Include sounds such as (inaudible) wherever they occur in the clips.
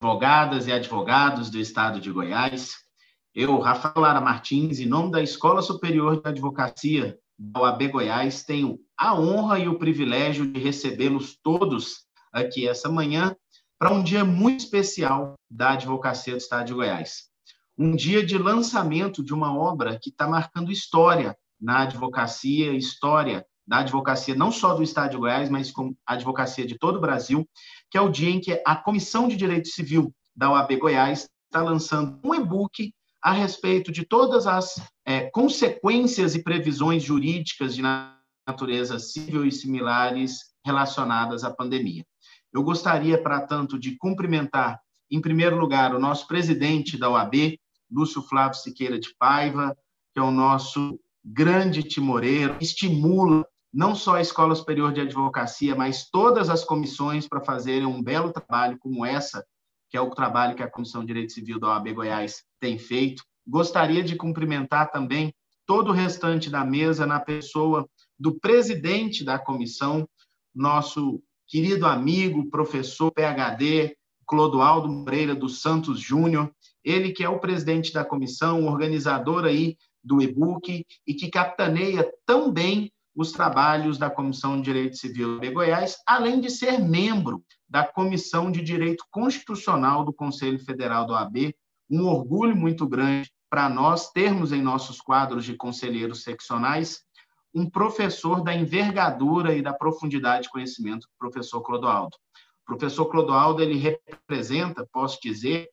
advogadas e advogados do Estado de Goiás. Eu, Rafael Lara Martins, em nome da Escola Superior de Advocacia da OAB Goiás, tenho a honra e o privilégio de recebê-los todos aqui essa manhã para um dia muito especial da Advocacia do Estado de Goiás. Um dia de lançamento de uma obra que está marcando história na advocacia, história da advocacia não só do Estado de Goiás, mas com a advocacia de todo o Brasil, que é o dia em que a Comissão de Direito Civil da OAB Goiás está lançando um e-book a respeito de todas as é, consequências e previsões jurídicas de natureza civil e similares relacionadas à pandemia. Eu gostaria, para tanto, de cumprimentar, em primeiro lugar, o nosso presidente da OAB, Lúcio Flávio Siqueira de Paiva, que é o nosso grande timoreiro, estimula não só a Escola Superior de Advocacia, mas todas as comissões para fazerem um belo trabalho como essa, que é o trabalho que a Comissão de Direito Civil da OAB Goiás tem feito. Gostaria de cumprimentar também todo o restante da mesa na pessoa do presidente da comissão, nosso querido amigo, professor PhD, Clodoaldo Moreira dos Santos Júnior, ele que é o presidente da comissão, organizador aí do e-book e que capitaneia também os trabalhos da Comissão de Direito Civil de Goiás, além de ser membro da Comissão de Direito Constitucional do Conselho Federal do AB. Um orgulho muito grande para nós termos em nossos quadros de conselheiros seccionais um professor da envergadura e da profundidade de conhecimento, o professor Clodoaldo. O professor Clodoaldo, ele representa, posso dizer,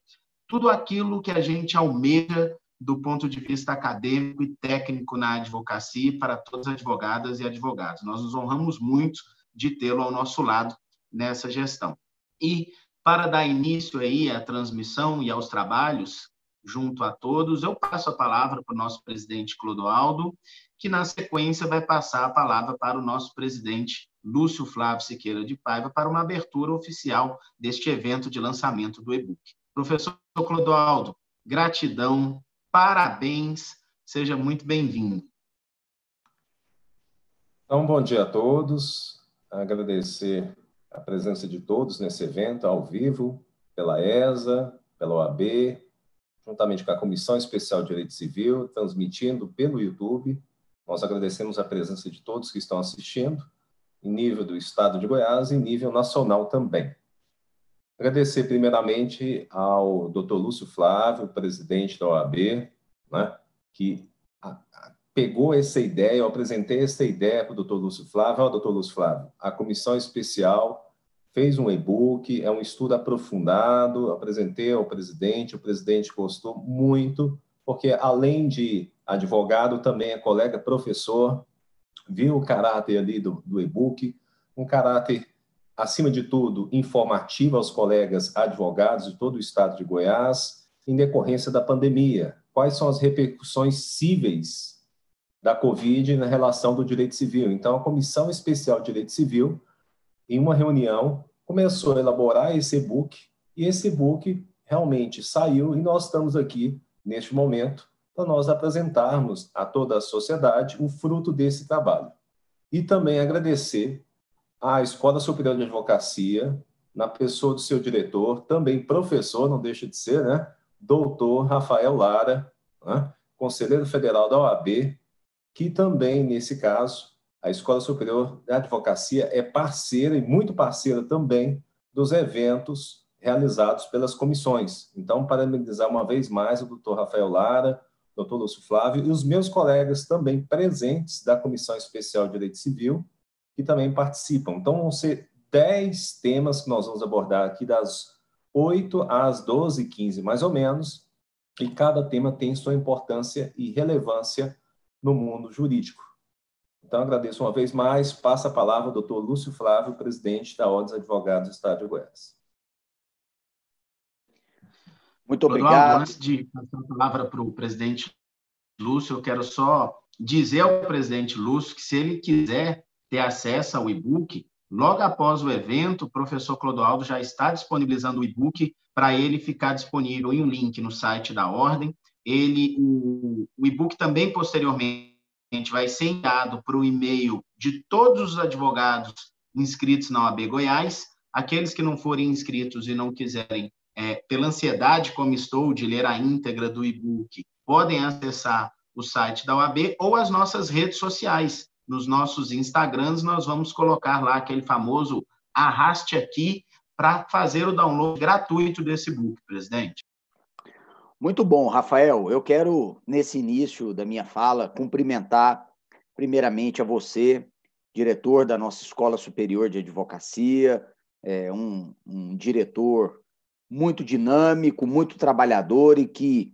tudo aquilo que a gente almeja do ponto de vista acadêmico e técnico na advocacia para todas as advogadas e advogados. Nós nos honramos muito de tê-lo ao nosso lado nessa gestão. E para dar início aí à transmissão e aos trabalhos junto a todos, eu passo a palavra para o nosso presidente Clodoaldo, que na sequência vai passar a palavra para o nosso presidente Lúcio Flávio Siqueira de Paiva para uma abertura oficial deste evento de lançamento do e-book. Professor Clodoaldo, gratidão Parabéns, seja muito bem-vindo. Então, bom dia a todos. Agradecer a presença de todos nesse evento ao vivo, pela ESA, pela OAB, juntamente com a Comissão Especial de Direito Civil, transmitindo pelo YouTube. Nós agradecemos a presença de todos que estão assistindo, em nível do Estado de Goiás e em nível nacional também. Agradecer primeiramente ao Dr. Lúcio Flávio, presidente da OAB, né, que pegou essa ideia, eu apresentei essa ideia para o Dr. Lúcio Flávio, ó, Dr. Lúcio Flávio, a comissão especial fez um e-book, é um estudo aprofundado, apresentei ao presidente, o presidente gostou muito, porque além de advogado, também é colega professor, viu o caráter ali do, do e-book, um caráter acima de tudo, informativa aos colegas advogados de todo o estado de Goiás, em decorrência da pandemia. Quais são as repercussões cíveis da Covid na relação do direito civil? Então, a Comissão Especial de Direito Civil, em uma reunião, começou a elaborar esse e-book, e esse e-book realmente saiu, e nós estamos aqui, neste momento, para nós apresentarmos a toda a sociedade o fruto desse trabalho. E também agradecer a Escola Superior de Advocacia, na pessoa do seu diretor, também professor, não deixa de ser, né? Doutor Rafael Lara, né? conselheiro federal da OAB, que também, nesse caso, a Escola Superior de Advocacia é parceira e muito parceira também dos eventos realizados pelas comissões. Então, parabenizar uma vez mais o doutor Rafael Lara, doutor Lúcio Flávio e os meus colegas também presentes da Comissão Especial de Direito Civil, que também participam. Então, vão ser 10 temas que nós vamos abordar aqui, das 8 às 12 15 mais ou menos, e cada tema tem sua importância e relevância no mundo jurídico. Então, agradeço uma vez mais, passa a palavra ao doutor Lúcio Flávio, presidente da Ordem dos Advogados do Estado de Goiás. Muito obrigado. Antes de passar a palavra para o presidente Lúcio, eu quero só dizer ao presidente Lúcio que, se ele quiser ter acesso ao e-book, logo após o evento, o professor Clodoaldo já está disponibilizando o e-book para ele ficar disponível em um link no site da Ordem. Ele, o, o e-book também, posteriormente, vai ser enviado para o e-mail de todos os advogados inscritos na OAB Goiás. Aqueles que não forem inscritos e não quiserem é, pela ansiedade como estou de ler a íntegra do e-book, podem acessar o site da UAB ou as nossas redes sociais. Nos nossos Instagrams, nós vamos colocar lá aquele famoso arraste aqui para fazer o download gratuito desse book, presidente. Muito bom, Rafael. Eu quero, nesse início da minha fala, cumprimentar primeiramente a você, diretor da nossa Escola Superior de Advocacia, é, um, um diretor muito dinâmico, muito trabalhador e que,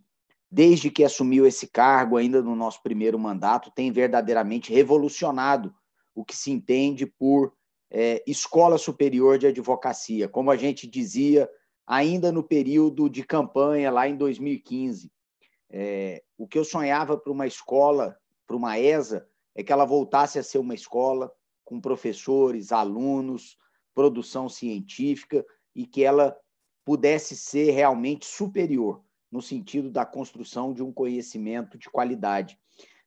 desde que assumiu esse cargo, ainda no nosso primeiro mandato, tem verdadeiramente revolucionado o que se entende por é, Escola Superior de Advocacia. Como a gente dizia ainda no período de campanha, lá em 2015. É, o que eu sonhava para uma escola, para uma ESA, é que ela voltasse a ser uma escola com professores, alunos, produção científica e que ela pudesse ser realmente superior no sentido da construção de um conhecimento de qualidade.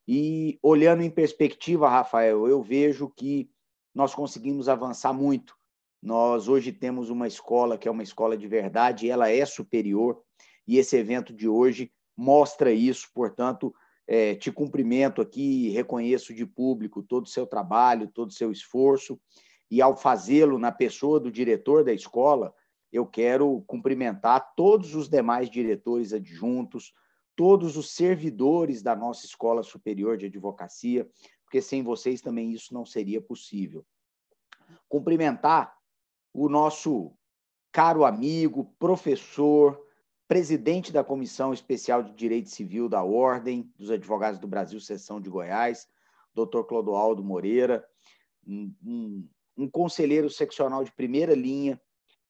E olhando em perspectiva, Rafael, eu vejo que nós conseguimos avançar muito. Nós hoje temos uma escola que é uma escola de verdade, ela é superior, e esse evento de hoje mostra isso, portanto, é, te cumprimento aqui, reconheço de público todo o seu trabalho, todo o seu esforço, e ao fazê-lo na pessoa do diretor da escola, eu quero cumprimentar todos os demais diretores adjuntos, todos os servidores da nossa Escola Superior de Advocacia, porque sem vocês também isso não seria possível. Cumprimentar o nosso caro amigo, professor, presidente da Comissão Especial de Direito Civil da Ordem dos Advogados do Brasil, Seção de Goiás, doutor Clodoaldo Moreira, um, um, um conselheiro seccional de primeira linha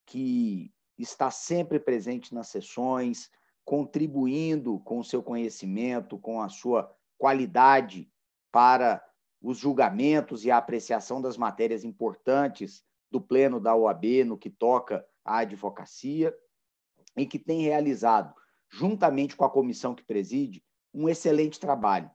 que está sempre presente nas sessões, contribuindo com o seu conhecimento, com a sua qualidade para os julgamentos e a apreciação das matérias importantes do Pleno da OAB no que toca à advocacia e que tem realizado, juntamente com a comissão que preside, um excelente trabalho.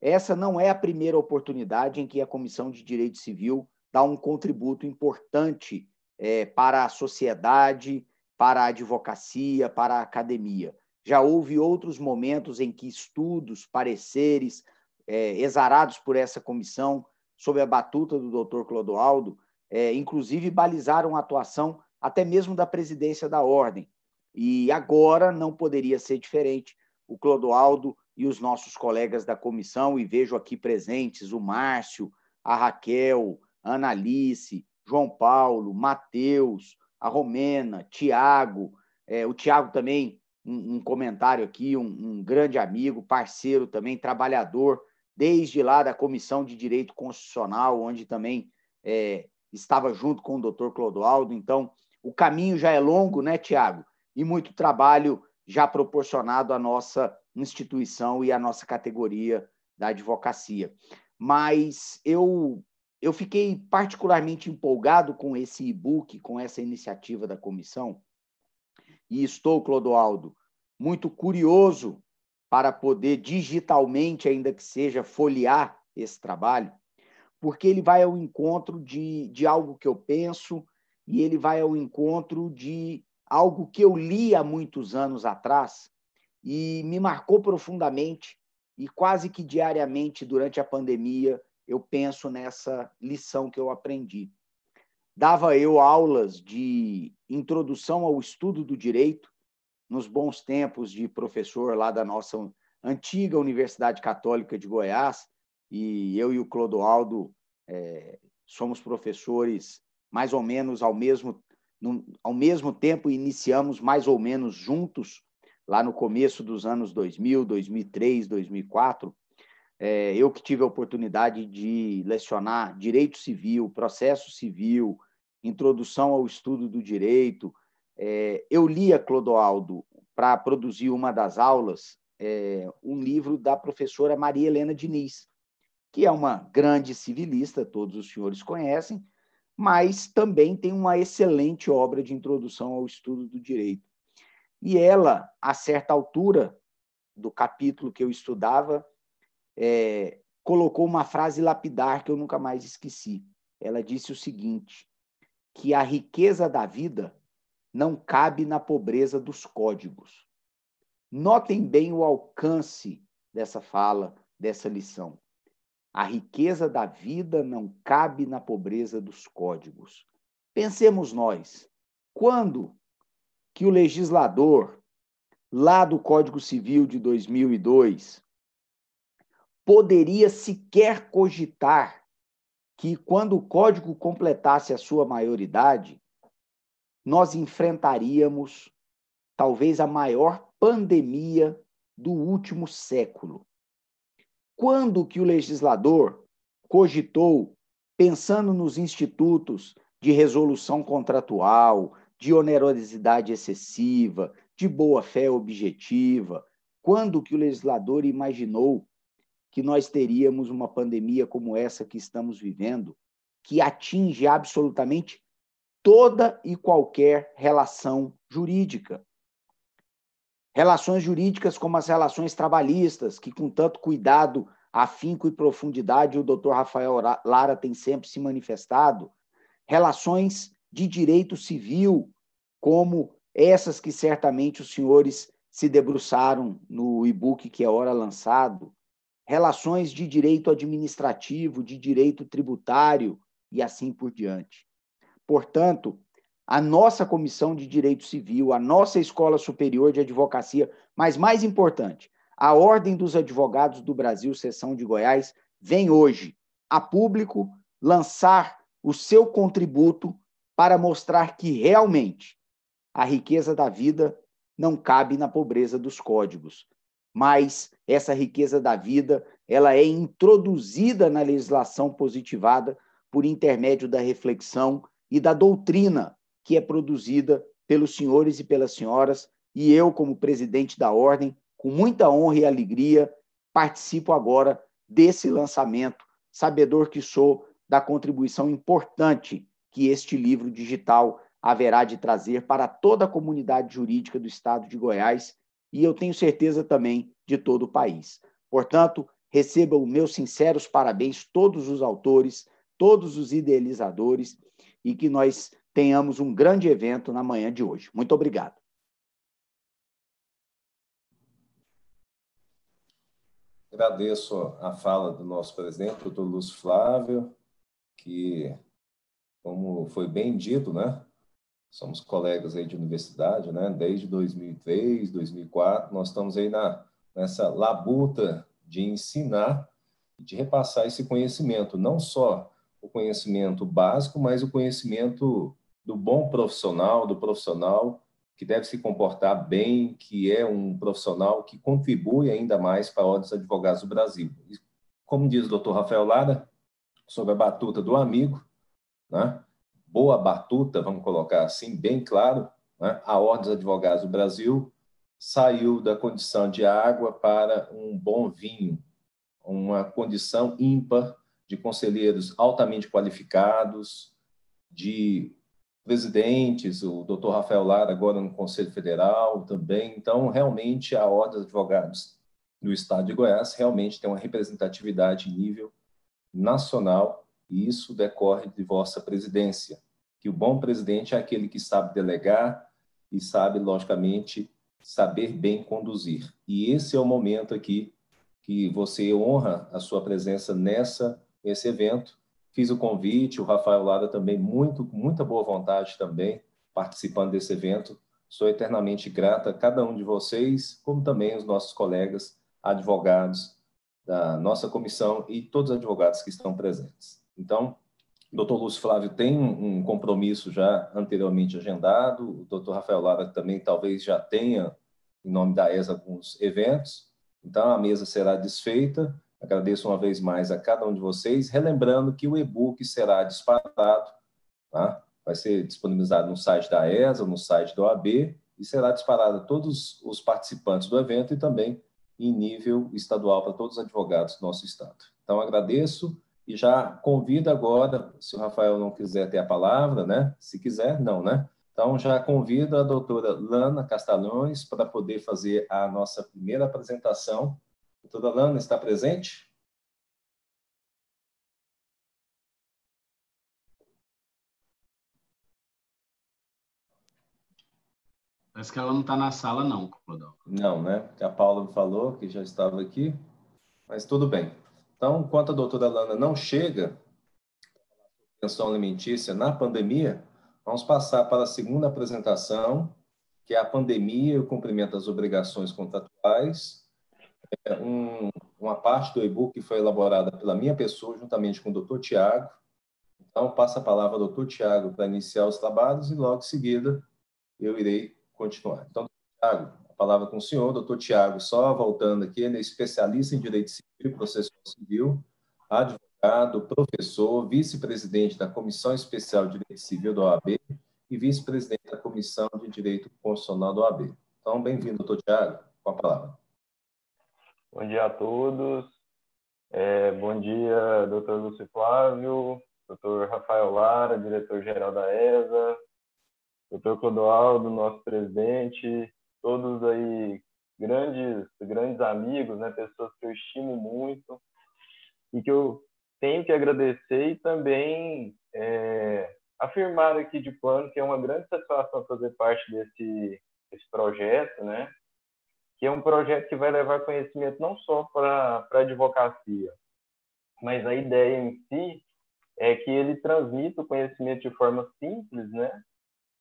Essa não é a primeira oportunidade em que a Comissão de Direito Civil dá um contributo importante é, para a sociedade, para a advocacia, para a academia. Já houve outros momentos em que estudos, pareceres, é, exarados por essa comissão, sob a batuta do doutor Clodoaldo, é, inclusive balizaram a atuação até mesmo da presidência da ordem. E agora não poderia ser diferente. O Clodoaldo e os nossos colegas da comissão, e vejo aqui presentes o Márcio, a Raquel, a Analice, João Paulo, Mateus, a Romena, Tiago, é, o Tiago também, um, um, comentário aqui, um, um grande amigo, parceiro também, trabalhador, desde lá da Comissão de Direito Constitucional, onde também é, estava junto com o doutor Clodoaldo. Então, o caminho já é longo, né, Tiago? E muito trabalho já proporcionado à nossa instituição e à nossa categoria da advocacia. Mas eu, eu fiquei particularmente empolgado com esse e-book, com essa iniciativa da comissão, e estou, Clodoaldo, muito curioso para poder digitalmente, ainda que seja, folhear esse trabalho, porque ele vai ao encontro de, de algo que eu penso e ele vai ao encontro de algo que eu li há muitos anos atrás e me marcou profundamente e quase que diariamente durante a pandemia eu penso nessa lição que eu aprendi. Dava eu aulas de introdução ao estudo do direito nos bons tempos de professor lá da nossa antiga Universidade Católica de Goiás, e eu e o Clodoaldo é, somos professores mais ou menos ao mesmo, no, ao mesmo tempo, iniciamos mais ou menos juntos, lá no começo dos anos 2000, 2003, 2004. É, eu que tive a oportunidade de lecionar direito civil, processo civil, introdução ao estudo do direito. É, eu lia, Clodoaldo, para produzir uma das aulas, é, um livro da professora Maria Helena Diniz, que é uma grande civilista, todos os senhores conhecem, mas também tem uma excelente obra de introdução ao estudo do direito. E ela, a certa altura do capítulo que eu estudava, é, colocou uma frase lapidar que eu nunca mais esqueci. Ela disse o seguinte: que a riqueza da vida não cabe na pobreza dos códigos. Notem bem o alcance dessa fala, dessa lição. A riqueza da vida não cabe na pobreza dos códigos. Pensemos nós, quando que o legislador, lá do Código Civil de 2002, poderia sequer cogitar que, quando o código completasse a sua maioridade, nós enfrentaríamos talvez a maior pandemia do último século. Quando que o legislador cogitou, pensando nos institutos de resolução contratual, de onerosidade excessiva, de boa-fé objetiva, quando que o legislador imaginou que nós teríamos uma pandemia como essa que estamos vivendo, que atinge absolutamente toda e qualquer relação jurídica. Relações jurídicas como as relações trabalhistas, que com tanto cuidado, afinco e profundidade o doutor Rafael Lara tem sempre se manifestado. Relações de direito civil, como essas que certamente os senhores se debruçaram no e-book que é hora lançado. Relações de direito administrativo, de direito tributário e assim por diante. Portanto, a nossa Comissão de Direito Civil, a nossa Escola Superior de Advocacia, mas mais importante, a Ordem dos Advogados do Brasil, Seção de Goiás, vem hoje a público lançar o seu contributo para mostrar que realmente a riqueza da vida não cabe na pobreza dos códigos, mas essa riqueza da vida, ela é introduzida na legislação positivada por intermédio da reflexão e da doutrina que é produzida pelos senhores e pelas senhoras, e eu, como presidente da ordem, com muita honra e alegria, participo agora desse lançamento, sabedor que sou da contribuição importante que este livro digital haverá de trazer para toda a comunidade jurídica do estado de Goiás e eu tenho certeza também de todo o país. Portanto, recebam meus sinceros parabéns todos os autores, todos os idealizadores e que nós tenhamos um grande evento na manhã de hoje. Muito obrigado. Agradeço a fala do nosso presidente, doutor Lúcio Flávio, que, como foi bem dito, né, somos colegas aí de universidade, né, desde 2003, 2004, nós estamos aí na, nessa labuta de ensinar, de repassar esse conhecimento, não só o conhecimento básico, mas o conhecimento do bom profissional, do profissional que deve se comportar bem, que é um profissional que contribui ainda mais para a Ordem dos Advogados do Brasil. Como diz o doutor Rafael Lara, sobre a batuta do amigo, né? Boa batuta, vamos colocar assim, bem claro, né? a Ordem dos Advogados do Brasil saiu da condição de água para um bom vinho, uma condição ímpar de conselheiros altamente qualificados, de presidentes, o doutor Rafael Lara agora no Conselho Federal também. Então, realmente, a Ordem dos Advogados do Estado de Goiás realmente tem uma representatividade em nível nacional e isso decorre de vossa presidência, que o bom presidente é aquele que sabe delegar e sabe, logicamente, saber bem conduzir. E esse é o momento aqui que você honra a sua presença nessa esse evento. Fiz o convite, o Rafael Lara também, muito, muita boa vontade também, participando desse evento. Sou eternamente grata a cada um de vocês, como também os nossos colegas advogados da nossa comissão e todos os advogados que estão presentes. Então, o doutor Lúcio Flávio tem um compromisso já anteriormente agendado, o doutor Rafael Lara também talvez já tenha, em nome da ESA, alguns eventos, então a mesa será desfeita Agradeço uma vez mais a cada um de vocês, relembrando que o e-book será disparado, tá? vai ser disponibilizado no site da ESA, no site do OAB, e será disparado a todos os participantes do evento e também em nível estadual para todos os advogados do nosso estado. Então, agradeço e já convido agora, se o Rafael não quiser ter a palavra, né? Se quiser, não, né? Então, já convido a doutora Lana Castalhões para poder fazer a nossa primeira apresentação Doutora Lana está presente? Parece que ela não está na sala, não, Clodão. Não, né? A Paula falou que já estava aqui, mas tudo bem. Então, enquanto a doutora Lana não chega, pensão alimentícia na pandemia, vamos passar para a segunda apresentação, que é a pandemia e o cumprimento das obrigações contratuais. É um, uma parte do e-book foi elaborada pela minha pessoa, juntamente com o doutor Tiago. Então, passa a palavra ao doutor Tiago para iniciar os trabalhos e, logo em seguida, eu irei continuar. Então, Tiago, palavra com o senhor. Doutor Tiago, só voltando aqui, ele é especialista em Direito Civil e Processo Civil, advogado, professor, vice-presidente da Comissão Especial de Direito Civil da OAB e vice-presidente da Comissão de Direito Constitucional da OAB. Então, bem-vindo, doutor Tiago, com a palavra. Bom dia a todos. É, bom dia, doutor Lúcio Flávio, doutor Rafael Lara, diretor-geral da ESA, doutor Clodoaldo, nosso presidente, todos aí grandes, grandes amigos, né, pessoas que eu estimo muito e que eu tenho que agradecer e também é, afirmar aqui de plano que é uma grande satisfação fazer parte desse, desse projeto, né? Que é um projeto que vai levar conhecimento não só para a advocacia, mas a ideia em si é que ele transmita o conhecimento de forma simples, né?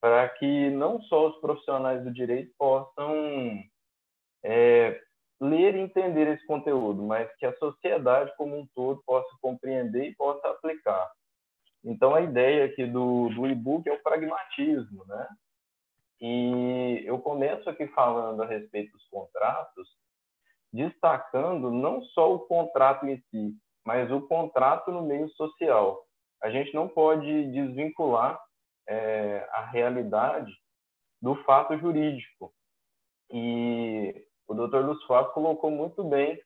Para que não só os profissionais do direito possam é, ler e entender esse conteúdo, mas que a sociedade como um todo possa compreender e possa aplicar. Então, a ideia aqui do, do e-book é o pragmatismo, né? E eu começo aqui falando a respeito dos contratos, destacando não só o contrato em si, mas o contrato no meio social. A gente não pode desvincular é, a realidade do fato jurídico. E o Dr. Lúcio Fábio colocou muito bem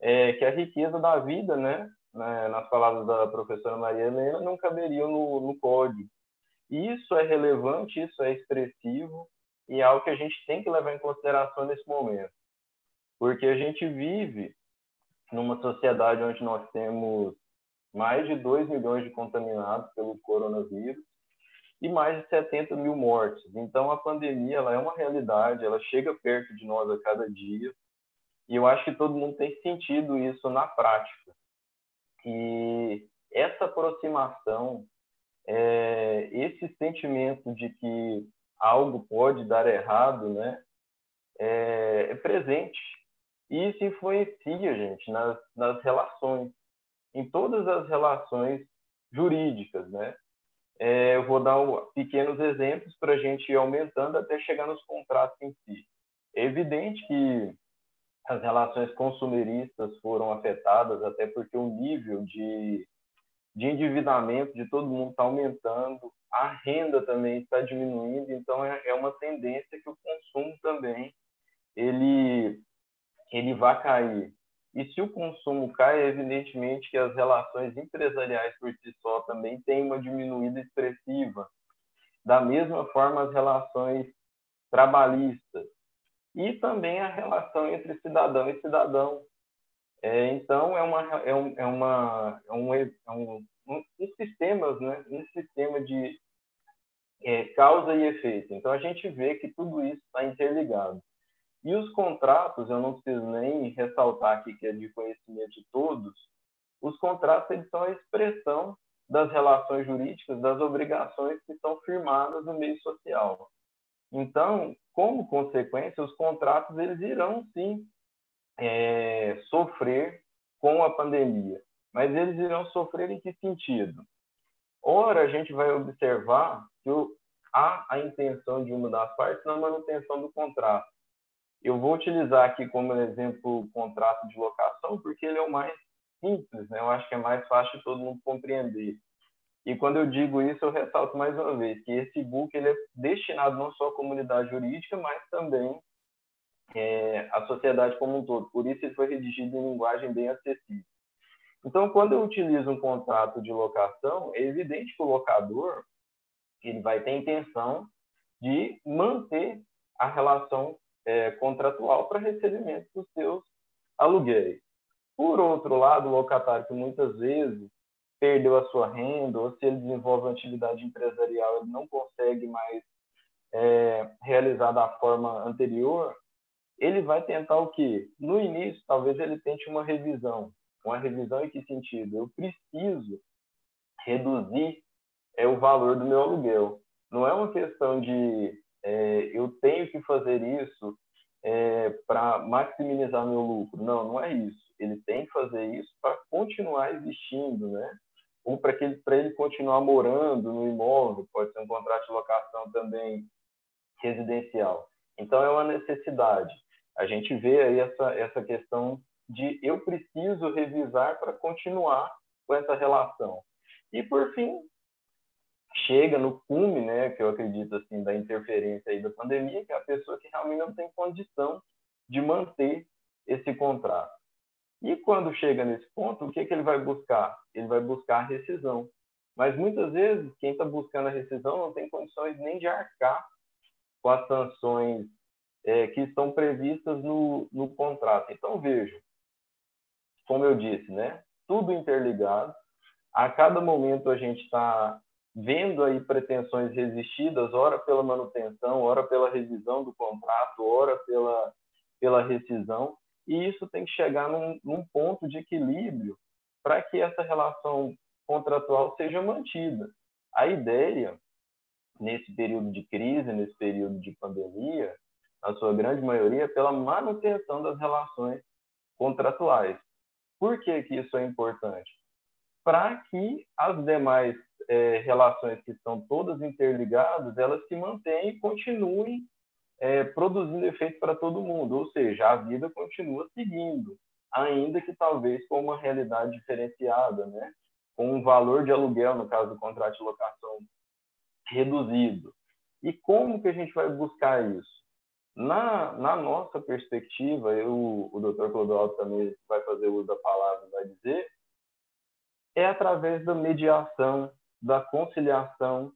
é, que a riqueza da vida, né, né, nas palavras da professora Maria Helena, não caberia no, no código. Isso é relevante, isso é expressivo e é algo que a gente tem que levar em consideração nesse momento. Porque a gente vive numa sociedade onde nós temos mais de 2 milhões de contaminados pelo coronavírus e mais de 70 mil mortes. Então, a pandemia ela é uma realidade, ela chega perto de nós a cada dia, e eu acho que todo mundo tem sentido isso na prática. E essa aproximação, é, esse sentimento de que algo pode dar errado, né, é, é presente. E isso influencia, gente, nas, nas relações, em todas as relações jurídicas, né? É, eu vou dar pequenos exemplos para a gente ir aumentando até chegar nos contratos em si. É evidente que as relações consumeristas foram afetadas, até porque o nível de, de endividamento de todo mundo está aumentando, a renda também está diminuindo, então é, é uma tendência que o consumo também ele, ele vai cair. E se o consumo cai, é evidentemente que as relações empresariais por si só também têm uma diminuída expressiva. Da mesma forma, as relações trabalhistas e também a relação entre cidadão e cidadão. É, então, é, uma, é, um, é, uma, é, um, é um, um, um sistema, né? um sistema de é, causa e efeito. Então, a gente vê que tudo isso está interligado. E os contratos, eu não preciso nem ressaltar aqui que é de conhecimento de todos, os contratos eles são a expressão das relações jurídicas, das obrigações que estão firmadas no meio social. Então, como consequência, os contratos eles irão sim é, sofrer com a pandemia, mas eles irão sofrer em que sentido? Ora, a gente vai observar que há a intenção de uma das partes na manutenção do contrato. Eu vou utilizar aqui como exemplo o contrato de locação, porque ele é o mais simples, né? eu acho que é mais fácil todo mundo compreender. E quando eu digo isso, eu ressalto mais uma vez que esse book ele é destinado não só à comunidade jurídica, mas também é, à sociedade como um todo. Por isso, ele foi redigido em linguagem bem acessível. Então, quando eu utilizo um contrato de locação, é evidente que o locador ele vai ter intenção de manter a relação é, contratual para recebimento dos seus aluguéis. Por outro lado, o locatário que muitas vezes perdeu a sua renda, ou se ele desenvolve uma atividade empresarial, ele não consegue mais é, realizar da forma anterior, ele vai tentar o quê? No início, talvez ele tente uma revisão. Uma revisão em que sentido? Eu preciso reduzir é, o valor do meu aluguel. Não é uma questão de é, eu tenho que fazer isso é, para maximizar meu lucro. Não, não é isso. Ele tem que fazer isso para continuar existindo, né? Ou para ele, ele continuar morando no imóvel, pode ser um contrato de locação também residencial. Então, é uma necessidade. A gente vê aí essa, essa questão de eu preciso revisar para continuar com essa relação. E, por fim, chega no cume, né, que eu acredito assim da interferência aí da pandemia, que é a pessoa que realmente não tem condição de manter esse contrato. E quando chega nesse ponto, o que, que ele vai buscar? Ele vai buscar a rescisão. Mas muitas vezes quem está buscando a rescisão não tem condições nem de arcar com as sanções é, que estão previstas no, no contrato. Então veja, como eu disse, né, tudo interligado. A cada momento a gente está vendo aí pretensões resistidas, ora pela manutenção, ora pela revisão do contrato, ora pela, pela rescisão, e isso tem que chegar num, num ponto de equilíbrio para que essa relação contratual seja mantida. A ideia, nesse período de crise, nesse período de pandemia, na sua grande maioria, é pela manutenção das relações contratuais. Por que, que isso é importante? Para que as demais é, relações que estão todas interligadas, elas se mantenham e continuem é, produzindo efeito para todo mundo, ou seja, a vida continua seguindo, ainda que talvez com uma realidade diferenciada, né? com um valor de aluguel, no caso do contrato de locação, reduzido. E como que a gente vai buscar isso? Na, na nossa perspectiva, eu, o Dr. Clodoaldo também vai fazer uso da palavra, vai dizer, é através da mediação, da conciliação,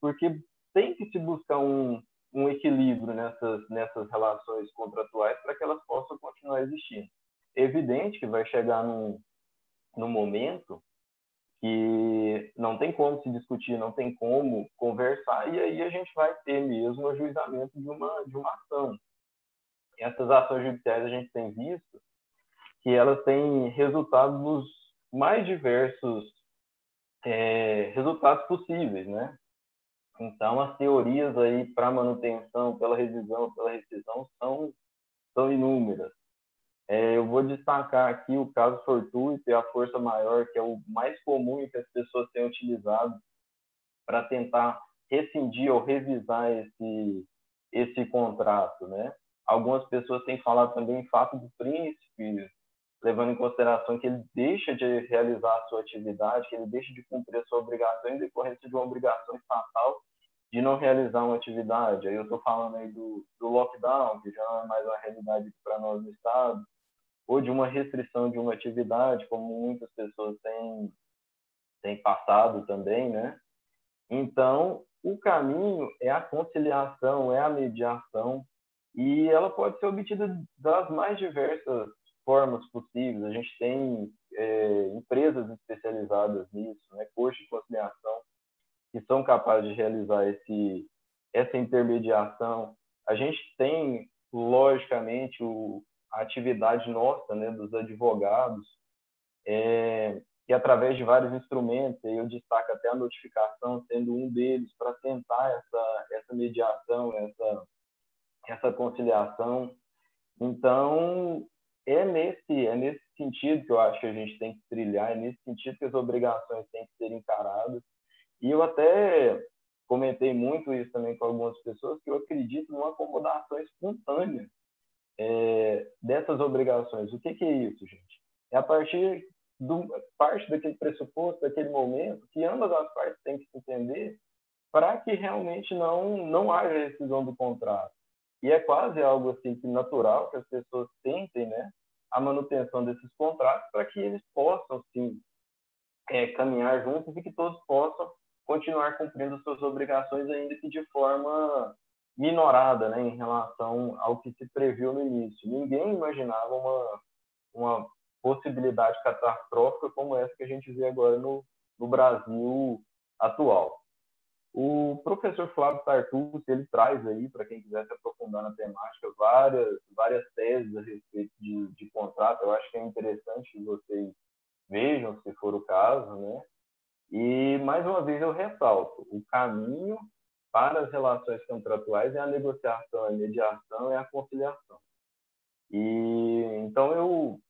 porque tem que se buscar um, um equilíbrio nessas, nessas relações contratuais para que elas possam continuar existindo. É evidente que vai chegar num, num momento que não tem como se discutir, não tem como conversar, e aí a gente vai ter mesmo o ajuizamento de uma, de uma ação. Essas ações judiciais a gente tem visto que elas têm resultados mais diversos é, resultados possíveis, né? Então, as teorias aí para manutenção, pela revisão, pela rescisão, são, são inúmeras. É, eu vou destacar aqui o caso fortuito e a força maior, que é o mais comum que as pessoas têm utilizado para tentar rescindir ou revisar esse, esse contrato, né? Algumas pessoas têm falado também em fato do príncipe, levando em consideração que ele deixa de realizar a sua atividade, que ele deixa de cumprir a sua obrigação em decorrência de uma obrigação estatal de não realizar uma atividade. Aí eu estou falando aí do, do lockdown, que já não é mais uma realidade para nós no Estado, ou de uma restrição de uma atividade, como muitas pessoas têm, têm passado também, né? Então, o caminho é a conciliação, é a mediação, e ela pode ser obtida das mais diversas formas possíveis. A gente tem é, empresas especializadas nisso, né? Coxa de conciliação, que são capazes de realizar esse, essa intermediação. A gente tem, logicamente, o, a atividade nossa, né, dos advogados, é, e através de vários instrumentos, eu destaco até a notificação sendo um deles, para tentar essa, essa mediação, essa, essa conciliação. Então, é nesse, é nesse sentido que eu acho que a gente tem que trilhar, é nesse sentido que as obrigações têm que ser encaradas. E eu até comentei muito isso também com algumas pessoas, que eu acredito numa acomodação espontânea é, dessas obrigações. O que, que, é isso, gente? É a partir do parte daquele pressuposto, daquele momento, que ambas as partes têm que se entender para que realmente não não haja rescisão do contrato. E é quase algo assim que natural que as pessoas tentem, né, a manutenção desses contratos para que eles possam sim é, caminhar juntos e que todos possam continuar cumprindo suas obrigações, ainda que de forma minorada né, em relação ao que se previu no início. Ninguém imaginava uma, uma possibilidade catastrófica como essa que a gente vê agora no, no Brasil atual. O professor Flávio Tartucci, ele traz aí, para quem quiser se aprofundar na temática, várias, várias teses a respeito de, de contrato. Eu acho que é interessante que vocês vejam, se for o caso, né? E, mais uma vez, eu ressalto, o caminho para as relações contratuais é a negociação, a mediação e a conciliação. E, então, eu,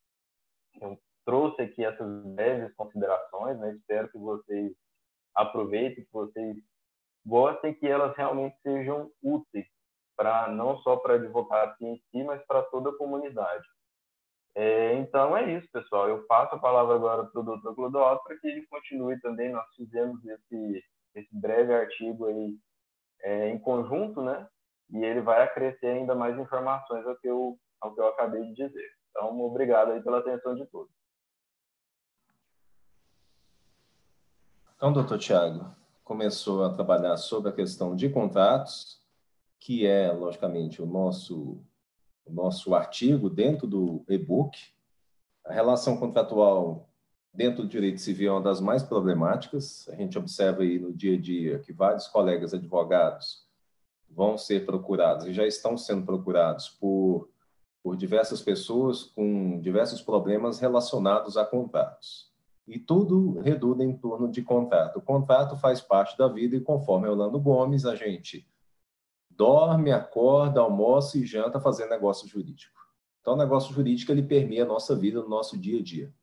eu trouxe aqui essas breves considerações, né? Espero que vocês aproveitem, que vocês gostem, que elas realmente sejam úteis para não só para a em si, mas para toda a comunidade. É, então é isso, pessoal. Eu passo a palavra agora para o doutor Clodoaldo para que ele continue também. Nós fizemos esse, esse breve artigo aí é, em conjunto, né? E ele vai acrescer ainda mais informações ao que eu, ao que eu acabei de dizer. Então, obrigado aí pela atenção de todos. Então, doutor Tiago, começou a trabalhar sobre a questão de contratos, que é, logicamente, o nosso, o nosso artigo dentro do e-book. A relação contratual dentro do direito civil é uma das mais problemáticas. A gente observa aí no dia a dia que vários colegas advogados vão ser procurados e já estão sendo procurados por, por diversas pessoas com diversos problemas relacionados a contratos. E tudo redunda em torno de contrato. O contrato faz parte da vida e, conforme Orlando Gomes, a gente dorme, acorda, almoça e janta fazendo negócio jurídico. Então, o negócio jurídico ele permeia a nossa vida, no nosso dia a dia.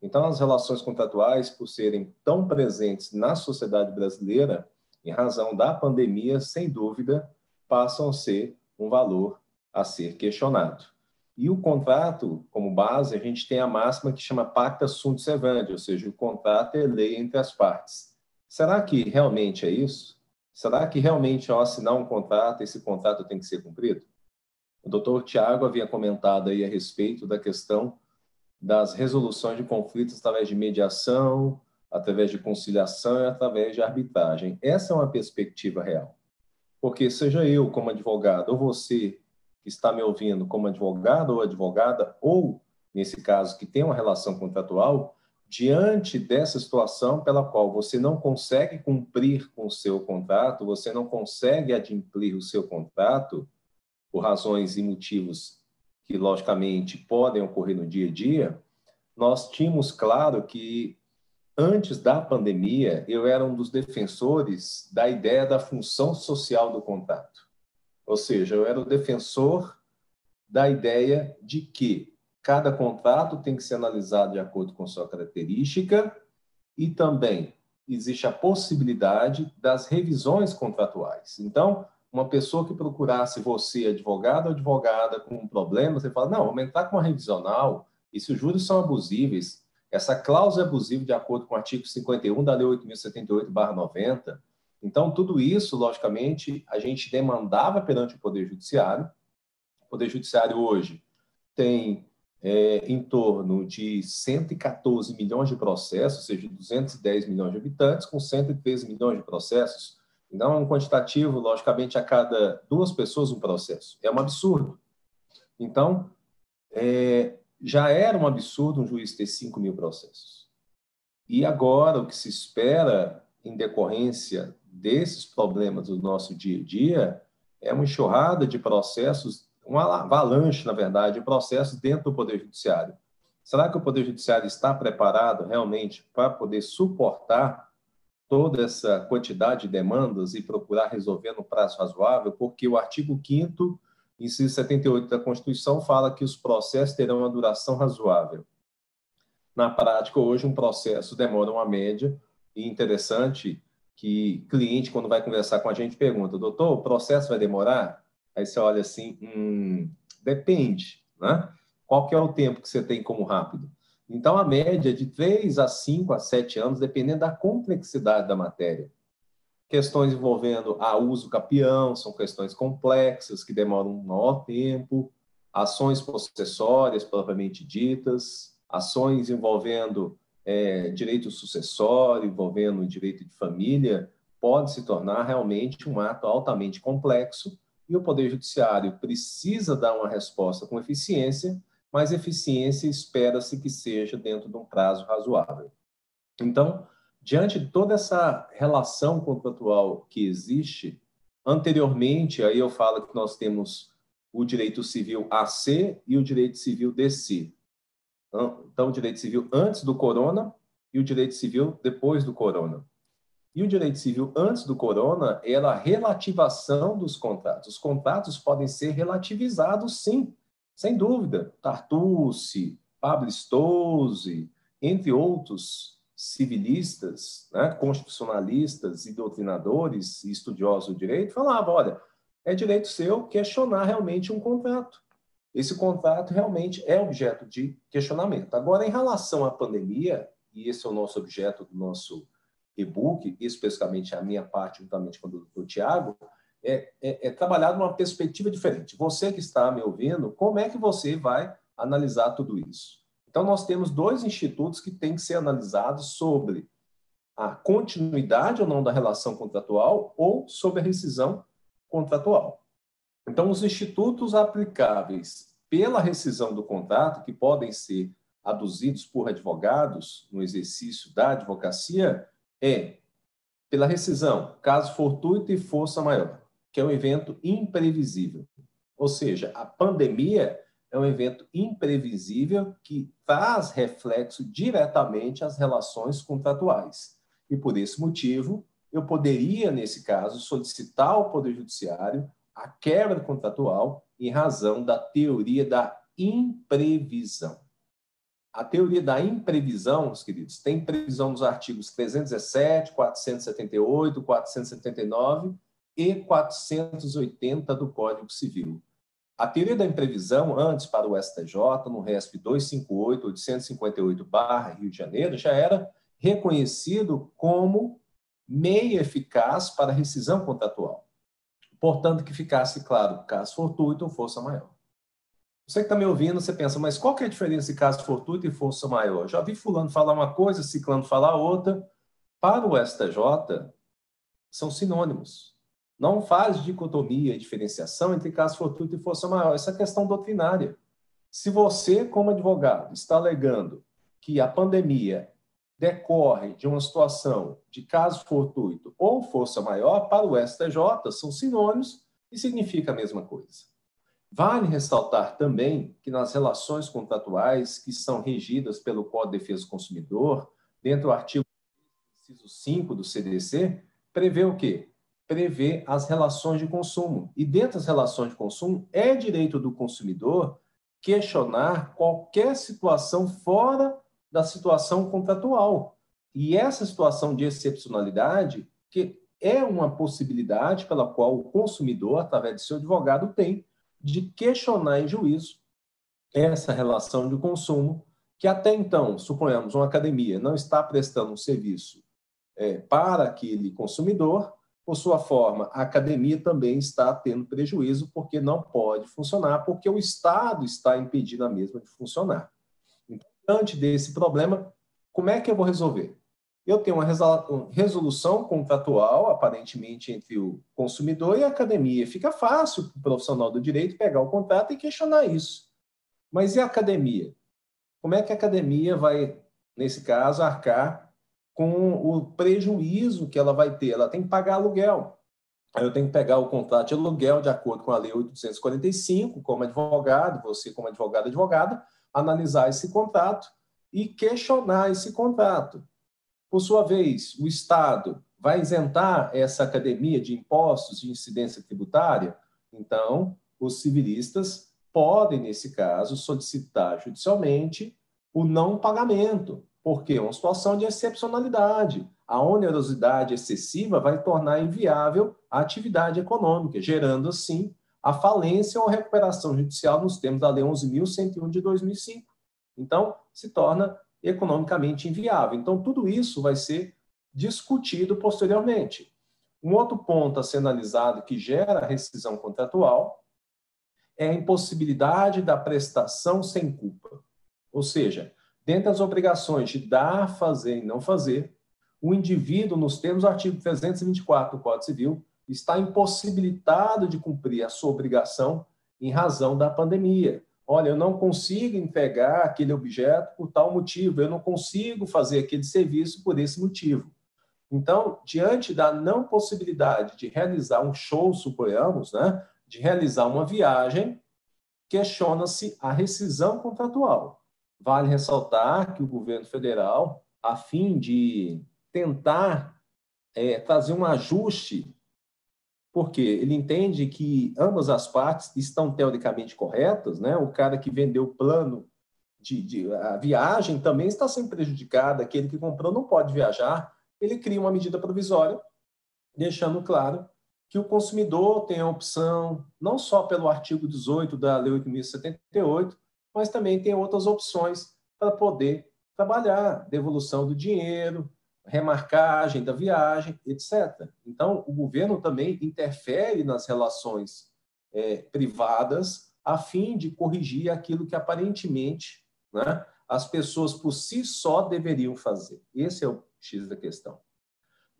Então, as relações contratuais, por serem tão presentes na sociedade brasileira, em razão da pandemia, sem dúvida, passam a ser um valor a ser questionado. E o contrato, como base, a gente tem a máxima que chama pacta sunt servandi, ou seja, o contrato é lei entre as partes. Será que realmente é isso? Será que realmente, ao assinar um contrato, esse contrato tem que ser cumprido? O doutor Tiago havia comentado aí a respeito da questão das resoluções de conflitos através de mediação, através de conciliação e através de arbitragem. Essa é uma perspectiva real. Porque seja eu como advogado ou você que está me ouvindo como advogado ou advogada, ou, nesse caso, que tem uma relação contratual, diante dessa situação pela qual você não consegue cumprir com o seu contrato, você não consegue adimplir o seu contrato, por razões e motivos que, logicamente, podem ocorrer no dia a dia, nós tínhamos claro que, antes da pandemia, eu era um dos defensores da ideia da função social do contrato. Ou seja, eu era o defensor da ideia de que cada contrato tem que ser analisado de acordo com sua característica e também existe a possibilidade das revisões contratuais. Então, uma pessoa que procurasse você, advogado ou advogada, com um problema, você fala, não, vamos entrar com uma revisional, e se os juros são abusíveis, essa cláusula é abusiva de acordo com o artigo 51 da Lei 8.078-90, então, tudo isso, logicamente, a gente demandava perante o Poder Judiciário. O Poder Judiciário hoje tem é, em torno de 114 milhões de processos, ou seja, 210 milhões de habitantes, com 113 milhões de processos. Então, é um quantitativo, logicamente, a cada duas pessoas um processo. É um absurdo. Então, é, já era um absurdo um juiz ter 5 mil processos. E agora, o que se espera, em decorrência desses problemas do nosso dia a dia é uma enxurrada de processos, uma avalanche, na verdade, de processos dentro do Poder Judiciário. Será que o Poder Judiciário está preparado realmente para poder suportar toda essa quantidade de demandas e procurar resolver no prazo razoável? Porque o artigo 5 inciso 78 da Constituição fala que os processos terão uma duração razoável. Na prática, hoje, um processo demora uma média, e interessante que cliente, quando vai conversar com a gente, pergunta, doutor, o processo vai demorar? Aí você olha assim, hum, depende, né? Qual que é o tempo que você tem como rápido? Então, a média é de 3 a 5 a 7 anos, dependendo da complexidade da matéria. Questões envolvendo a uso capião são questões complexas, que demoram um maior tempo. Ações possessórias, propriamente ditas. Ações envolvendo é, direito sucessório, envolvendo direito de família, pode se tornar realmente um ato altamente complexo e o Poder Judiciário precisa dar uma resposta com eficiência, mas eficiência espera-se que seja dentro de um prazo razoável. Então, diante de toda essa relação contratual que existe, anteriormente, aí eu falo que nós temos o direito civil AC e o direito civil DC. Então, o direito civil antes do corona e o direito civil depois do corona. E o direito civil antes do corona era a relativação dos contratos. Os contratos podem ser relativizados, sim, sem dúvida. Tartucci, Pablo Stose, entre outros civilistas, né, constitucionalistas e doutrinadores e estudiosos do direito, falavam, olha, é direito seu questionar realmente um contrato. Esse contrato realmente é objeto de questionamento. Agora, em relação à pandemia, e esse é o nosso objeto do nosso e-book, especificamente a minha parte, juntamente com o do Tiago, é, é, é trabalhar numa perspectiva diferente. Você que está me ouvindo, como é que você vai analisar tudo isso? Então, nós temos dois institutos que têm que ser analisados sobre a continuidade ou não da relação contratual ou sobre a rescisão contratual. Então, os institutos aplicáveis pela rescisão do contrato, que podem ser aduzidos por advogados no exercício da advocacia, é pela rescisão, caso fortuito e força maior, que é um evento imprevisível. Ou seja, a pandemia é um evento imprevisível que traz reflexo diretamente às relações contratuais. E por esse motivo, eu poderia, nesse caso, solicitar ao Poder Judiciário a quebra contratual em razão da teoria da imprevisão. A teoria da imprevisão, meus queridos, tem previsão nos artigos 317, 478, 479 e 480 do Código Civil. A teoria da imprevisão, antes para o STJ, no RESP 258, 858, Rio de Janeiro, já era reconhecido como meio eficaz para rescisão contratual. Portanto, que ficasse claro, caso fortuito ou força maior. Você que está me ouvindo, você pensa, mas qual que é a diferença de caso fortuito e força maior? Já vi fulano falar uma coisa, ciclano falar outra. Para o STJ, são sinônimos. Não faz dicotomia diferenciação entre caso fortuito e força maior. Essa é questão doutrinária. Se você, como advogado, está alegando que a pandemia decorre de uma situação de caso fortuito ou força maior, para o STJ são sinônimos e significa a mesma coisa. Vale ressaltar também que nas relações contratuais que são regidas pelo Código de Defesa do Consumidor, dentro do artigo 5 do CDC, prevê o quê? Prevê as relações de consumo. E dentro das relações de consumo, é direito do consumidor questionar qualquer situação fora da situação contratual. E essa situação de excepcionalidade, que é uma possibilidade pela qual o consumidor, através de seu advogado, tem de questionar em juízo essa relação de consumo, que até então, suponhamos, uma academia não está prestando um serviço é, para aquele consumidor, por sua forma, a academia também está tendo prejuízo porque não pode funcionar, porque o Estado está impedindo a mesma de funcionar. Diante desse problema, como é que eu vou resolver? eu tenho uma resolução contratual, aparentemente, entre o consumidor e a academia. Fica fácil para o profissional do direito pegar o contrato e questionar isso. Mas e a academia? Como é que a academia vai, nesse caso, arcar com o prejuízo que ela vai ter? Ela tem que pagar aluguel. Eu tenho que pegar o contrato de aluguel de acordo com a Lei 845, como advogado, você, como advogado, advogada, analisar esse contrato e questionar esse contrato. Por sua vez, o Estado vai isentar essa academia de impostos de incidência tributária? Então, os civilistas podem, nesse caso, solicitar judicialmente o não pagamento, porque é uma situação de excepcionalidade. A onerosidade excessiva vai tornar inviável a atividade econômica, gerando, assim, a falência ou recuperação judicial nos termos da Lei 11.101 de 2005. Então, se torna economicamente inviável. Então, tudo isso vai ser discutido posteriormente. Um outro ponto a ser analisado que gera rescisão contratual é a impossibilidade da prestação sem culpa. Ou seja, dentre as obrigações de dar, fazer e não fazer, o indivíduo, nos termos do artigo 324 do Código Civil, está impossibilitado de cumprir a sua obrigação em razão da pandemia olha, eu não consigo entregar aquele objeto por tal motivo, eu não consigo fazer aquele serviço por esse motivo. Então, diante da não possibilidade de realizar um show, suponhamos, né, de realizar uma viagem, questiona-se a rescisão contratual. Vale ressaltar que o governo federal, a fim de tentar é, um ajuste, porque ele entende que ambas as partes estão teoricamente corretas, né? O cara que vendeu o plano de, de, a viagem também está sendo prejudicado, aquele que comprou não pode viajar. Ele cria uma medida provisória, deixando claro que o consumidor tem a opção, não só pelo artigo 18 da Lei 8.078, mas também tem outras opções para poder trabalhar, devolução do dinheiro, remarcagem da viagem, etc. Então, o governo também interfere nas relações é, privadas a fim de corrigir aquilo que aparentemente né, as pessoas por si só deveriam fazer. Esse é o X da questão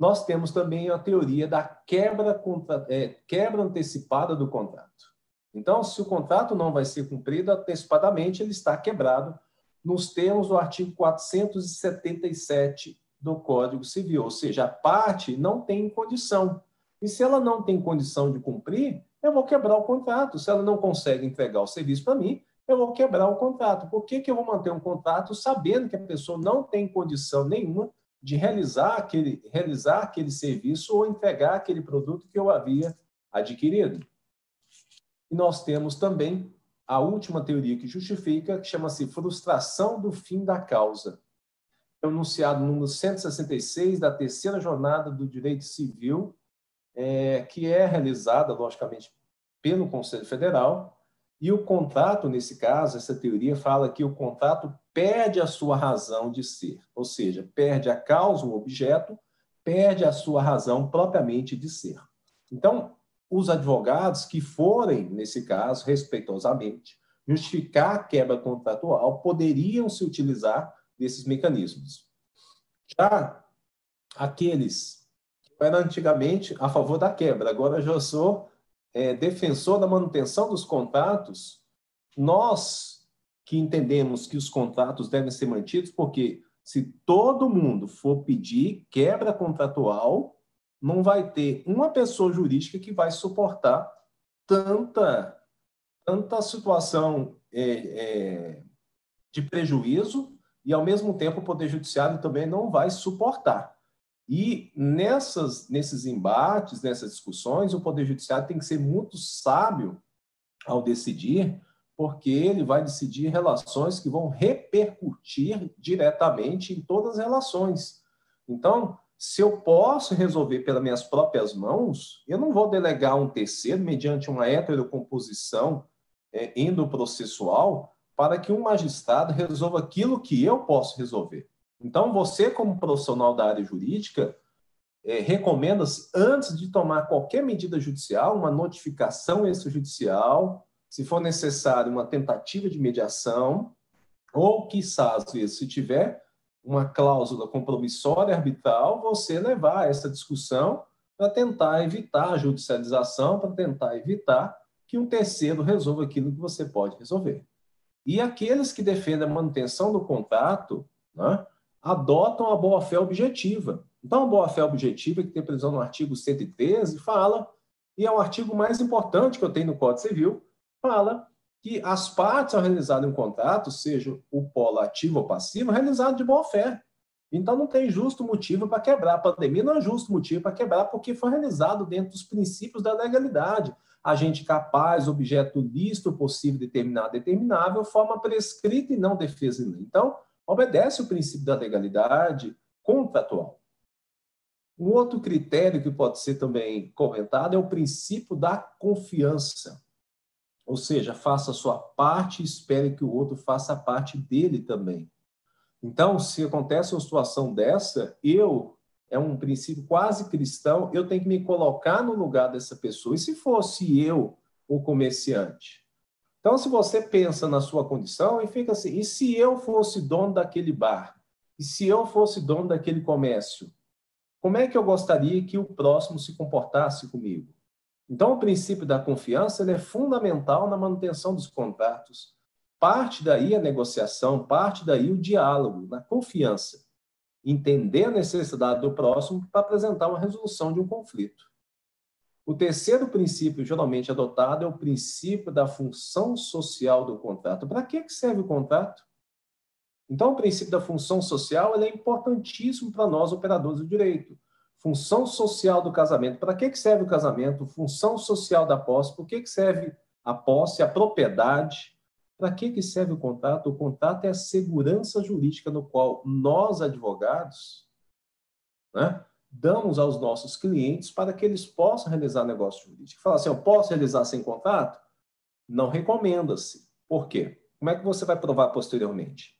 nós temos também a teoria da quebra, contra, é, quebra antecipada do contrato. Então, se o contrato não vai ser cumprido antecipadamente, ele está quebrado nos termos do artigo 477 do Código Civil, ou seja, a parte não tem condição. E se ela não tem condição de cumprir, eu vou quebrar o contrato. Se ela não consegue entregar o serviço para mim, eu vou quebrar o contrato. Por que, que eu vou manter um contrato sabendo que a pessoa não tem condição nenhuma de realizar aquele, realizar aquele serviço ou entregar aquele produto que eu havia adquirido. E nós temos também a última teoria que justifica, que chama-se frustração do fim da causa. Enunciado número 166 da terceira jornada do direito civil, é, que é realizada, logicamente, pelo Conselho Federal, e o contrato, nesse caso, essa teoria fala que o contrato perde a sua razão de ser, ou seja, perde a causa, o objeto, perde a sua razão propriamente de ser. Então, os advogados que forem, nesse caso, respeitosamente, justificar a quebra contratual, poderiam se utilizar desses mecanismos. Já aqueles que eram antigamente a favor da quebra, agora já sou é, defensor da manutenção dos contratos, nós que entendemos que os contratos devem ser mantidos, porque se todo mundo for pedir quebra contratual, não vai ter uma pessoa jurídica que vai suportar tanta, tanta situação é, é, de prejuízo e, ao mesmo tempo, o Poder Judiciário também não vai suportar. E nessas, nesses embates, nessas discussões, o Poder Judiciário tem que ser muito sábio ao decidir, porque ele vai decidir relações que vão repercutir diretamente em todas as relações. Então, se eu posso resolver pelas minhas próprias mãos, eu não vou delegar um terceiro mediante uma heterocomposição é, endoprocessual para que um magistrado resolva aquilo que eu posso resolver. Então, você, como profissional da área jurídica, é, recomenda-se, antes de tomar qualquer medida judicial, uma notificação extrajudicial, se for necessário, uma tentativa de mediação, ou, vezes, se tiver uma cláusula compromissória arbitral, você levar essa discussão para tentar evitar a judicialização, para tentar evitar que um terceiro resolva aquilo que você pode resolver. E aqueles que defendem a manutenção do contrato, né, adotam a boa-fé objetiva. Então, a boa-fé objetiva, que tem previsão no artigo 113, fala, e é o artigo mais importante que eu tenho no Código Civil, fala que as partes, ao realizarem um contrato, seja o polo ativo ou passivo, realizado de boa-fé. Então, não tem justo motivo para quebrar. A pandemia não é justo motivo para quebrar, porque foi realizado dentro dos princípios da legalidade. Agente capaz, objeto lícito, possível, determinado, determinável, forma prescrita e não defesa em lei. Então, obedece o princípio da legalidade contratual. Um outro critério que pode ser também comentado é o princípio da confiança. Ou seja, faça a sua parte e espere que o outro faça a parte dele também. Então, se acontece uma situação dessa, eu, é um princípio quase cristão, eu tenho que me colocar no lugar dessa pessoa. E se fosse eu o comerciante? Então, se você pensa na sua condição e fica assim, e se eu fosse dono daquele bar? E se eu fosse dono daquele comércio? Como é que eu gostaria que o próximo se comportasse comigo? Então, o princípio da confiança é fundamental na manutenção dos contratos. parte daí a negociação, parte daí o diálogo, na confiança. Entender a necessidade do próximo para apresentar uma resolução de um conflito. O terceiro princípio geralmente adotado é o princípio da função social do contrato. Para que serve o contrato? Então, o princípio da função social é importantíssimo para nós, operadores do direito. Função social do casamento. Para que serve o casamento? Função social da posse. Por que serve a posse, a propriedade? Para que serve o contrato? O contrato é a segurança jurídica no qual nós, advogados, né, damos aos nossos clientes para que eles possam realizar negócio jurídico. Fala assim, eu posso realizar sem contrato? Não recomenda-se. Por quê? Como é que você vai provar posteriormente?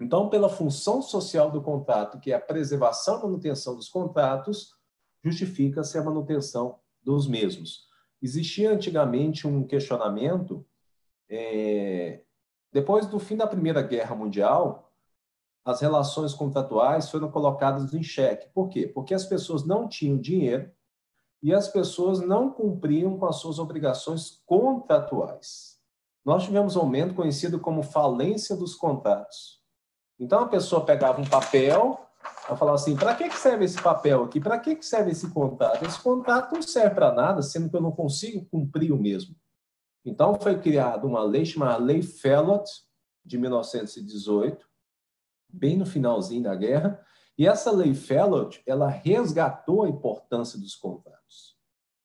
Então, pela função social do contrato, que é a preservação e manutenção dos contratos, justifica-se a manutenção dos mesmos. Existia antigamente um questionamento, é, depois do fim da Primeira Guerra Mundial, as relações contratuais foram colocadas em xeque. Por quê? Porque as pessoas não tinham dinheiro e as pessoas não cumpriam com as suas obrigações contratuais. Nós tivemos um aumento conhecido como falência dos contratos. Então a pessoa pegava um papel, ela falava assim: para que serve esse papel aqui? Para que serve esse contrato? Esse contrato não serve para nada, sendo que eu não consigo cumprir o mesmo. Então foi criada uma lei chamada Lei Fellot, de 1918, bem no finalzinho da guerra, e essa lei Fellot, ela resgatou a importância dos contratos.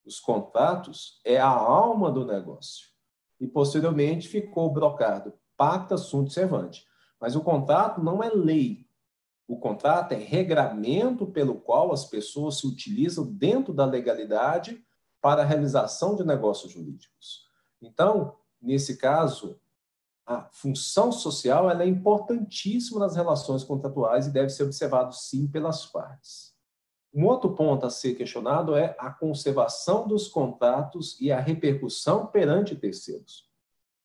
Os contratos é a alma do negócio. E posteriormente ficou brocado pacta sunt servante. Mas o contrato não é lei. O contrato é regramento pelo qual as pessoas se utilizam dentro da legalidade para a realização de negócios jurídicos. Então, nesse caso, a função social é importantíssima nas relações contratuais e deve ser observado sim pelas partes. Um outro ponto a ser questionado é a conservação dos contratos e a repercussão perante terceiros.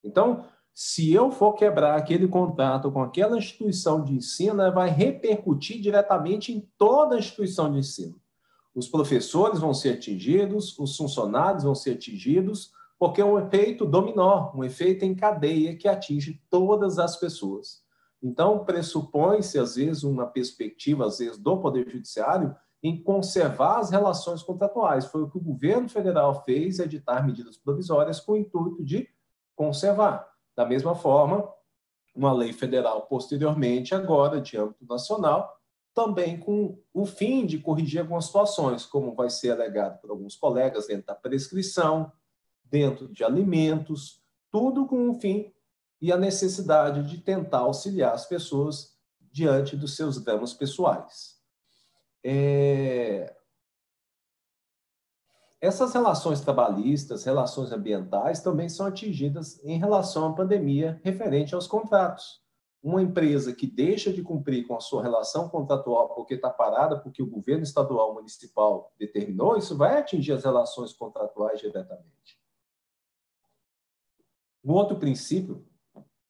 Então, se eu for quebrar aquele contrato com aquela instituição de ensino, vai repercutir diretamente em toda a instituição de ensino. Os professores vão ser atingidos, os funcionários vão ser atingidos, porque é um efeito dominó, um efeito em cadeia que atinge todas as pessoas. Então, pressupõe-se, às vezes, uma perspectiva, às vezes, do Poder Judiciário em conservar as relações contratuais. Foi o que o governo federal fez, editar medidas provisórias com o intuito de conservar. Da mesma forma, uma lei federal, posteriormente, agora, de âmbito nacional, também com o fim de corrigir algumas situações, como vai ser alegado por alguns colegas dentro da prescrição, dentro de alimentos, tudo com o fim e a necessidade de tentar auxiliar as pessoas diante dos seus dramas pessoais. É... Essas relações trabalhistas, relações ambientais também são atingidas em relação à pandemia referente aos contratos. Uma empresa que deixa de cumprir com a sua relação contratual porque está parada, porque o governo estadual municipal determinou, isso vai atingir as relações contratuais diretamente. Um outro princípio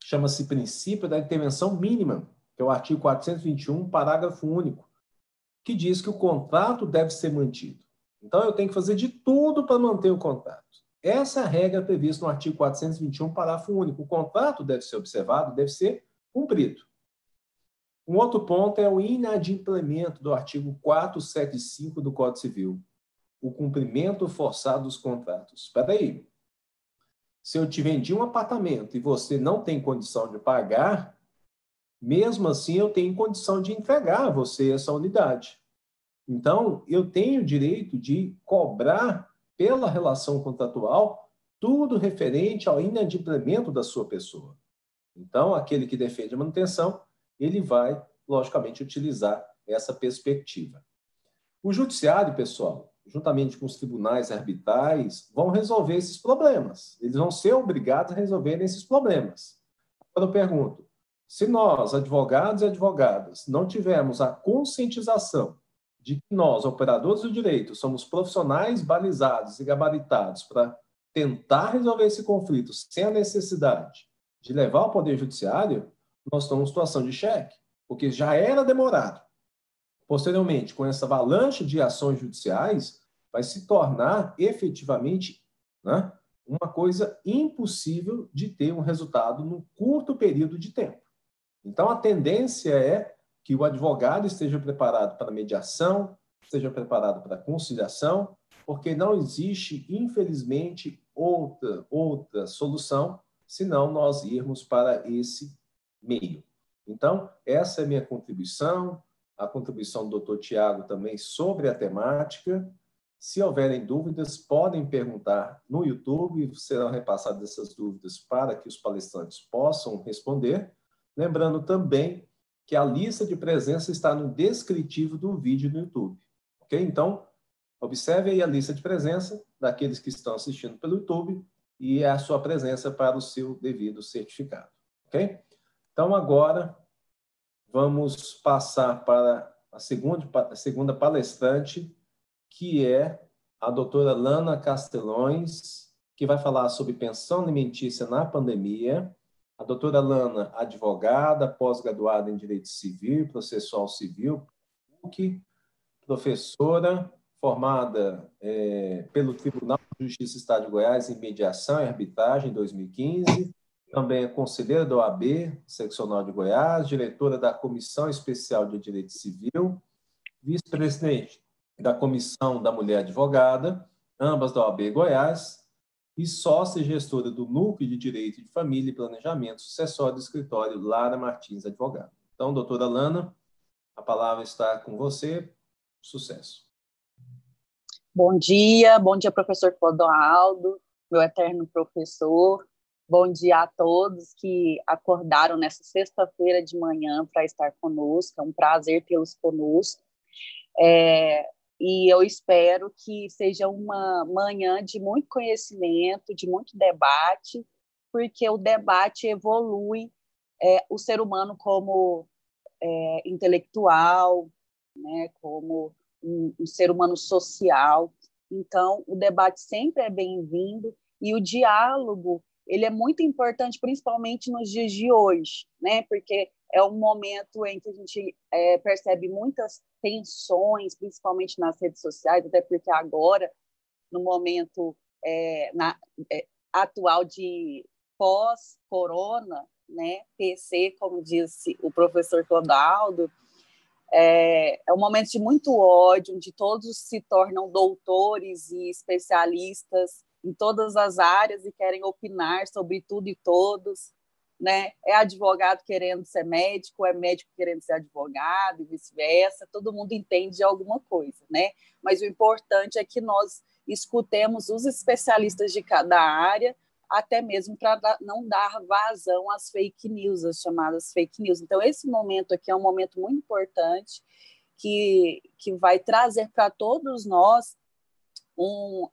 chama-se princípio da intervenção mínima, que é o artigo 421, parágrafo único, que diz que o contrato deve ser mantido. Então, eu tenho que fazer de tudo para manter o contrato. Essa é regra prevista no artigo 421, parágrafo único. O contrato deve ser observado, deve ser cumprido. Um outro ponto é o inadimplemento do artigo 475 do Código Civil, o cumprimento forçado dos contratos. Espera aí, se eu te vendi um apartamento e você não tem condição de pagar, mesmo assim eu tenho condição de entregar a você essa unidade. Então, eu tenho direito de cobrar pela relação contratual tudo referente ao inadimplemento da sua pessoa. Então, aquele que defende a manutenção, ele vai, logicamente, utilizar essa perspectiva. O judiciário, pessoal, juntamente com os tribunais arbitrais, vão resolver esses problemas. Eles vão ser obrigados a resolver esses problemas. Agora eu pergunto: se nós, advogados e advogadas, não tivermos a conscientização de que nós, operadores do direito, somos profissionais balizados e gabaritados para tentar resolver esse conflito sem a necessidade de levar ao Poder Judiciário, nós estamos em situação de cheque, porque já era demorado. Posteriormente, com essa avalanche de ações judiciais, vai se tornar efetivamente né, uma coisa impossível de ter um resultado num curto período de tempo. Então, a tendência é que o advogado esteja preparado para mediação, esteja preparado para conciliação, porque não existe, infelizmente, outra, outra solução senão nós irmos para esse meio. Então, essa é a minha contribuição, a contribuição do Dr. Tiago também sobre a temática. Se houverem dúvidas, podem perguntar no YouTube, serão repassadas essas dúvidas para que os palestrantes possam responder. Lembrando também que a lista de presença está no descritivo do vídeo no YouTube. Ok? Então, observe aí a lista de presença daqueles que estão assistindo pelo YouTube e a sua presença para o seu devido certificado. Ok? Então, agora, vamos passar para a segunda, a segunda palestrante, que é a doutora Lana Castelões, que vai falar sobre pensão alimentícia na pandemia. A doutora Lana, advogada, pós-graduada em Direito Civil Processual Civil, PUC, professora formada é, pelo Tribunal de Justiça do Estado de Goiás em Mediação e Arbitragem em 2015, também é conselheira da OAB, seccional de Goiás, diretora da Comissão Especial de Direito Civil, vice-presidente da Comissão da Mulher Advogada, ambas da OAB Goiás, e sócia gestora do Núcleo de Direito de Família e Planejamento Sucessório do escritório Lara Martins Advogado. Então, doutora Lana, a palavra está com você. Sucesso. Bom dia, bom dia, professor Clodoaldo, meu eterno professor. Bom dia a todos que acordaram nessa sexta-feira de manhã para estar conosco. É um prazer tê-los conosco. É, e eu espero que seja uma manhã de muito conhecimento, de muito debate, porque o debate evolui é, o ser humano como é, intelectual, né, como um, um ser humano social. Então, o debate sempre é bem-vindo e o diálogo ele é muito importante, principalmente nos dias de hoje, né? Porque é um momento em que a gente é, percebe muitas tensões, principalmente nas redes sociais, até porque agora, no momento é, na, é, atual de pós-corona, né, PC, como disse o professor Clodaldo, é, é um momento de muito ódio, onde todos se tornam doutores e especialistas em todas as áreas e querem opinar sobre tudo e todos né? É advogado querendo ser médico, é médico querendo ser advogado e vice-versa. Todo mundo entende de alguma coisa, né? Mas o importante é que nós escutemos os especialistas de cada área, até mesmo para não dar vazão às fake news, as chamadas fake news. Então, esse momento aqui é um momento muito importante que, que vai trazer para todos nós um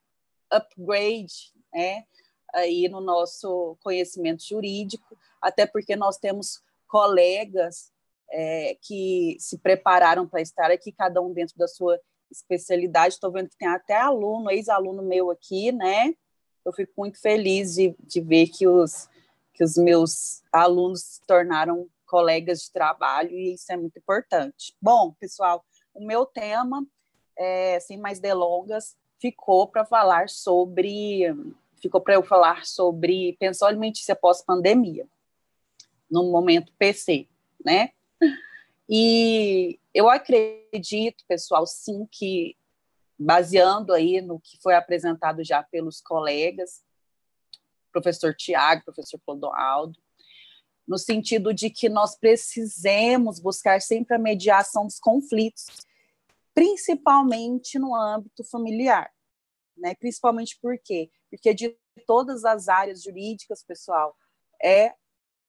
upgrade, né? aí no nosso conhecimento jurídico, até porque nós temos colegas é, que se prepararam para estar aqui, cada um dentro da sua especialidade. Estou vendo que tem até aluno, ex-aluno meu aqui, né? Eu fico muito feliz de, de ver que os, que os meus alunos se tornaram colegas de trabalho e isso é muito importante. Bom, pessoal, o meu tema, é, sem mais delongas, ficou para falar sobre ficou para eu falar sobre pensão alimentícia pós-pandemia, no momento PC, né? E eu acredito, pessoal, sim, que baseando aí no que foi apresentado já pelos colegas, professor Tiago, professor Clodoaldo, no sentido de que nós precisamos buscar sempre a mediação dos conflitos, principalmente no âmbito familiar, né? Principalmente por quê? porque de todas as áreas jurídicas, pessoal, é,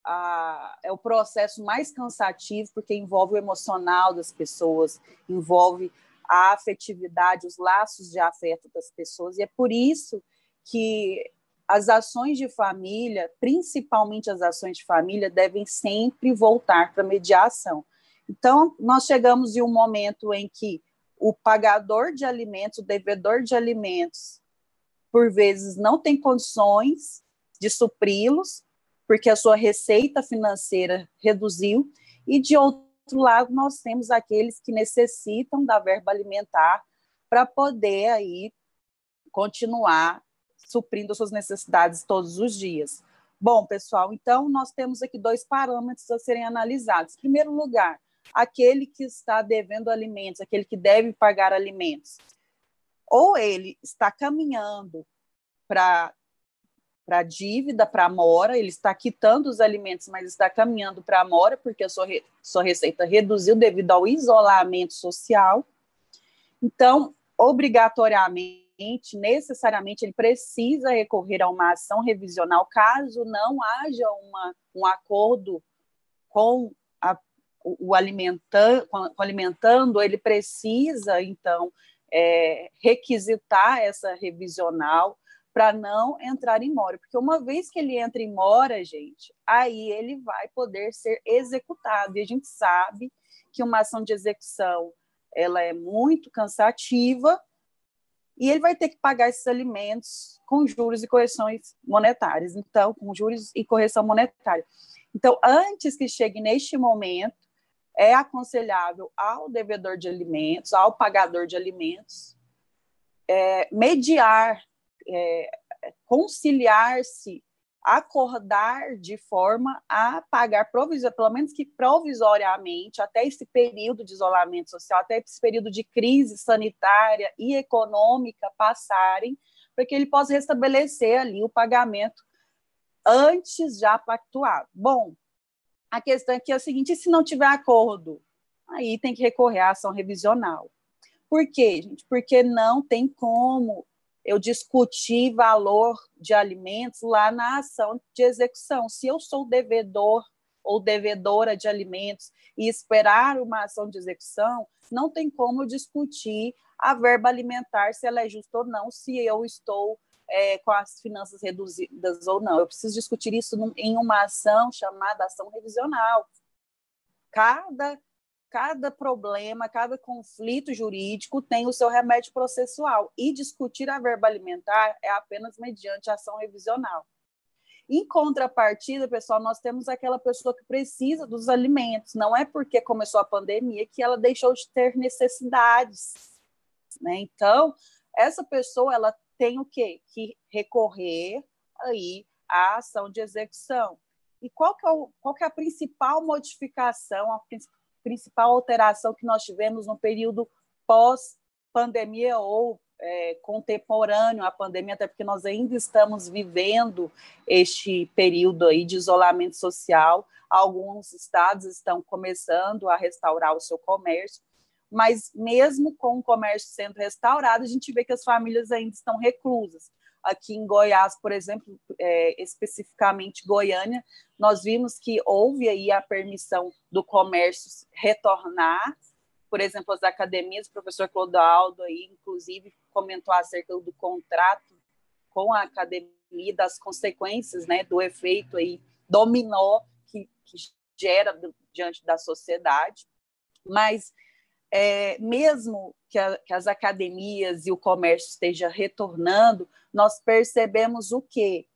a, é o processo mais cansativo, porque envolve o emocional das pessoas, envolve a afetividade, os laços de afeto das pessoas, e é por isso que as ações de família, principalmente as ações de família, devem sempre voltar para a mediação. Então, nós chegamos em um momento em que o pagador de alimentos, o devedor de alimentos, por vezes não tem condições de supri-los, porque a sua receita financeira reduziu, e de outro lado nós temos aqueles que necessitam da verba alimentar para poder aí continuar suprindo suas necessidades todos os dias. Bom, pessoal, então nós temos aqui dois parâmetros a serem analisados. Em primeiro lugar, aquele que está devendo alimentos, aquele que deve pagar alimentos. Ou ele está caminhando para para dívida, para a mora, ele está quitando os alimentos, mas está caminhando para a mora, porque a sua, re, sua receita reduziu devido ao isolamento social. Então, obrigatoriamente, necessariamente, ele precisa recorrer a uma ação revisional caso não haja uma, um acordo com o alimentando, alimentando, ele precisa, então, é, requisitar essa revisional para não entrar em mora, porque uma vez que ele entra em mora, gente, aí ele vai poder ser executado, e a gente sabe que uma ação de execução ela é muito cansativa e ele vai ter que pagar esses alimentos com juros e correções monetárias. Então, com juros e correção monetária. Então, antes que chegue neste momento, é aconselhável ao devedor de alimentos, ao pagador de alimentos, é, mediar, é, conciliar-se acordar de forma a pagar pelo menos que provisoriamente, até esse período de isolamento social, até esse período de crise sanitária e econômica passarem, para que ele possa restabelecer ali o pagamento antes já pactuado. Bom, a questão aqui é a seguinte: se não tiver acordo, aí tem que recorrer à ação revisional. Por quê, gente? Porque não tem como eu discutir valor de alimentos lá na ação de execução. Se eu sou devedor ou devedora de alimentos e esperar uma ação de execução, não tem como discutir a verba alimentar, se ela é justa ou não, se eu estou é, com as finanças reduzidas ou não. Eu preciso discutir isso em uma ação chamada ação revisional. Cada cada problema, cada conflito jurídico tem o seu remédio processual e discutir a verba alimentar é apenas mediante ação revisional. Em contrapartida, pessoal, nós temos aquela pessoa que precisa dos alimentos. Não é porque começou a pandemia que ela deixou de ter necessidades. Né? Então, essa pessoa ela tem o quê? Que recorrer aí à ação de execução. E qual que é, o, qual que é a principal modificação, a principal alteração que nós tivemos no período pós-pandemia ou é, contemporâneo à pandemia, até porque nós ainda estamos vivendo este período aí de isolamento social. Alguns estados estão começando a restaurar o seu comércio, mas mesmo com o comércio sendo restaurado, a gente vê que as famílias ainda estão reclusas. Aqui em Goiás, por exemplo, é, especificamente Goiânia, nós vimos que houve aí a permissão do comércio retornar, por exemplo, as academias, o professor Clodoaldo aí, inclusive, comentou acerca do contrato com a academia, das consequências, né, do efeito aí dominó que, que gera diante da sociedade, mas é, mesmo que, a, que, as academias e o comércio esteja retornando, nós percebemos o quê?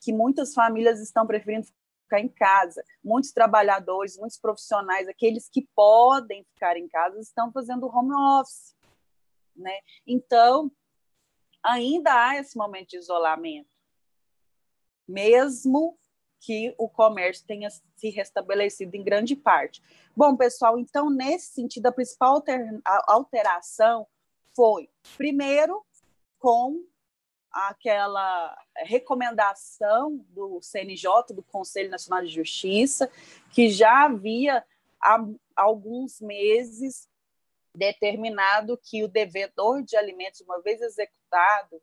Que muitas famílias estão preferindo ficar em casa. Muitos trabalhadores, muitos profissionais, aqueles que podem ficar em casa, estão fazendo home office. Né? Então, ainda há esse momento de isolamento. Mesmo que o comércio tenha se restabelecido em grande parte. Bom, pessoal, então, nesse sentido, a principal alteração foi, primeiro, com aquela recomendação do CNJ, do Conselho Nacional de Justiça, que já havia há alguns meses determinado que o devedor de alimentos, uma vez executado,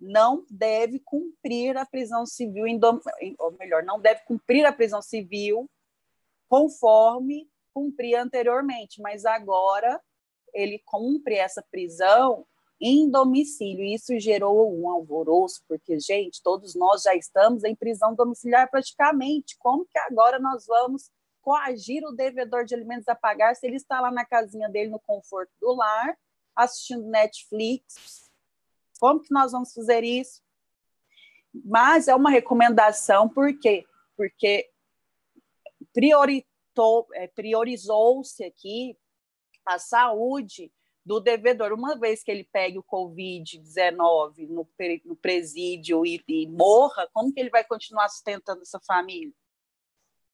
não deve cumprir a prisão civil, ou melhor, não deve cumprir a prisão civil conforme cumpria anteriormente, mas agora ele cumpre essa prisão em domicílio. Isso gerou um alvoroço, porque, gente, todos nós já estamos em prisão domiciliar praticamente. Como que agora nós vamos coagir o devedor de alimentos a pagar se ele está lá na casinha dele, no conforto do lar, assistindo Netflix? Como que nós vamos fazer isso? Mas é uma recomendação, por quê? Porque é, priorizou-se aqui a saúde do devedor. Uma vez que ele pegue o Covid-19 no, presídio e, e, morra, como que ele vai continuar sustentando essa família?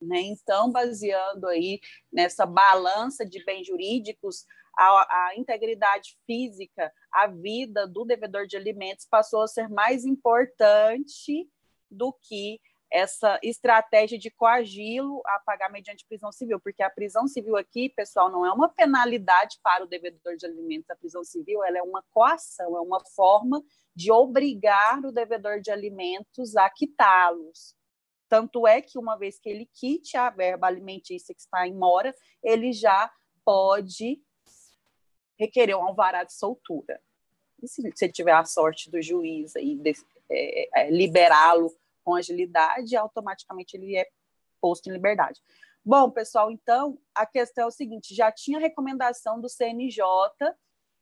Né? Então, baseando aí nessa balança de bens jurídicos, a, a integridade física, a vida do devedor de alimentos passou a ser mais importante do que essa estratégia de coagi-lo a pagar mediante prisão civil, porque a prisão civil aqui, pessoal, não é uma penalidade para o devedor de alimentos. A prisão civil ela é uma coação, é uma forma de obrigar o devedor de alimentos a quitá-los. Tanto é que, uma vez que ele quite a verba alimentícia que está em mora, ele já pode requerer um alvará de soltura. E se você tiver a sorte do juiz aí é, é, liberá-lo com agilidade, automaticamente ele é posto em liberdade. Bom, pessoal, então a questão é o seguinte: já tinha recomendação do CNJ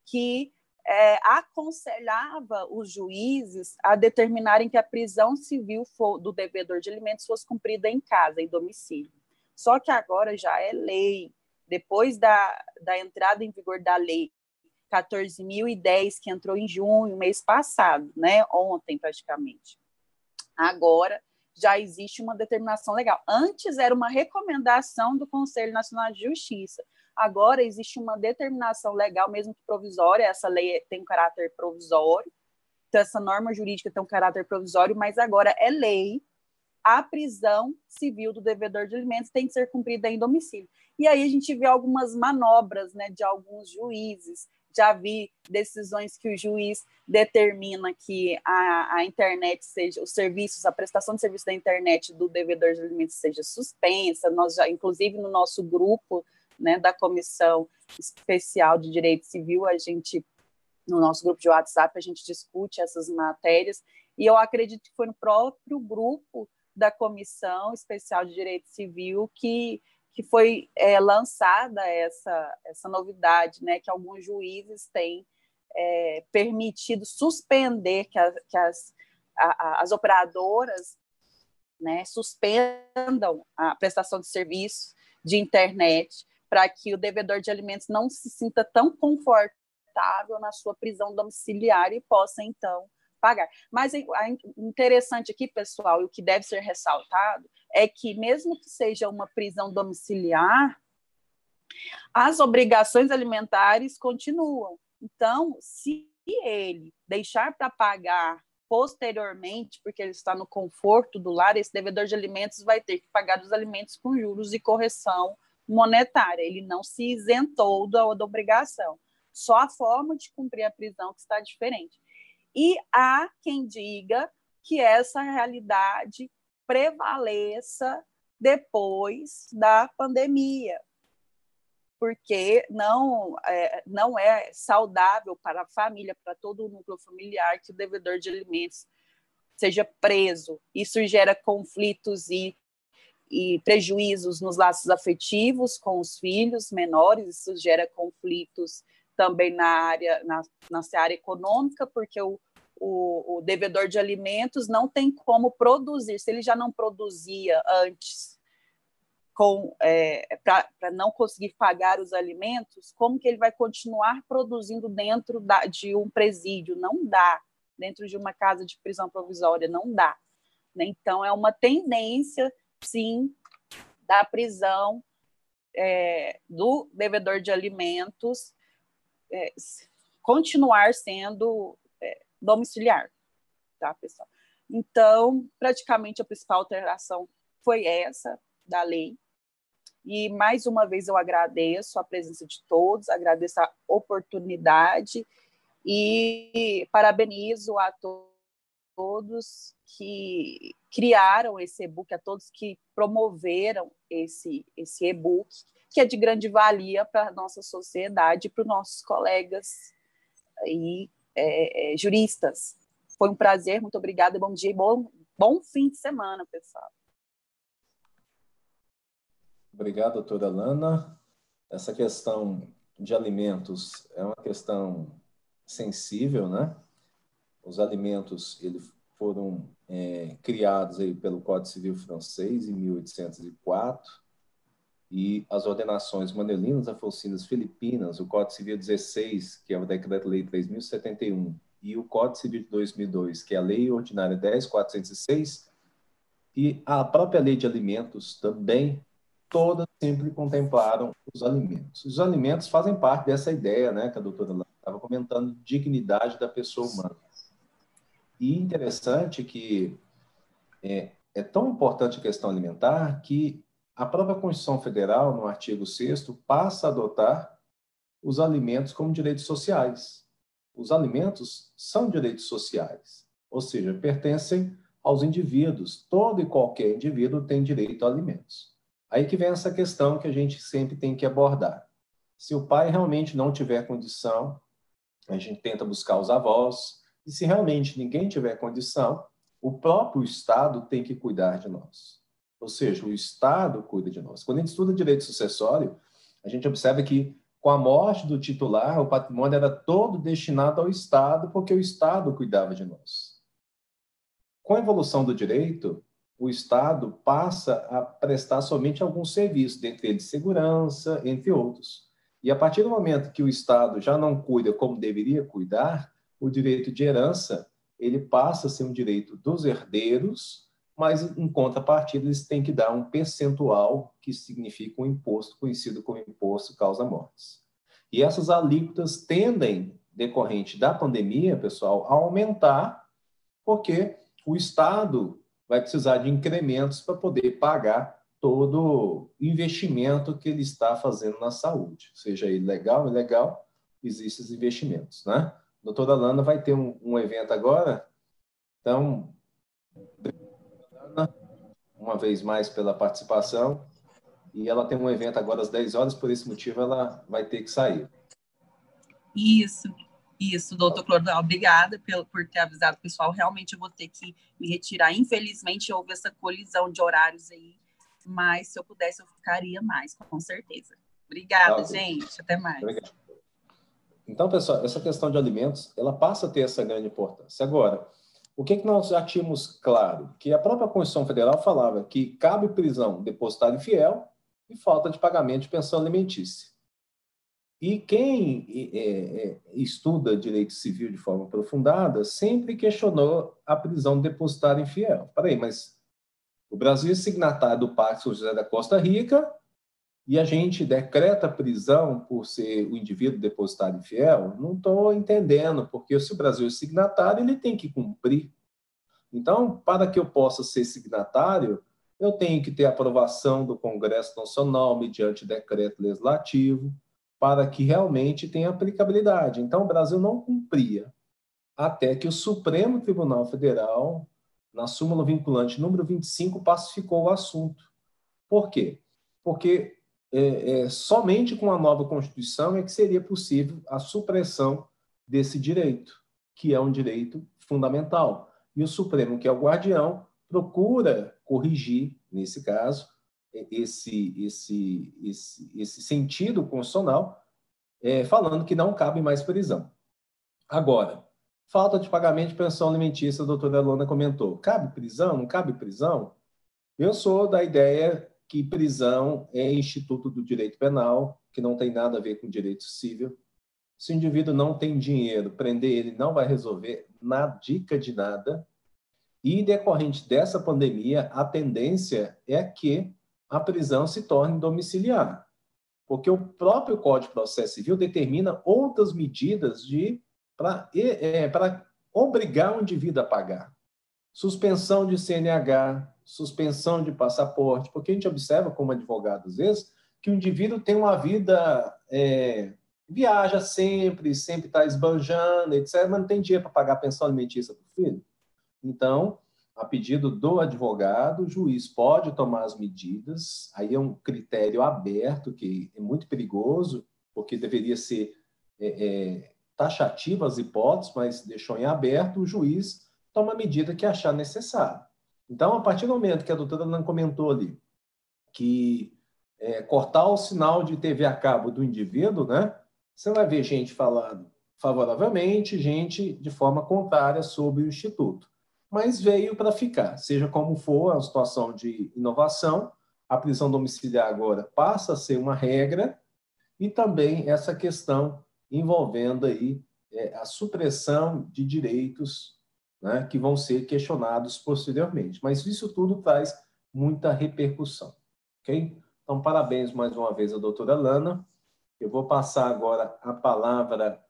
que é, aconselhava os juízes a determinarem que a prisão civil for, do devedor de alimentos fosse cumprida em casa, em domicílio. Só que agora já é lei, depois da, da entrada em vigor da lei 14.010, que entrou em junho, mês passado, né? ontem praticamente. Agora já existe uma determinação legal. Antes era uma recomendação do Conselho Nacional de Justiça. Agora existe uma determinação legal, mesmo que provisória, essa lei tem um caráter provisório, então essa norma jurídica tem um caráter provisório, mas agora é lei. A prisão civil do devedor de alimentos tem que ser cumprida em domicílio. E aí a gente vê algumas manobras né, de alguns juízes já vi decisões que o juiz determina que a, a internet seja, os serviços, a prestação de serviço da internet do devedor de alimentos seja suspensa. Nós já, inclusive, no nosso grupo né, da Comissão Especial de Direito Civil, a gente, no nosso grupo de WhatsApp, a gente discute essas matérias, e eu acredito que foi no próprio grupo da Comissão Especial de Direito Civil que que foi é, lançada essa, essa novidade, né, que alguns juízes têm é, permitido suspender que, a, que as, a, as operadoras né, suspendam a prestação de serviço de internet para que o devedor de alimentos não se sinta tão confortável na sua prisão domiciliar e possa, então, pagar. Mas interessante aqui, pessoal, e o que deve ser ressaltado, é que, mesmo que seja uma prisão domiciliar, as obrigações alimentares continuam. Então, se ele deixar para pagar posteriormente, porque ele está no conforto do lar, esse devedor de alimentos vai ter que pagar os alimentos com juros e correção monetária. Ele não se isentou da, da obrigação. Só a forma de cumprir a prisão que está diferente. E há quem diga que essa realidade prevaleça depois da pandemia, porque não é, não é saudável para a família, para todo o núcleo familiar, que o devedor de alimentos seja preso. Isso gera conflitos e, e prejuízos nos laços afetivos com os filhos menores, isso gera conflitos também na área, na, na área econômica, porque o, o, o, devedor de alimentos não tem como produzir, se ele já não produzia antes com é, para não conseguir pagar os alimentos, como que ele vai continuar produzindo dentro da, de um presídio? Não dá. Dentro de uma casa de prisão provisória, não dá. Né? Então, é uma tendência, sim, da prisão é, do devedor de alimentos é, continuar sendo é, domiciliar, tá, pessoal? Então, praticamente a principal alteração foi essa da lei. E mais uma vez eu agradeço a presença de todos, agradeço a oportunidade e parabenizo a todos que criaram esse e-book, a todos que promoveram esse, esse e-book que é de grande valia para a nossa sociedade, para os nossos colegas e é, é, juristas. Foi um prazer, muito obrigada, bom dia e bom, bom fim de semana, pessoal. Obrigado, doutora Lana. Essa questão de alimentos é uma questão sensível, né? Os alimentos eles foram é, criados aí pelo Código Civil francês em 1804 e as ordenações manelinas, afocinas, filipinas, o Código Civil 16, que é o Decreto-Lei 3071, e o Código Civil de 2002, que é a Lei Ordinária 10406, e a própria Lei de Alimentos também, todas sempre contemplaram os alimentos. Os alimentos fazem parte dessa ideia, né, que a doutora estava comentando, dignidade da pessoa humana. E interessante que é, é tão importante a questão alimentar que a própria Constituição Federal, no artigo 6 passa a adotar os alimentos como direitos sociais. Os alimentos são direitos sociais, ou seja, pertencem aos indivíduos. Todo e qualquer indivíduo tem direito a alimentos. Aí que vem essa questão que a gente sempre tem que abordar. Se o pai realmente não tiver condição, a gente tenta buscar os avós, e se realmente ninguém tiver condição, o próprio Estado tem que cuidar de nós. Ou seja, o Estado cuida de nós. Quando a gente estuda direito sucessório, a gente observa que, com a morte do titular, o patrimônio era todo destinado ao Estado, porque o Estado cuidava de nós. Com a evolução do direito, o Estado passa a prestar somente alguns serviços, dentre eles segurança, entre outros. E a partir do momento que o Estado já não cuida como deveria cuidar, o direito de herança ele passa a ser um direito dos herdeiros mas em contrapartida eles têm que dar um percentual que significa um imposto conhecido como imposto causa-mortes. E essas alíquotas tendem, decorrente da pandemia, pessoal, a aumentar, porque o Estado vai precisar de incrementos para poder pagar todo investimento que ele está fazendo na saúde, seja ele legal ou ilegal, existem os investimentos, né? A doutora Lana vai ter um, um evento agora, então uma vez mais pela participação. E ela tem um evento agora às 10 horas, por esse motivo ela vai ter que sair. Isso, isso, doutor Clodal, obrigada por, por ter avisado o pessoal. Realmente eu vou ter que me retirar. Infelizmente houve essa colisão de horários aí, mas se eu pudesse eu ficaria mais, com certeza. Obrigada, tá, gente. Até mais. Obrigado. Então, pessoal, essa questão de alimentos, ela passa a ter essa grande importância. Agora, o que, que nós já tínhamos claro? Que a própria Constituição Federal falava que cabe prisão depositário infiel e falta de pagamento de pensão alimentícia. E quem é, é, estuda direito civil de forma aprofundada sempre questionou a prisão depositária infiel. Peraí, mas o Brasil é signatário do Pacto São José da Costa Rica e a gente decreta prisão por ser o indivíduo depositário infiel, não estou entendendo, porque se o Brasil é signatário, ele tem que cumprir. Então, para que eu possa ser signatário, eu tenho que ter aprovação do Congresso Nacional mediante decreto legislativo, para que realmente tenha aplicabilidade. Então, o Brasil não cumpria, até que o Supremo Tribunal Federal, na súmula vinculante número 25, pacificou o assunto. Por quê? Porque é, é, somente com a nova Constituição é que seria possível a supressão desse direito, que é um direito fundamental. E o Supremo, que é o guardião, procura corrigir, nesse caso, esse, esse, esse, esse sentido constitucional, é, falando que não cabe mais prisão. Agora, falta de pagamento de pensão alimentícia, a doutora Elona comentou. Cabe prisão? Não cabe prisão? Eu sou da ideia que prisão é instituto do direito penal, que não tem nada a ver com direito civil. Se o indivíduo não tem dinheiro, prender ele não vai resolver na dica de nada. E decorrente dessa pandemia, a tendência é que a prisão se torne domiciliar, porque o próprio Código de Processo Civil determina outras medidas para é, obrigar o indivíduo a pagar. Suspensão de CNH, suspensão de passaporte, porque a gente observa como advogado, às vezes, que o indivíduo tem uma vida, é, viaja sempre, sempre está esbanjando, etc., mas não tem dinheiro para pagar a pensão alimentícia para o filho. Então, a pedido do advogado, o juiz pode tomar as medidas, aí é um critério aberto, que é muito perigoso, porque deveria ser é, é, taxativo as hipóteses, mas deixou em aberto, o juiz toma a medida que achar necessário. Então, a partir do momento que a doutora não comentou ali que é, cortar o sinal de TV a cabo do indivíduo, né, você vai ver gente falando favoravelmente, gente de forma contrária sobre o Instituto. Mas veio para ficar, seja como for a situação de inovação, a prisão domiciliar agora passa a ser uma regra e também essa questão envolvendo aí é, a supressão de direitos né, que vão ser questionados posteriormente. Mas isso tudo traz muita repercussão, ok? Então, parabéns mais uma vez à doutora Lana. Eu vou passar agora a palavra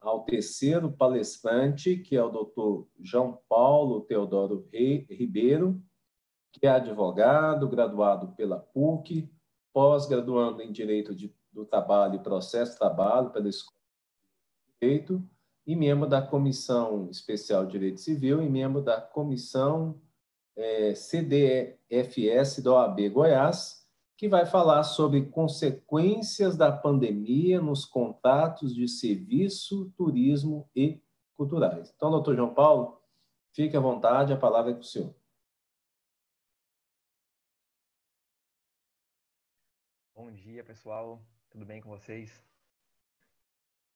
ao terceiro palestrante, que é o doutor João Paulo Teodoro Ribeiro, que é advogado, graduado pela PUC, pós-graduando em Direito de, do Trabalho e Processo de Trabalho pela Escola de Direito e membro da Comissão Especial de Direito Civil e membro da Comissão é, CDFS da OAB Goiás, que vai falar sobre consequências da pandemia nos contratos de serviço, turismo e culturais. Então, doutor João Paulo, fique à vontade, a palavra é para o senhor. Bom dia, pessoal. Tudo bem com vocês?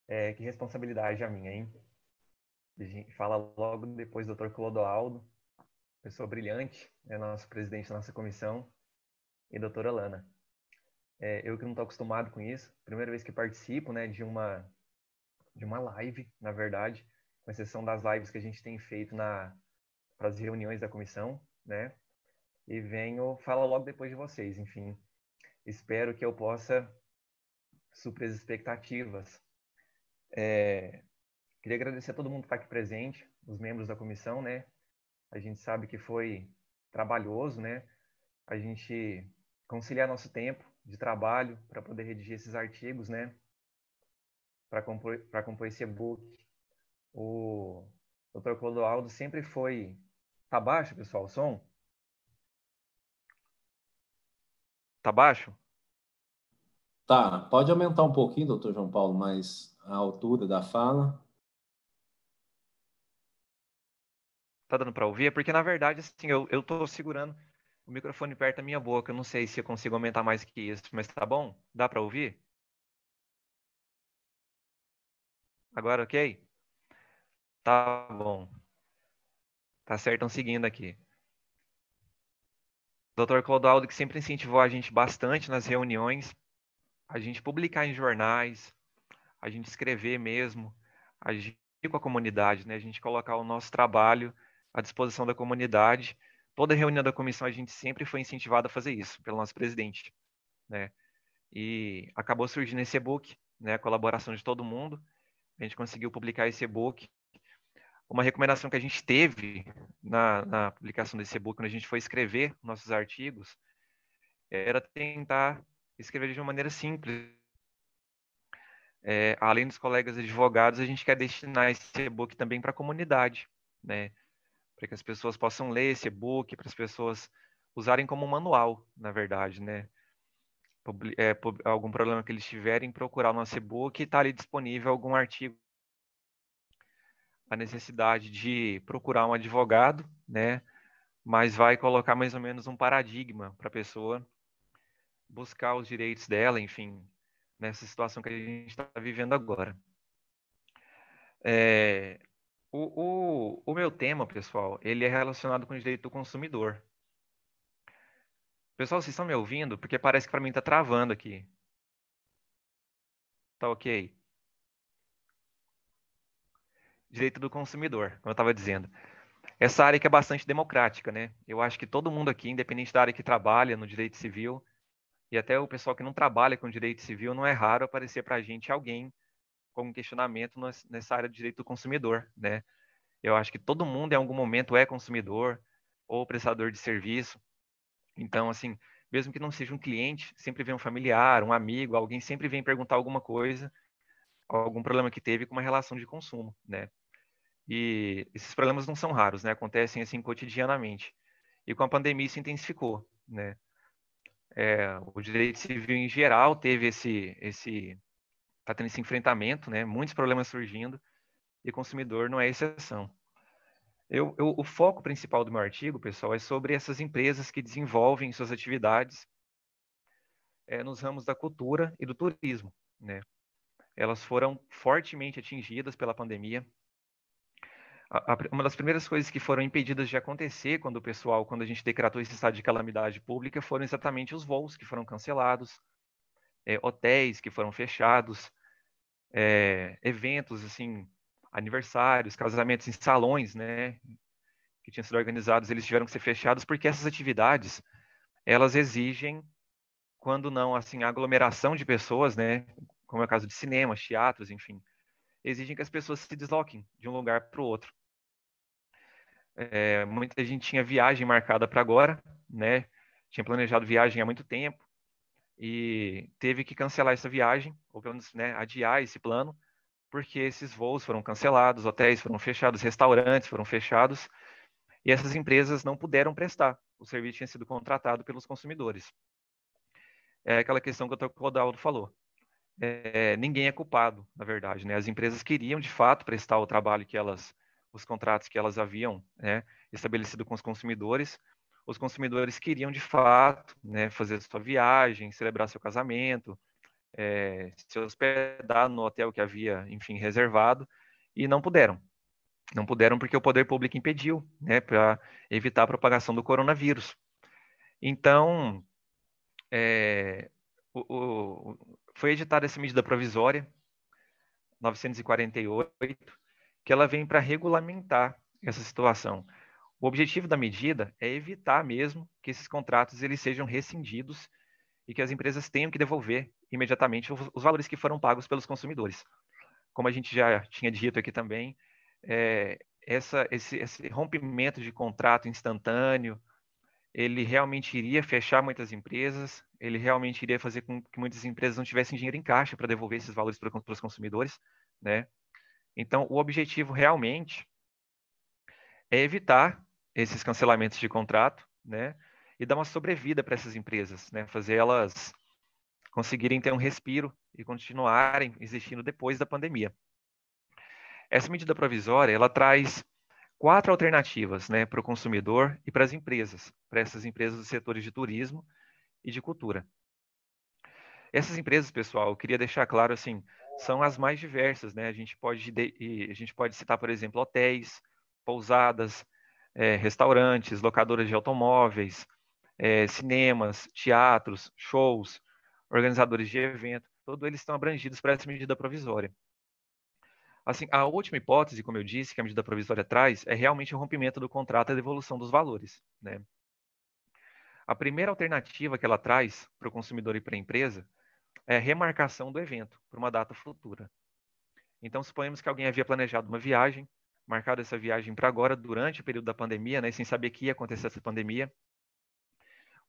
É, que responsabilidade a minha, hein? A gente fala logo depois do Dr. Clodoaldo, pessoa brilhante, é nosso presidente da nossa comissão, e doutora Lana. É, eu que não estou acostumado com isso, primeira vez que participo né, de, uma, de uma live, na verdade, com exceção das lives que a gente tem feito para as reuniões da comissão, né? E venho, fala logo depois de vocês, enfim. Espero que eu possa suprir as expectativas. É, queria agradecer a todo mundo que está aqui presente, os membros da comissão, né? A gente sabe que foi trabalhoso, né? A gente conciliar nosso tempo de trabalho para poder redigir esses artigos, né? Para compor, compor esse e-book. O Dr. Clodoaldo sempre foi. Tá baixo, pessoal, o som? Tá baixo? Tá, pode aumentar um pouquinho, doutor João Paulo, mais a altura da fala. Tá dando para ouvir? É porque, na verdade, assim, eu, eu segurando o microfone perto da minha boca. Eu não sei se eu consigo aumentar mais que isso, mas tá bom? Dá para ouvir? Agora, ok? Tá bom. Tá certo, estão seguindo aqui. Dr. Clodoaldo, que sempre incentivou a gente bastante nas reuniões, a gente publicar em jornais, a gente escrever mesmo, agir com a comunidade, né? A gente colocar o nosso trabalho à disposição da comunidade. Toda reunião da comissão a gente sempre foi incentivado a fazer isso pelo nosso presidente, né? E acabou surgindo esse e-book, né? A colaboração de todo mundo. A gente conseguiu publicar esse e-book uma recomendação que a gente teve na, na publicação desse e-book, quando a gente foi escrever nossos artigos, era tentar escrever de uma maneira simples. É, além dos colegas advogados, a gente quer destinar esse e-book também para a comunidade, né? Para que as pessoas possam ler esse e-book, para as pessoas usarem como manual, na verdade, né? É, algum problema que eles tiverem, procurar o nosso e-book e está ali disponível algum artigo a necessidade de procurar um advogado, né? Mas vai colocar mais ou menos um paradigma para a pessoa buscar os direitos dela, enfim, nessa situação que a gente está vivendo agora. É, o, o, o meu tema, pessoal, ele é relacionado com o direito do consumidor. Pessoal, vocês estão me ouvindo? Porque parece que para mim está travando aqui. Tá ok? direito do consumidor, como eu estava dizendo. Essa área que é bastante democrática, né? Eu acho que todo mundo aqui, independente da área que trabalha no direito civil, e até o pessoal que não trabalha com direito civil, não é raro aparecer para a gente alguém com um questionamento nessa área de direito do consumidor, né? Eu acho que todo mundo em algum momento é consumidor ou prestador de serviço. Então, assim, mesmo que não seja um cliente, sempre vem um familiar, um amigo, alguém sempre vem perguntar alguma coisa, algum problema que teve com uma relação de consumo, né? E esses problemas não são raros, né? Acontecem assim cotidianamente. E com a pandemia isso intensificou, né? É, o direito civil em geral teve esse esse tá tendo esse enfrentamento, né? Muitos problemas surgindo e consumidor não é exceção. Eu, eu, o foco principal do meu artigo, pessoal, é sobre essas empresas que desenvolvem suas atividades é, nos ramos da cultura e do turismo, né? Elas foram fortemente atingidas pela pandemia, uma das primeiras coisas que foram impedidas de acontecer quando o pessoal, quando a gente decretou esse estado de calamidade pública, foram exatamente os voos que foram cancelados, é, hotéis que foram fechados, é, eventos assim, aniversários, casamentos em salões, né, que tinham sido organizados, eles tiveram que ser fechados porque essas atividades elas exigem, quando não assim, aglomeração de pessoas, né, como é o caso de cinemas, teatros, enfim, exigem que as pessoas se desloquem de um lugar para o outro. É, muita gente tinha viagem marcada para agora, né? Tinha planejado viagem há muito tempo e teve que cancelar essa viagem, ou pelo menos né, adiar esse plano, porque esses voos foram cancelados, hotéis foram fechados, restaurantes foram fechados, e essas empresas não puderam prestar. O serviço tinha sido contratado pelos consumidores. É aquela questão que o Dr. Rodaldo falou é, ninguém é culpado, na verdade. Né? As empresas queriam, de fato, prestar o trabalho que elas, os contratos que elas haviam né, estabelecido com os consumidores. Os consumidores queriam, de fato, né, fazer sua viagem, celebrar seu casamento, é, se hospedar no hotel que havia, enfim, reservado, e não puderam. Não puderam porque o poder público impediu, né, para evitar a propagação do coronavírus. Então, é, o, o, foi editada essa medida provisória, 948, que ela vem para regulamentar essa situação. O objetivo da medida é evitar mesmo que esses contratos eles sejam rescindidos e que as empresas tenham que devolver imediatamente os, valores que foram pagos pelos consumidores. Como a gente já tinha dito aqui também, é, essa, esse, esse rompimento de contrato instantâneo, ele realmente iria fechar muitas empresas, ele realmente iria fazer com que muitas empresas não tivessem dinheiro em caixa para devolver esses valores para, para os consumidores, né? Então, o objetivo realmente é evitar esses cancelamentos de contrato, né? E dar uma sobrevida para essas empresas, né? Fazer elas conseguirem ter um respiro e continuarem existindo depois da pandemia. Essa medida provisória, ela traz quatro alternativas né, para o consumidor e para as empresas, para essas empresas dos setores de turismo e de cultura. Essas empresas, pessoal, eu queria deixar claro assim, são as mais diversas, né? A gente pode a gente pode citar, por exemplo, hotéis, pousadas, é, restaurantes, locadoras de automóveis, é, cinemas, teatros, shows, organizadores de evento, todos eles estão abrangidos por essa medida provisória. Assim, a última hipótese, como eu disse, que a medida provisória traz, é realmente o rompimento do contrato e a devolução dos valores. Né? A primeira alternativa que ela traz para o consumidor e para a empresa é remarcação do evento para uma data futura. Então, suponhamos que alguém havia planejado uma viagem, marcado essa viagem para agora, durante o período da pandemia, né, sem saber que ia acontecer essa pandemia.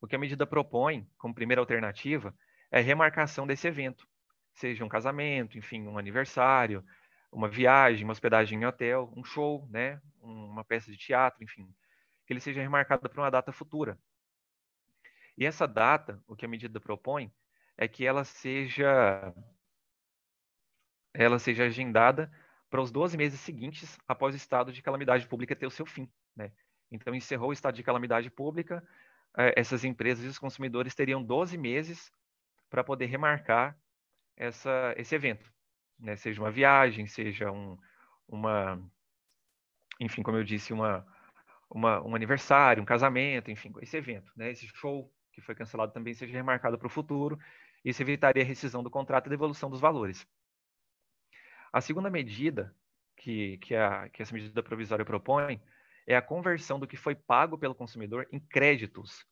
O que a medida propõe, como primeira alternativa, é remarcação desse evento, seja um casamento, enfim, um aniversário, uma viagem, uma hospedagem em hotel, um show, né, uma peça de teatro, enfim, que ele seja remarcado para uma data futura. E essa data, o que a medida propõe, é que ela seja ela seja agendada para os 12 meses seguintes após o estado de calamidade pública ter o seu fim, né? Então encerrou o estado de calamidade pública, eh, essas empresas e os consumidores teriam 12 meses para poder remarcar essa, esse evento né? seja uma viagem, seja um, uma, enfim, como eu disse, uma, uma, um aniversário, um casamento, enfim, esse evento, né? esse show que foi cancelado também seja remarcado para o futuro. Isso evitaria a rescisão do contrato e devolução dos valores. A segunda medida que, que, a, que essa medida provisória propõe é a conversão do que foi pago pelo consumidor em créditos.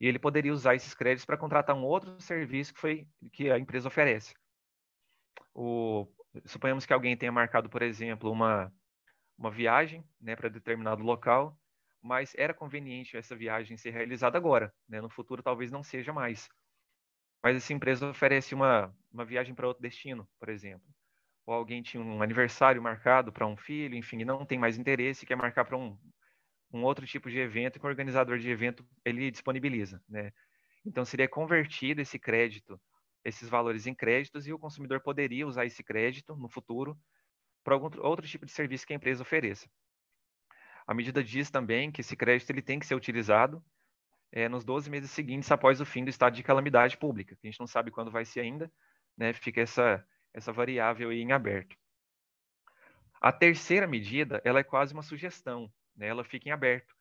E ele poderia usar esses créditos para contratar um outro serviço que, foi, que a empresa oferece o, suponhamos que alguém tenha marcado, por exemplo, uma, uma viagem né, para determinado local, mas era conveniente essa viagem ser realizada agora. Né? No futuro, talvez não seja mais. Mas essa empresa oferece uma, uma viagem para outro destino, por exemplo. Ou alguém tinha um aniversário marcado para um filho, enfim, não tem mais interesse, quer marcar para um, um outro tipo de evento que o organizador de evento ele disponibiliza. Né? Então, seria convertido esse crédito esses valores em créditos e o consumidor poderia usar esse crédito no futuro para algum outro tipo de serviço que a empresa ofereça. A medida diz também que esse crédito ele tem que ser utilizado é, nos 12 meses seguintes após o fim do estado de calamidade pública, a gente não sabe quando vai ser ainda, né, fica essa, essa variável aí em aberto. A terceira medida, ela é quase uma sugestão, né? ela fica em aberto.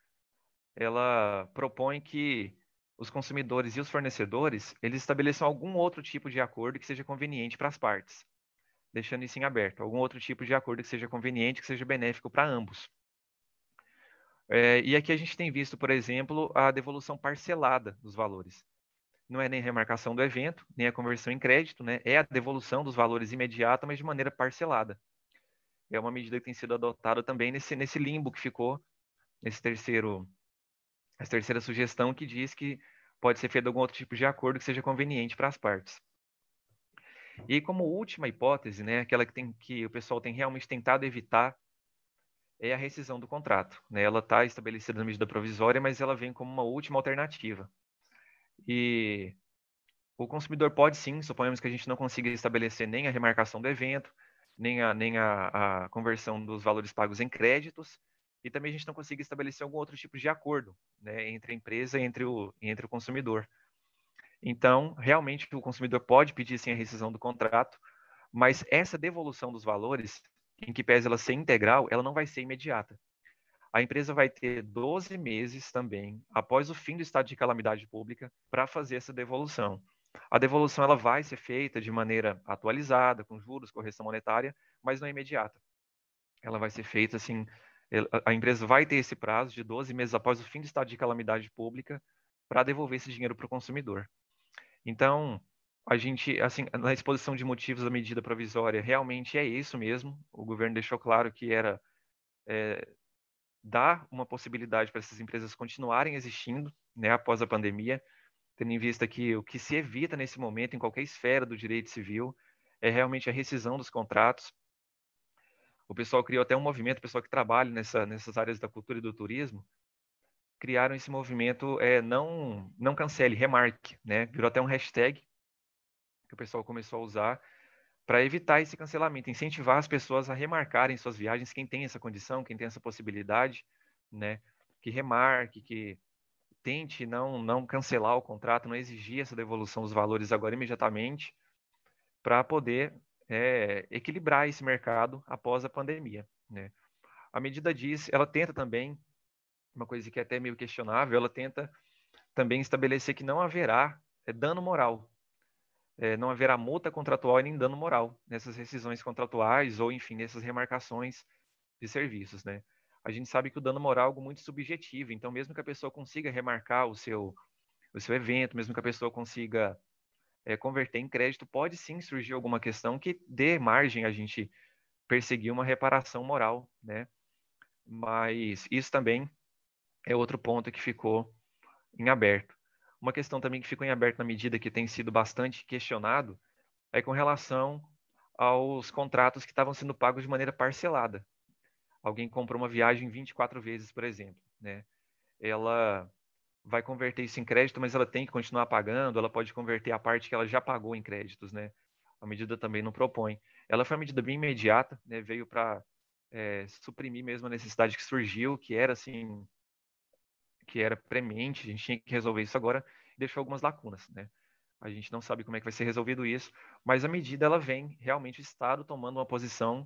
Ela propõe que os consumidores e os fornecedores, eles estabeleçam algum outro tipo de acordo que seja conveniente para as partes, deixando isso em aberto. Algum outro tipo de acordo que seja conveniente, que seja benéfico para ambos. É, e aqui a gente tem visto, por exemplo, a devolução parcelada dos valores. Não é nem remarcação do evento, nem a conversão em crédito, né? é a devolução dos valores imediata, mas de maneira parcelada. É uma medida que tem sido adotada também nesse, nesse limbo que ficou, nesse terceiro, essa terceira sugestão que diz que pode ser feito algum outro tipo de acordo que seja conveniente para as partes. E como última hipótese, né, aquela que, tem, que o pessoal tem realmente tentado evitar é a rescisão do contrato. Né? Ela está estabelecida na medida provisória, mas ela vem como uma última alternativa. E o consumidor pode sim, suponhamos que a gente não consiga estabelecer nem a remarcação do evento, nem a, nem a, a conversão dos valores pagos em créditos, e também a gente não consiga estabelecer algum outro tipo de acordo né, entre a empresa e entre o, entre o consumidor. Então, realmente, o consumidor pode pedir sim a rescisão do contrato, mas essa devolução dos valores em que pese ela ser integral, ela não vai ser imediata. A empresa vai ter 12 meses também, após o fim do estado de calamidade pública, para fazer essa devolução. A devolução ela vai ser feita de maneira atualizada, com juros, correção monetária, mas não é imediata. Ela vai ser feita assim, a empresa vai ter esse prazo de 12 meses após o fim do estado de calamidade pública para devolver esse dinheiro para o consumidor. Então, a gente, assim, na exposição de motivos da medida provisória, realmente é isso mesmo. O governo deixou claro que era é, dar uma possibilidade para essas empresas continuarem existindo, né, após a pandemia, tendo em vista que o que se evita nesse momento, em qualquer esfera do direito civil, é realmente a rescisão dos contratos. O pessoal criou até um movimento, o pessoal que trabalha nessa, nessas áreas da cultura e do turismo, criaram esse movimento é, não não cancele, remarque, né? Virou até um hashtag que o pessoal começou a usar para evitar esse cancelamento, incentivar as pessoas a remarcarem suas viagens, quem tem essa condição, quem tem essa possibilidade, né, que remarque, que tente não não cancelar o contrato, não exigir essa devolução dos valores agora imediatamente, para poder é, equilibrar esse mercado após a pandemia, né. A medida diz, ela tenta também, uma coisa que é até meio questionável, ela tenta também estabelecer que não haverá é, dano moral é, não haverá multa contratual e nem dano moral nessas rescisões contratuais ou, enfim, nessas remarcações de serviços, né? A gente sabe que o dano moral é algo muito subjetivo, então mesmo que a pessoa consiga remarcar o seu, o seu evento, mesmo que a pessoa consiga é, converter em crédito, pode sim surgir alguma questão que dê margem a gente perseguir uma reparação moral, né? Mas isso também é outro ponto que ficou em aberto. Uma questão também que ficou em aberto na medida que tem sido bastante questionado é com relação aos contratos que estavam sendo pagos de maneira parcelada. Alguém comprou uma viagem 24 vezes, por exemplo, né? Ela vai converter isso em crédito, mas ela tem que continuar pagando, ela pode converter a parte que ela já pagou em créditos, né? A medida também não propõe. Ela foi uma medida bem imediata, né? Veio para é, suprimir mesmo a necessidade que surgiu, que era assim que era premente, a gente tinha que resolver isso agora, deixou algumas lacunas, né? A gente não sabe como é que vai ser resolvido isso, mas a medida ela vem realmente o Estado tomando uma posição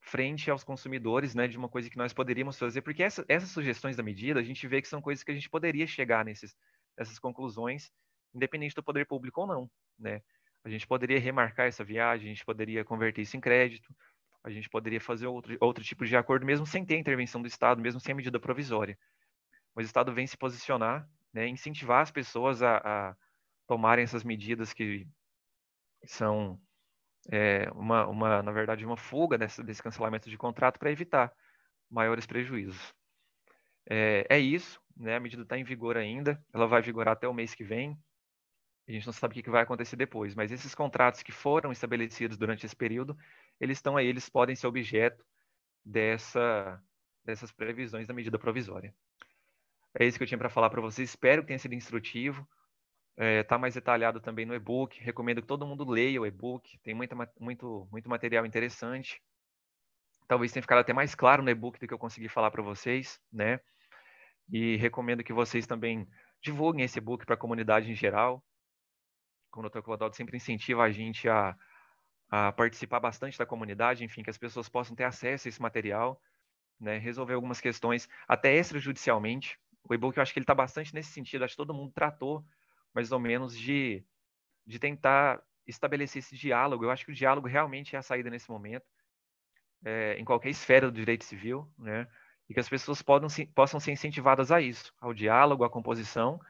frente aos consumidores, né, de uma coisa que nós poderíamos fazer, porque essa, essas sugestões da medida, a gente vê que são coisas que a gente poderia chegar nesses, nessas conclusões, independente do poder público ou não, né? A gente poderia remarcar essa viagem, a gente poderia converter isso em crédito, a gente poderia fazer outro, outro tipo de acordo, mesmo sem ter intervenção do Estado, mesmo sem a medida provisória o Estado vem se posicionar, né, incentivar as pessoas a, a tomarem essas medidas que são é, uma, uma, na verdade, uma fuga desse, desse cancelamento de contrato para evitar maiores prejuízos. É, é isso, né? A medida está em vigor ainda, ela vai vigorar até o mês que vem. A gente não sabe o que vai acontecer depois, mas esses contratos que foram estabelecidos durante esse período, eles estão aí, eles podem ser objeto dessa, dessas previsões da medida provisória. É isso que eu tinha para falar para vocês. Espero que tenha sido instrutivo. Está é, tá mais detalhado também no e-book. Recomendo que todo mundo leia o e-book. Tem muita, muito, muito material interessante. Talvez tenha ficado até mais claro no e-book do que eu consegui falar para vocês, né? E recomendo que vocês também divulguem esse e-book para a comunidade em geral. Como o Dr. Clodoaldo sempre incentiva a gente a, a participar bastante da comunidade, enfim, que as pessoas possam ter acesso a esse material, né, resolver algumas questões, até extrajudicialmente. O e-book, eu acho que ele está bastante nesse sentido, acho que todo mundo tratou, mais ou menos, de, de tentar estabelecer esse diálogo. Eu acho que o diálogo realmente é a saída nesse momento, é, em qualquer esfera do direito civil, né, e que as pessoas podam, possam ser incentivadas a isso, ao diálogo, à composição,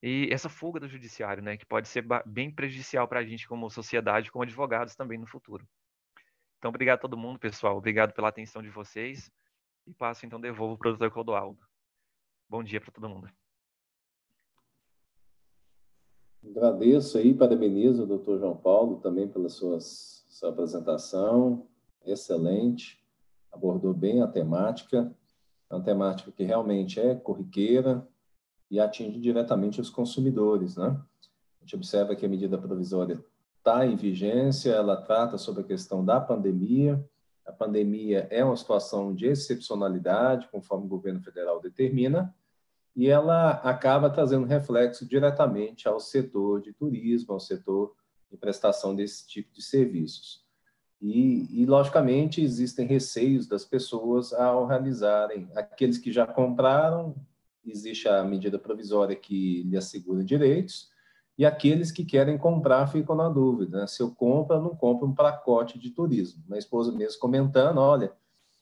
e essa fuga do judiciário, né, que pode ser bem prejudicial para a gente como sociedade, como advogados também no futuro. Então, obrigado a todo mundo, pessoal. Obrigado pela atenção de vocês. E passo, então, devolvo para o doutor Clodoaldo. Bom dia para todo mundo. Agradeço aí, parabenizo o doutor João Paulo também pela sua apresentação, excelente, abordou bem a temática, é uma temática que realmente é corriqueira, e atinge diretamente os consumidores. Né? A gente observa que a medida provisória está em vigência, ela trata sobre a questão da pandemia. A pandemia é uma situação de excepcionalidade, conforme o governo federal determina, e ela acaba trazendo reflexo diretamente ao setor de turismo, ao setor de prestação desse tipo de serviços. E, e, logicamente, existem receios das pessoas ao realizarem. Aqueles que já compraram existe a medida provisória que lhe assegura direitos, e aqueles que querem comprar ficam na dúvida, né? se eu compro ou não compro um pacote de turismo. Minha esposa mesmo comentando, olha,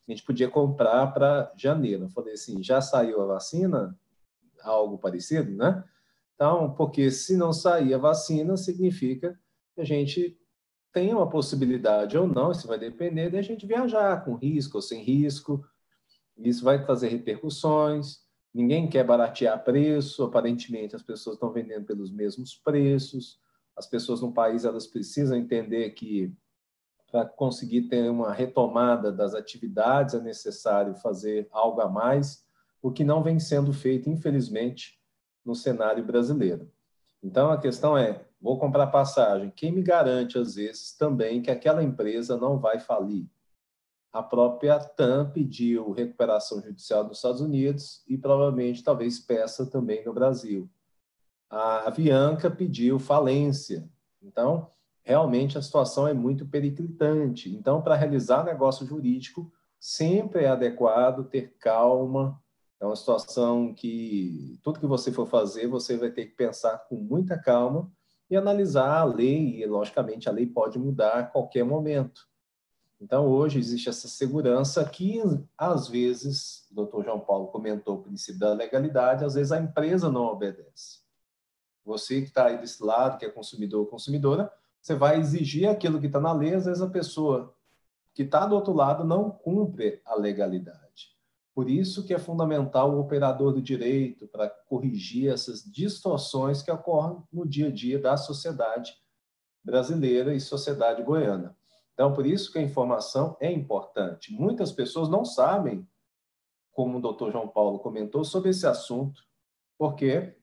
a gente podia comprar para janeiro. Eu falei assim, já saiu a vacina? Algo parecido, né? Então, porque se não sair a vacina, significa que a gente tem uma possibilidade ou não, isso vai depender de a gente viajar com risco ou sem risco. Isso vai fazer repercussões. Ninguém quer baratear preço, aparentemente as pessoas estão vendendo pelos mesmos preços. As pessoas no país elas precisam entender que para conseguir ter uma retomada das atividades é necessário fazer algo a mais, o que não vem sendo feito, infelizmente, no cenário brasileiro. Então a questão é: vou comprar passagem, quem me garante às vezes também que aquela empresa não vai falir? a própria TAM pediu recuperação judicial nos Estados Unidos e provavelmente talvez peça também no Brasil. A Avianca pediu falência. Então, realmente a situação é muito periclitante. Então, para realizar negócio jurídico, sempre é adequado ter calma. É uma situação que tudo que você for fazer, você vai ter que pensar com muita calma e analisar a lei, e logicamente a lei pode mudar a qualquer momento. Então, hoje existe essa segurança que, às vezes, o doutor João Paulo comentou o princípio da legalidade, às vezes a empresa não obedece. Você que está aí desse lado, que é consumidor ou consumidora, você vai exigir aquilo que está na lei, às vezes a pessoa que está do outro lado não cumpre a legalidade. Por isso que é fundamental o operador do direito para corrigir essas distorções que ocorrem no dia a dia da sociedade brasileira e sociedade goiana. Então, por isso que a informação é importante. Muitas pessoas não sabem, como o doutor João Paulo comentou, sobre esse assunto, porque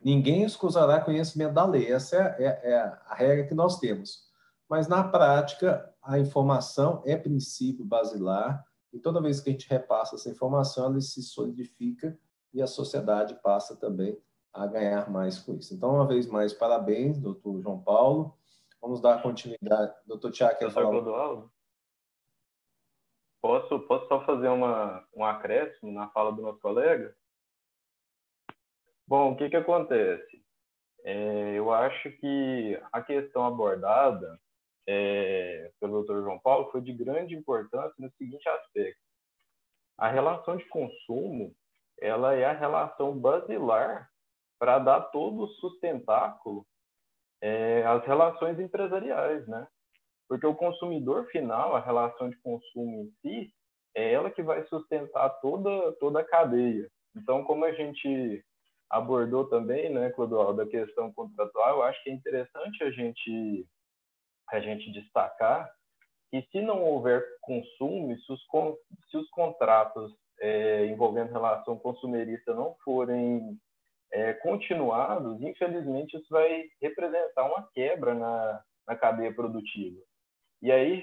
ninguém escusará conhecimento da lei. Essa é, é, é a regra que nós temos. Mas, na prática, a informação é princípio basilar, e toda vez que a gente repassa essa informação, ela se solidifica e a sociedade passa também a ganhar mais com isso. Então, uma vez mais, parabéns, doutor João Paulo. Vamos dar continuidade. Doutor Tiago, quer falar? Clodoaldo? Posso, posso só fazer uma, um acréscimo na fala do nosso colega? Bom, o que, que acontece? É, eu acho que a questão abordada é, pelo Dr. João Paulo foi de grande importância no seguinte aspecto. A relação de consumo ela é a relação basilar para dar todo o sustentáculo é, as relações empresariais, né? Porque o consumidor final, a relação de consumo em si, é ela que vai sustentar toda, toda a cadeia. Então, como a gente abordou também, né, Clodoaldo, a questão contratual, eu acho que é interessante a gente, a gente destacar que se não houver consumo, se os, se os contratos é, envolvendo relação consumerista não forem é, continuados, infelizmente isso vai representar uma quebra na, na cadeia produtiva. E aí,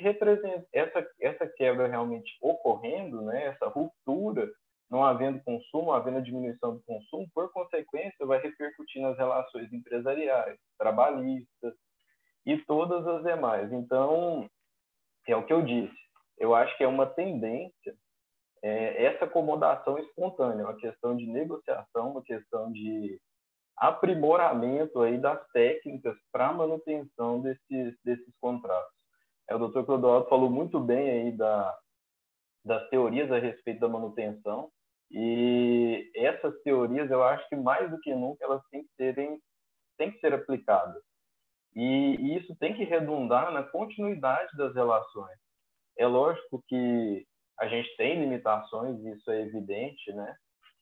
essa, essa quebra realmente ocorrendo, né, essa ruptura, não havendo consumo, havendo diminuição do consumo, por consequência, vai repercutir nas relações empresariais, trabalhistas. E todas as demais. Então, é o que eu disse. Eu acho que é uma tendência é, essa acomodação espontânea, uma questão de negociação, uma questão de aprimoramento aí das técnicas para manutenção desses, desses contratos. É, o doutor Clodoaldo falou muito bem aí da, das teorias a respeito da manutenção, e essas teorias, eu acho que mais do que nunca, elas têm que, serem, têm que ser aplicadas. E, isso tem que redundar na continuidade das relações. É lógico que a gente tem limitações, isso é evidente, né?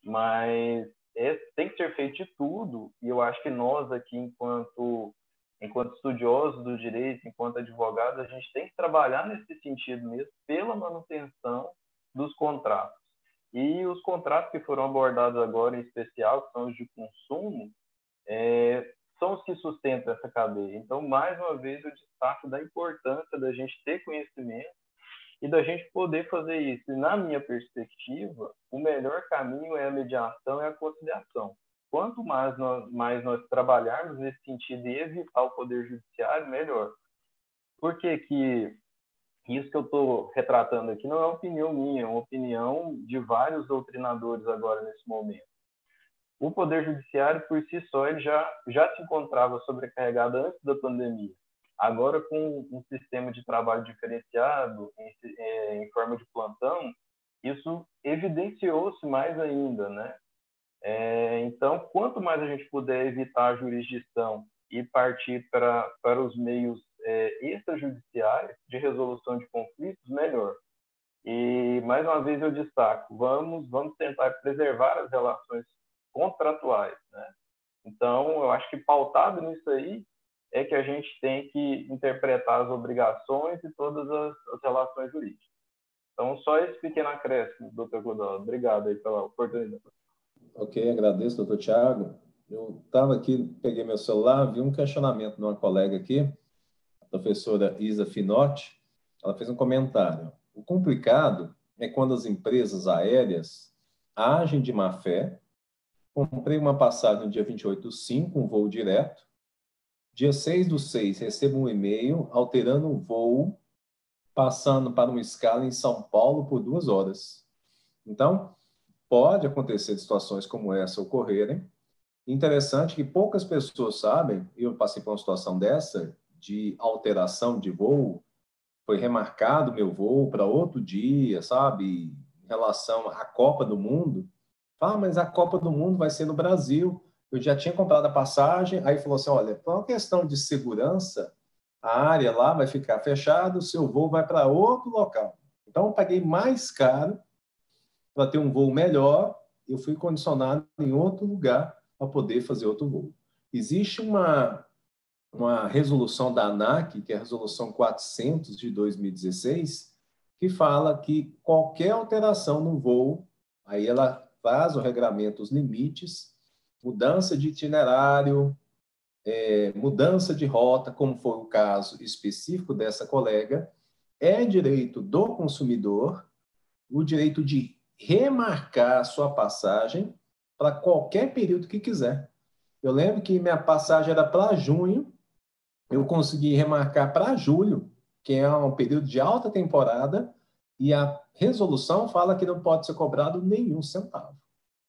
Mas é, tem que ser feito de tudo, e eu acho que nós aqui, enquanto, enquanto estudiosos do direito, enquanto advogados, a gente tem que trabalhar nesse sentido mesmo, pela manutenção dos contratos. E os contratos que foram abordados agora, em especial, que são os de consumo, é, são os que sustentam essa cadeia. Então, mais uma vez, eu destaco da importância da gente ter conhecimento e da gente poder fazer isso. E, na minha perspectiva, o melhor caminho é a mediação e a conciliação. Quanto mais nós, mais nós trabalharmos nesse sentido e evitar o poder judiciário, melhor. Por que, que isso que eu estou retratando aqui não é opinião minha, é uma opinião de vários doutrinadores agora nesse momento. O Poder Judiciário, por si só, ele já, já se encontrava sobrecarregado antes da pandemia. Agora, com um sistema de trabalho diferenciado, em, é, em forma de plantão, isso evidenciou-se mais ainda, né? É, então, quanto mais a gente puder evitar a jurisdição e partir para, para os meios é, extrajudiciais de resolução de conflitos, melhor. E, mais uma vez, eu destaco, vamos, vamos tentar preservar as relações contratuais, né? Então, eu acho que pautado nisso aí, é que a gente tem que interpretar as obrigações e todas as, as relações jurídicas. Então, só esse pequeno acréscimo, doutor Godal. Obrigado aí pela oportunidade. Ok, agradeço, doutor Tiago. Eu estava aqui, peguei meu celular, vi um questionamento de uma colega aqui, a professora Isa Finotti. Ela fez um comentário. O complicado é quando as empresas aéreas agem de má fé. Comprei uma passagem no dia 28 do 5, um voo direto, Dia 6 do 6, recebo um e-mail alterando o voo, passando para uma escala em São Paulo por duas horas. Então, pode acontecer situações como essa ocorrerem. Interessante que poucas pessoas sabem, eu passei por uma situação dessa, de alteração de voo, foi remarcado meu voo para outro dia, sabe? Em relação à Copa do Mundo. Ah, mas a Copa do Mundo vai ser no Brasil eu já tinha comprado a passagem, aí falou assim, olha, por uma questão de segurança, a área lá vai ficar fechada, o seu voo vai para outro local. Então, eu paguei mais caro para ter um voo melhor, eu fui condicionado em outro lugar para poder fazer outro voo. Existe uma, uma resolução da ANAC, que é a resolução 400 de 2016, que fala que qualquer alteração no voo, aí ela faz o regramento, os limites, mudança de itinerário, é, mudança de rota, como foi o caso específico dessa colega, é direito do consumidor o direito de remarcar sua passagem para qualquer período que quiser. Eu lembro que minha passagem era para junho, eu consegui remarcar para julho, que é um período de alta temporada, e a resolução fala que não pode ser cobrado nenhum centavo.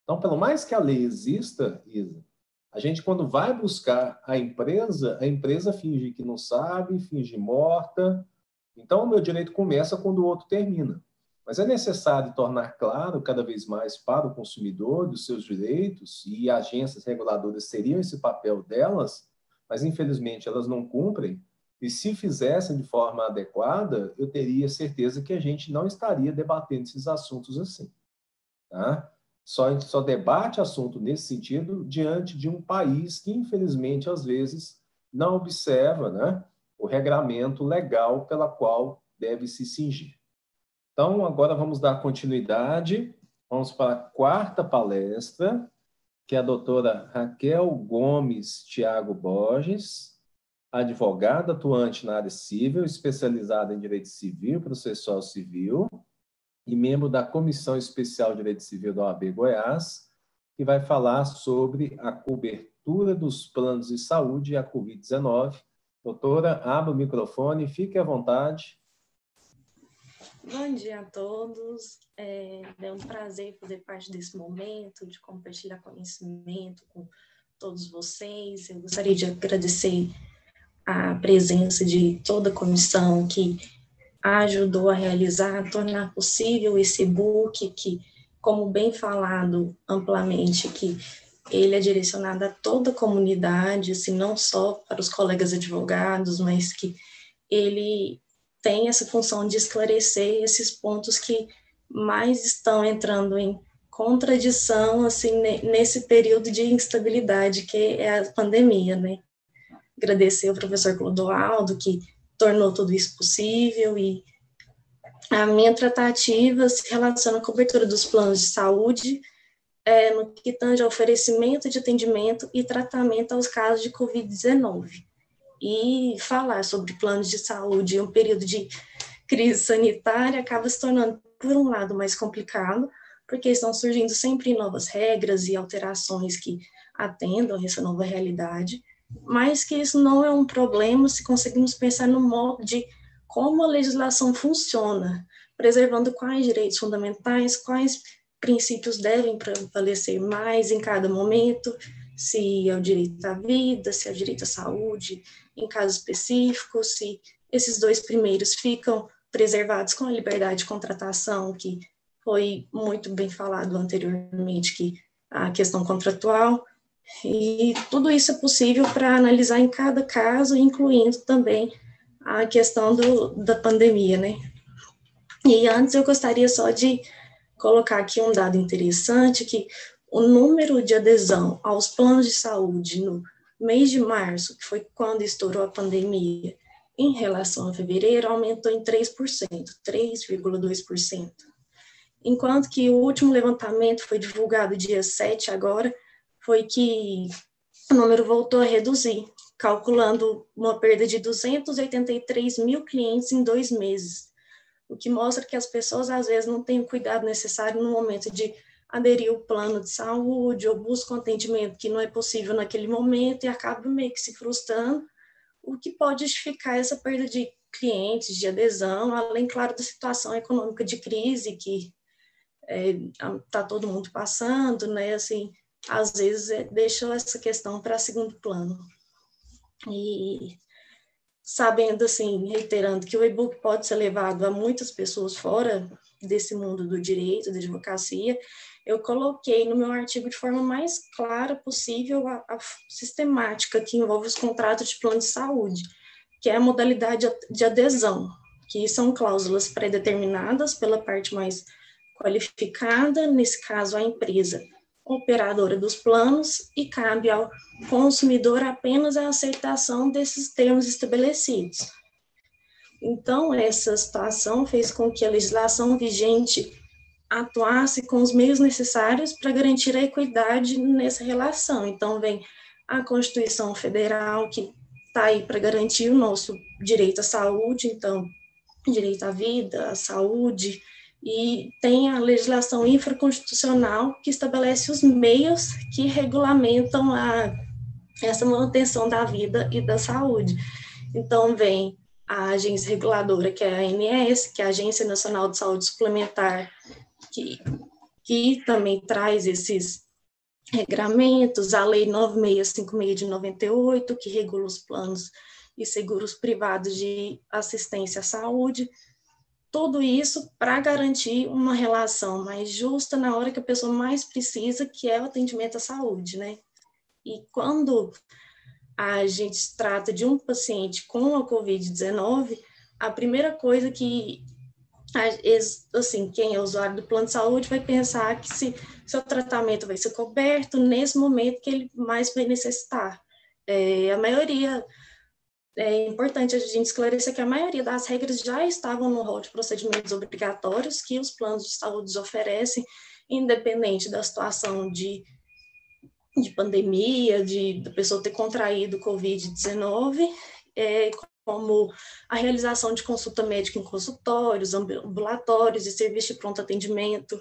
Então, pelo mais que a lei exista, Isa, a gente, quando vai buscar a empresa, a empresa finge que não sabe, finge morta. Então, o meu direito começa quando o outro termina. Mas é necessário tornar claro cada vez mais para o consumidor dos seus direitos, e agências reguladoras seriam esse papel delas, mas infelizmente elas não cumprem. E se fizessem de forma adequada, eu teria certeza que a gente não estaria debatendo esses assuntos assim. Tá? Só, só debate assunto nesse sentido diante de um país que, infelizmente, às vezes, não observa né, o regramento legal pela qual deve se cingir. Então, agora vamos dar continuidade. Vamos para a quarta palestra, que é a doutora Raquel Gomes Tiago Borges, advogada atuante na área civil, especializada em direito civil processual civil, e membro da Comissão Especial de Direito Civil da OAB Goiás, que vai falar sobre a cobertura dos planos de saúde e a Covid-19 Doutora, abra o microfone, fique à vontade. Bom dia a todos. É, é um prazer fazer parte desse momento, de compartilhar conhecimento com todos vocês. Eu gostaria de agradecer a presença de toda a comissão que ajudou a realizar, a tornar possível esse book que, como bem falado amplamente, que ele é direcionado a toda a comunidade, assim, não só para os colegas advogados, mas que ele tem essa função de esclarecer esses pontos que mais estão entrando em contradição, assim, nesse período de instabilidade que é a pandemia, né? Agradecer ao professor Clodoaldo, que tornou tudo isso possível, e a minha tratativa se relaciona à cobertura dos planos de saúde, é, no que tange ao oferecimento de atendimento e tratamento aos casos de Covid-19. E falar sobre planos de saúde em um período de crise sanitária acaba se tornando, por um lado, mais complicado, porque estão surgindo sempre novas regras e alterações que atendam essa nova realidade, mas que isso não é um problema se conseguimos pensar no modo de como a legislação funciona, preservando quais direitos fundamentais, quais princípios devem prevalecer mais em cada momento, se é o direito à vida, se é o direito à saúde, em casos específicos, se esses dois primeiros ficam preservados com a liberdade de contratação, que foi muito bem falado anteriormente, que a questão contratual, e tudo isso é possível para analisar em cada caso, incluindo também a questão do, da pandemia, né? E antes eu gostaria só de colocar aqui um dado interessante, que o número de adesão aos planos de saúde no mês de março, que foi quando estourou a pandemia, em relação a fevereiro, aumentou em 3%, 3,2%. Enquanto que o último levantamento foi divulgado dia 7 agora, foi que o número voltou a reduzir, calculando uma perda de 283 mil clientes em dois meses, o que mostra que as pessoas às vezes não têm o cuidado necessário no momento de aderir ao plano de saúde ou buscam atendimento que não é possível naquele momento e acabam meio que se frustrando, o que pode justificar essa perda de clientes, de adesão, além, claro, da situação econômica de crise que está é, todo mundo passando, né, assim, às vezes é, deixa essa questão para segundo plano. E sabendo, assim, reiterando que o e-book pode ser levado a muitas pessoas fora desse mundo do direito, da advocacia, eu coloquei no meu artigo de forma mais clara possível a, a sistemática que envolve os contratos de plano de saúde, que é a modalidade de adesão, que são cláusulas pré-determinadas pela parte mais qualificada, nesse caso a empresa operadora dos planos, e cabe ao consumidor apenas a aceitação desses termos estabelecidos. Então, essa situação fez com que a legislação vigente atuasse com os meios necessários para garantir a equidade nessa relação. Então, vem a Constituição Federal, que está aí para garantir o nosso direito à saúde, então, direito à vida, à saúde, e tem a legislação infraconstitucional que estabelece os meios que regulamentam a, essa manutenção da vida e da saúde. Então, vem a agência reguladora, que é a ANS, que é a Agência Nacional de Saúde Suplementar, que, que também traz esses regramentos, a Lei 9656 de 98, que regula os planos e seguros privados de assistência à saúde, tudo isso para garantir uma relação mais justa na hora que a pessoa mais precisa, que é o atendimento à saúde, né? E quando a gente trata de um paciente com a COVID-19, a primeira coisa que assim, quem é usuário do plano de saúde vai pensar que se seu tratamento vai ser coberto nesse momento que ele mais vai necessitar. É, a maioria é importante a gente esclarecer que a maioria das regras já estavam no rol de procedimentos obrigatórios que os planos de saúde oferecem, independente da situação de, de pandemia, de da pessoa ter contraído Covid-19, é, como a realização de consulta médica em consultórios, ambulatórios e serviço de pronto atendimento,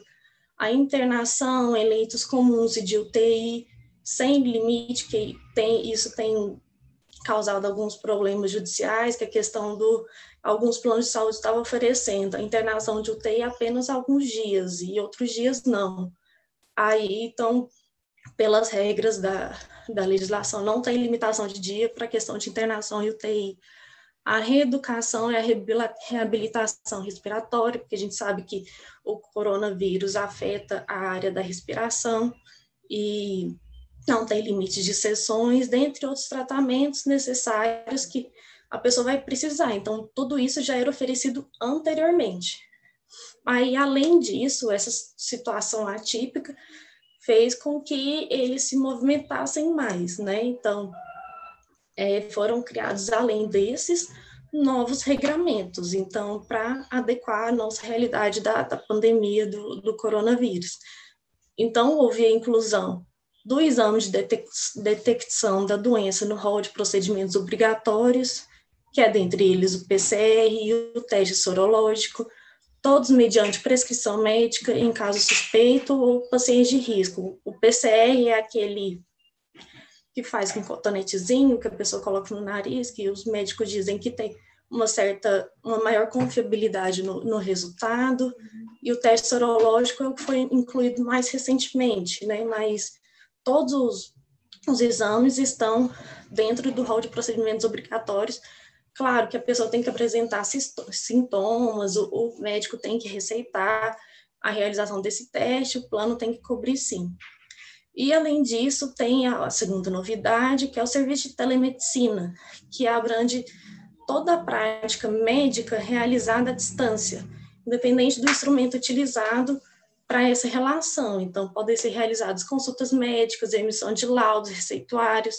a internação em leitos comuns e de UTI, sem limite, que tem, isso tem causado alguns problemas judiciais, que a questão do alguns planos de saúde estavam oferecendo a internação de UTI apenas alguns dias e outros dias não. Aí, então, pelas regras da, da legislação, não tem limitação de dia para a questão de internação e UTI. A reeducação e a reabilitação respiratória, porque a gente sabe que o coronavírus afeta a área da respiração e não tem limite de sessões, dentre outros tratamentos necessários que a pessoa vai precisar. Então, tudo isso já era oferecido anteriormente. Aí, além disso, essa situação atípica fez com que eles se movimentassem mais, né? Então, é, foram criados, além desses, novos regramentos, então, para adequar a nossa realidade da, da pandemia do, do coronavírus. Então, houve a inclusão do exame de detecção da doença no rol de procedimentos obrigatórios, que é dentre eles o PCR e o teste sorológico, todos mediante prescrição médica em caso suspeito ou paciente de risco. O PCR é aquele que faz com cotonetezinho que a pessoa coloca no nariz, que os médicos dizem que tem uma certa, uma maior confiabilidade no, no resultado, e o teste sorológico é o que foi incluído mais recentemente, né, mas todos os, os exames estão dentro do rol de procedimentos obrigatórios, Claro que a pessoa tem que apresentar sintomas, o, o médico tem que receitar a realização desse teste, o plano tem que cobrir sim. E, além disso, tem a segunda novidade, que é o serviço de telemedicina, que abrange toda a prática médica realizada à distância, independente do instrumento utilizado para essa relação. Então, podem ser realizadas consultas médicas, emissão de laudos receituários,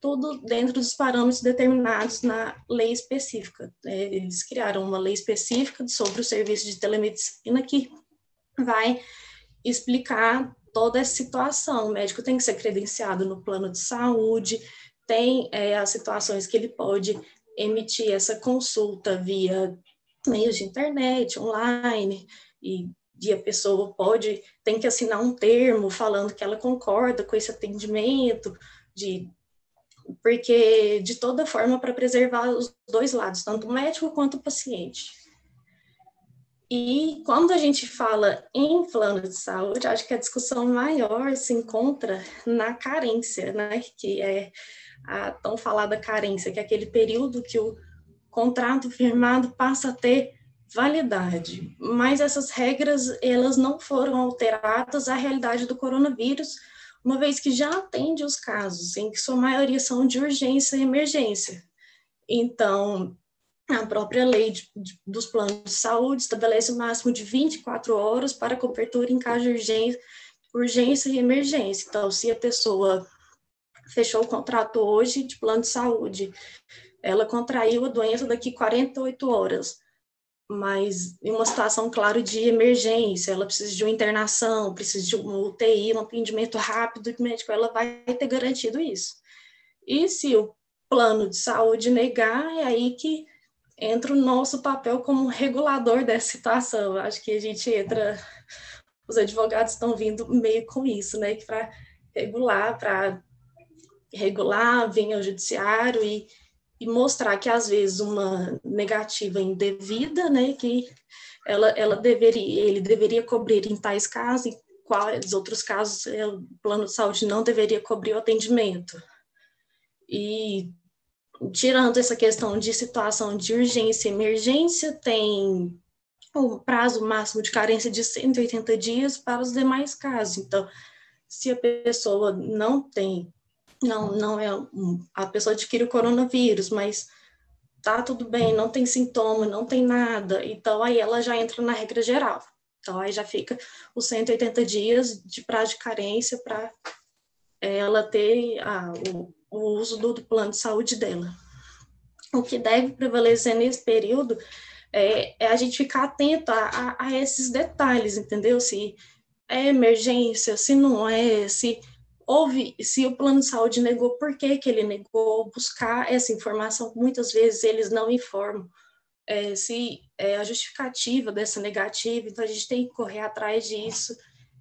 tudo dentro dos parâmetros determinados na lei específica. É, eles criaram uma lei específica sobre o serviço de telemedicina que vai explicar toda essa situação. O médico tem que ser credenciado no plano de saúde, tem é, as situações que ele pode emitir essa consulta via meios de internet, online, e, e a pessoa pode, tem que assinar um termo falando que ela concorda com esse atendimento, de porque de toda forma para preservar os dois lados, tanto o médico quanto o paciente. E quando a gente fala em plano de saúde, acho que a discussão maior se encontra na carência, né? Que é a tão falada carência, que é aquele período que o contrato firmado passa a ter validade. Mas essas regras, elas não foram alteradas à realidade do coronavírus, uma vez que já atende os casos em que sua maioria são de urgência e emergência. Então, a própria lei de, de, dos planos de saúde estabelece o máximo de 24 horas para cobertura em caso de urgência, urgência e emergência. Então, se a pessoa fechou o contrato hoje de plano de saúde, ela contraiu a doença daqui 48 horas mas em uma situação, claro, de emergência, ela precisa de uma internação, precisa de uma UTI, um atendimento rápido do médico, ela vai ter garantido isso. E se o plano de saúde negar, é aí que entra o nosso papel como regulador dessa situação. Acho que a gente entra, os advogados estão vindo meio com isso, né, para regular, para regular, vem ao judiciário e e mostrar que às vezes uma negativa indevida, né, que ela, ela deveria, ele deveria cobrir em tais casos, e quais outros casos é, o plano de saúde não deveria cobrir o atendimento. E tirando essa questão de situação de urgência e emergência, tem o prazo máximo de carência de 180 dias para os demais casos. Então, se a pessoa não tem não, não é a pessoa adquire o coronavírus, mas tá tudo bem, não tem sintoma, não tem nada, então aí ela já entra na regra geral. Então aí já fica os 180 dias de prazo de carência para ela ter a, o, o, uso do, do, plano de saúde dela. O que deve prevalecer nesse período é, é a gente ficar atento a, a, a esses detalhes, entendeu? Se é emergência, se não é, se houve, se o plano de saúde negou, por que, que ele negou? Buscar essa informação, muitas vezes eles não informam. É, se é a justificativa dessa negativa, então a gente tem que correr atrás disso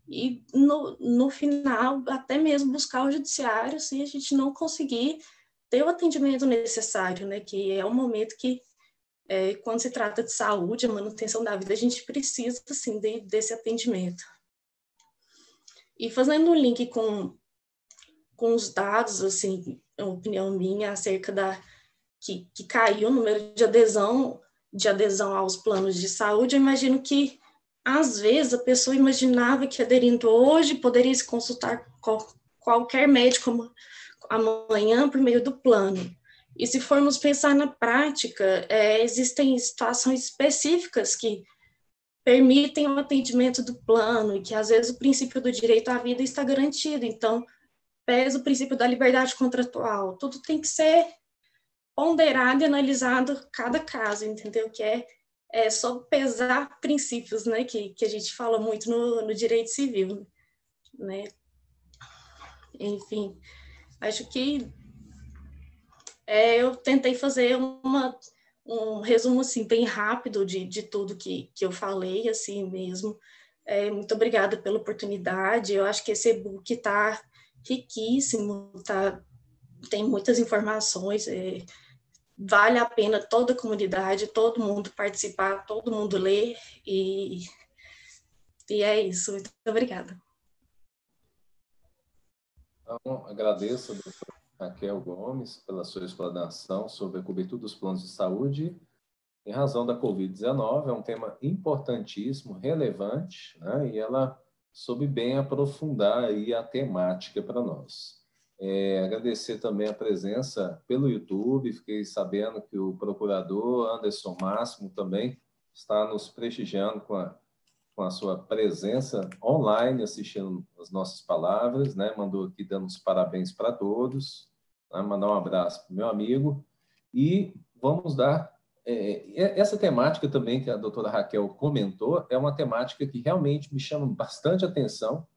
e no, no final até mesmo buscar o judiciário se a gente não conseguir ter o atendimento necessário, né? Que é um momento que, é, quando se trata de saúde, a manutenção da vida, a gente precisa, assim, de, desse atendimento. E fazendo um link com, com os dados, assim, a opinião minha acerca da que, que caiu o número de adesão de adesão aos planos de saúde, eu imagino que às vezes a pessoa imaginava que aderindo hoje poderia se consultar com qualquer médico amanhã por meio do plano. E se formos pensar na prática, é, existem situações específicas que permitem o atendimento do plano e que às vezes o princípio do direito à vida está garantido. Então, pesa o princípio da liberdade contratual. Tudo tem que ser ponderado e analisado cada caso, entendeu? Que é, é só pesar princípios, né? Que, que a gente fala muito no, no direito civil, né? Enfim, acho que é, eu tentei fazer uma, um resumo assim bem rápido de, de tudo que, que eu falei, assim mesmo. É, muito obrigada pela oportunidade. Eu acho que esse e-book está riquíssimo, tá, tem muitas informações. É, vale a pena toda a comunidade, todo mundo participar, todo mundo ler e, e é isso. Muito obrigada. Então, agradeço, doutora Raquel Gomes, pela sua explanação sobre a cobertura dos planos de saúde em razão da Covid-19. É um tema importantíssimo, relevante, né? e ela soube bem aprofundar aí a temática para nós. É, agradecer também a presença pelo YouTube, fiquei sabendo que o procurador Anderson Máximo também está nos prestigiando com a com a sua presença online, assistindo as nossas palavras, né? Mandou aqui dando os parabéns para todos, né? mandar um abraço para meu amigo e vamos dar é, essa temática também que a doutora Raquel comentou é uma temática que realmente me chama bastante atenção,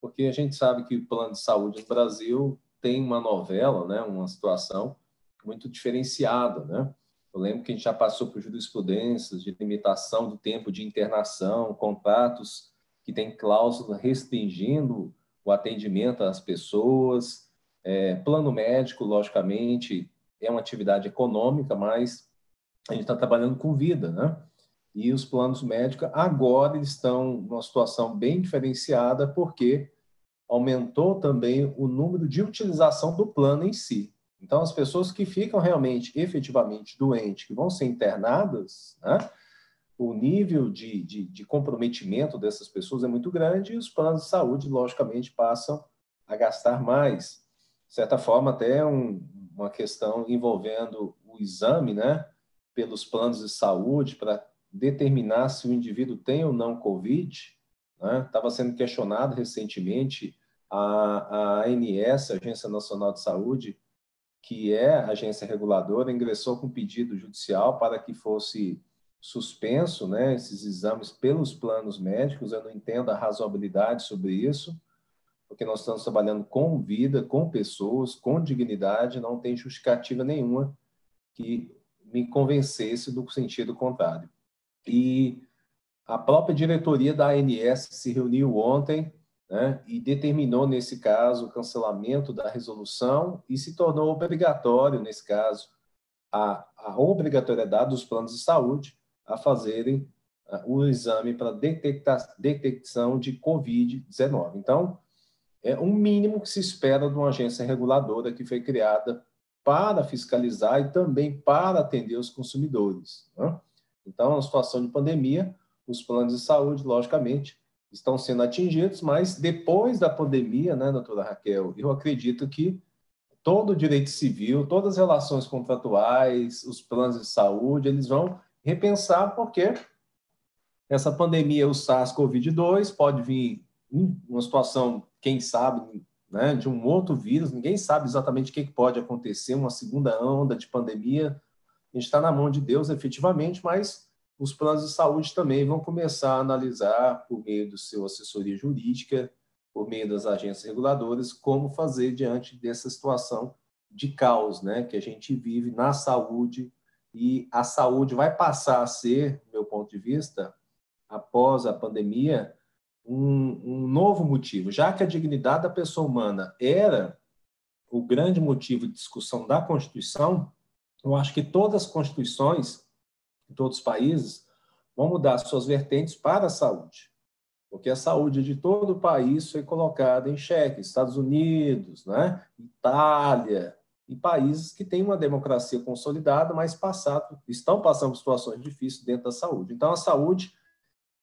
porque a gente sabe que o plano de saúde no Brasil tem uma novela, né? Uma situação muito diferenciada, né? Eu lembro que a gente já passou por jurisprudências de limitação do tempo de internação, contratos que têm cláusula restringindo o atendimento às pessoas. É, plano médico, logicamente, é uma atividade econômica, mas a gente está trabalhando com vida, né? E os planos médicos agora estão numa situação bem diferenciada porque aumentou também o número de utilização do plano em si. Então, as pessoas que ficam realmente, efetivamente doentes, que vão ser internadas, né, o nível de, de, de, comprometimento dessas pessoas é muito grande e os planos de saúde, logicamente, passam a gastar mais. De certa forma, até um, uma questão envolvendo o exame, né, pelos planos de saúde para determinar se o indivíduo tem ou não Covid. Estava né? sendo questionado recentemente a, a ANS, Agência Nacional de Saúde, que é a agência reguladora, ingressou com pedido judicial para que fosse suspenso né, esses exames pelos planos médicos. Eu não entendo a razoabilidade sobre isso, porque nós estamos trabalhando com vida, com pessoas, com dignidade, não tem justificativa nenhuma que me convencesse do sentido contrário. E a própria diretoria da ANS se reuniu ontem né, e determinou, nesse caso, o cancelamento da resolução e se tornou obrigatório, nesse caso, a, a obrigatoriedade dos planos de saúde a fazerem o exame para detecção de Covid-19. Então, é um mínimo que se espera de uma agência reguladora que foi criada para fiscalizar e também para atender os consumidores. Né? Então, na situação de pandemia, os planos de saúde, logicamente, estão sendo atingidos, mas depois da pandemia, né, doutora Raquel, eu acredito que todo o direito civil, todas as relações contratuais, os planos de saúde, eles vão repensar porque essa pandemia, o SARS-CoV-2, pode vir uma situação, quem sabe, né, de um outro vírus, ninguém sabe exatamente o que pode acontecer, uma segunda onda de pandemia, a gente está na mão de Deus efetivamente, mas os planos de saúde também vão começar a analisar, por meio do seu assessoria jurídica, por meio das agências reguladoras, como fazer diante dessa situação de caos né, que a gente vive na saúde. E a saúde vai passar a ser, do meu ponto de vista, após a pandemia, um, um novo motivo. Já que a dignidade da pessoa humana era o grande motivo de discussão da Constituição, eu acho que todas as constituições todos os países vão mudar suas vertentes para a saúde, porque a saúde de todo o país foi colocada em xeque. Estados Unidos, né? Itália, e países que têm uma democracia consolidada, mas passado, estão passando por situações difíceis dentro da saúde. Então, a saúde,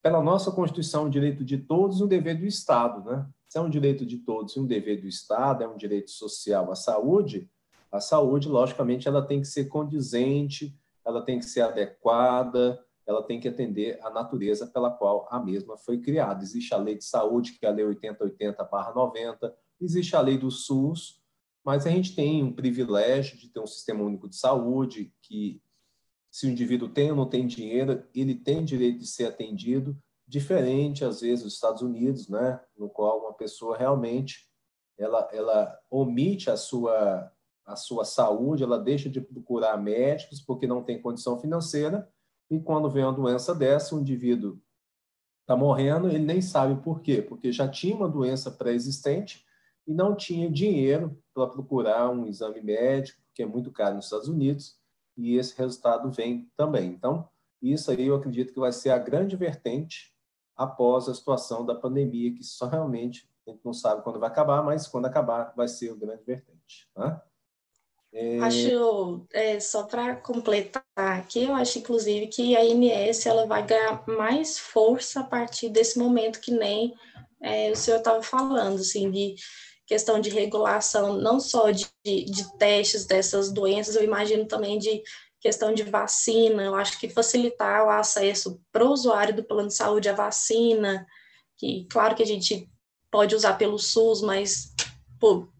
pela nossa Constituição, um direito de todos e um dever do Estado. Né? Se é um direito de todos e um dever do Estado, é um direito social. A saúde, a saúde, logicamente, ela tem que ser condizente, ela tem que ser adequada, ela tem que atender à natureza pela qual a mesma foi criada. Existe a lei de saúde, que é a lei 8080/90, existe a lei do SUS, mas a gente tem um privilégio de ter um sistema único de saúde que, se o indivíduo tem ou não tem dinheiro, ele tem direito de ser atendido, diferente, às vezes, dos Estados Unidos, né, no qual uma pessoa realmente ela, ela omite a sua, a sua saúde, ela deixa de procurar médicos porque não tem condição financeira, e quando vem uma doença dessa, o indivíduo está morrendo, ele nem sabe por quê, porque já tinha uma doença pré-existente e não tinha dinheiro para procurar um exame médico, que é muito caro nos Estados Unidos, e esse resultado vem também. Então, isso aí eu acredito que vai ser a grande vertente após a situação da pandemia, que só realmente a gente não sabe quando vai acabar, mas quando acabar vai ser o grande vertente. Né? É... Acho, é, só para completar aqui, eu acho inclusive que a INS ela vai ganhar mais força a partir desse momento que nem é, o senhor estava falando, assim, de questão de regulação, não só de, de testes dessas doenças, eu imagino também de questão de vacina, eu acho que facilitar o acesso para o usuário do plano de saúde à vacina, que claro que a gente pode usar pelo SUS, mas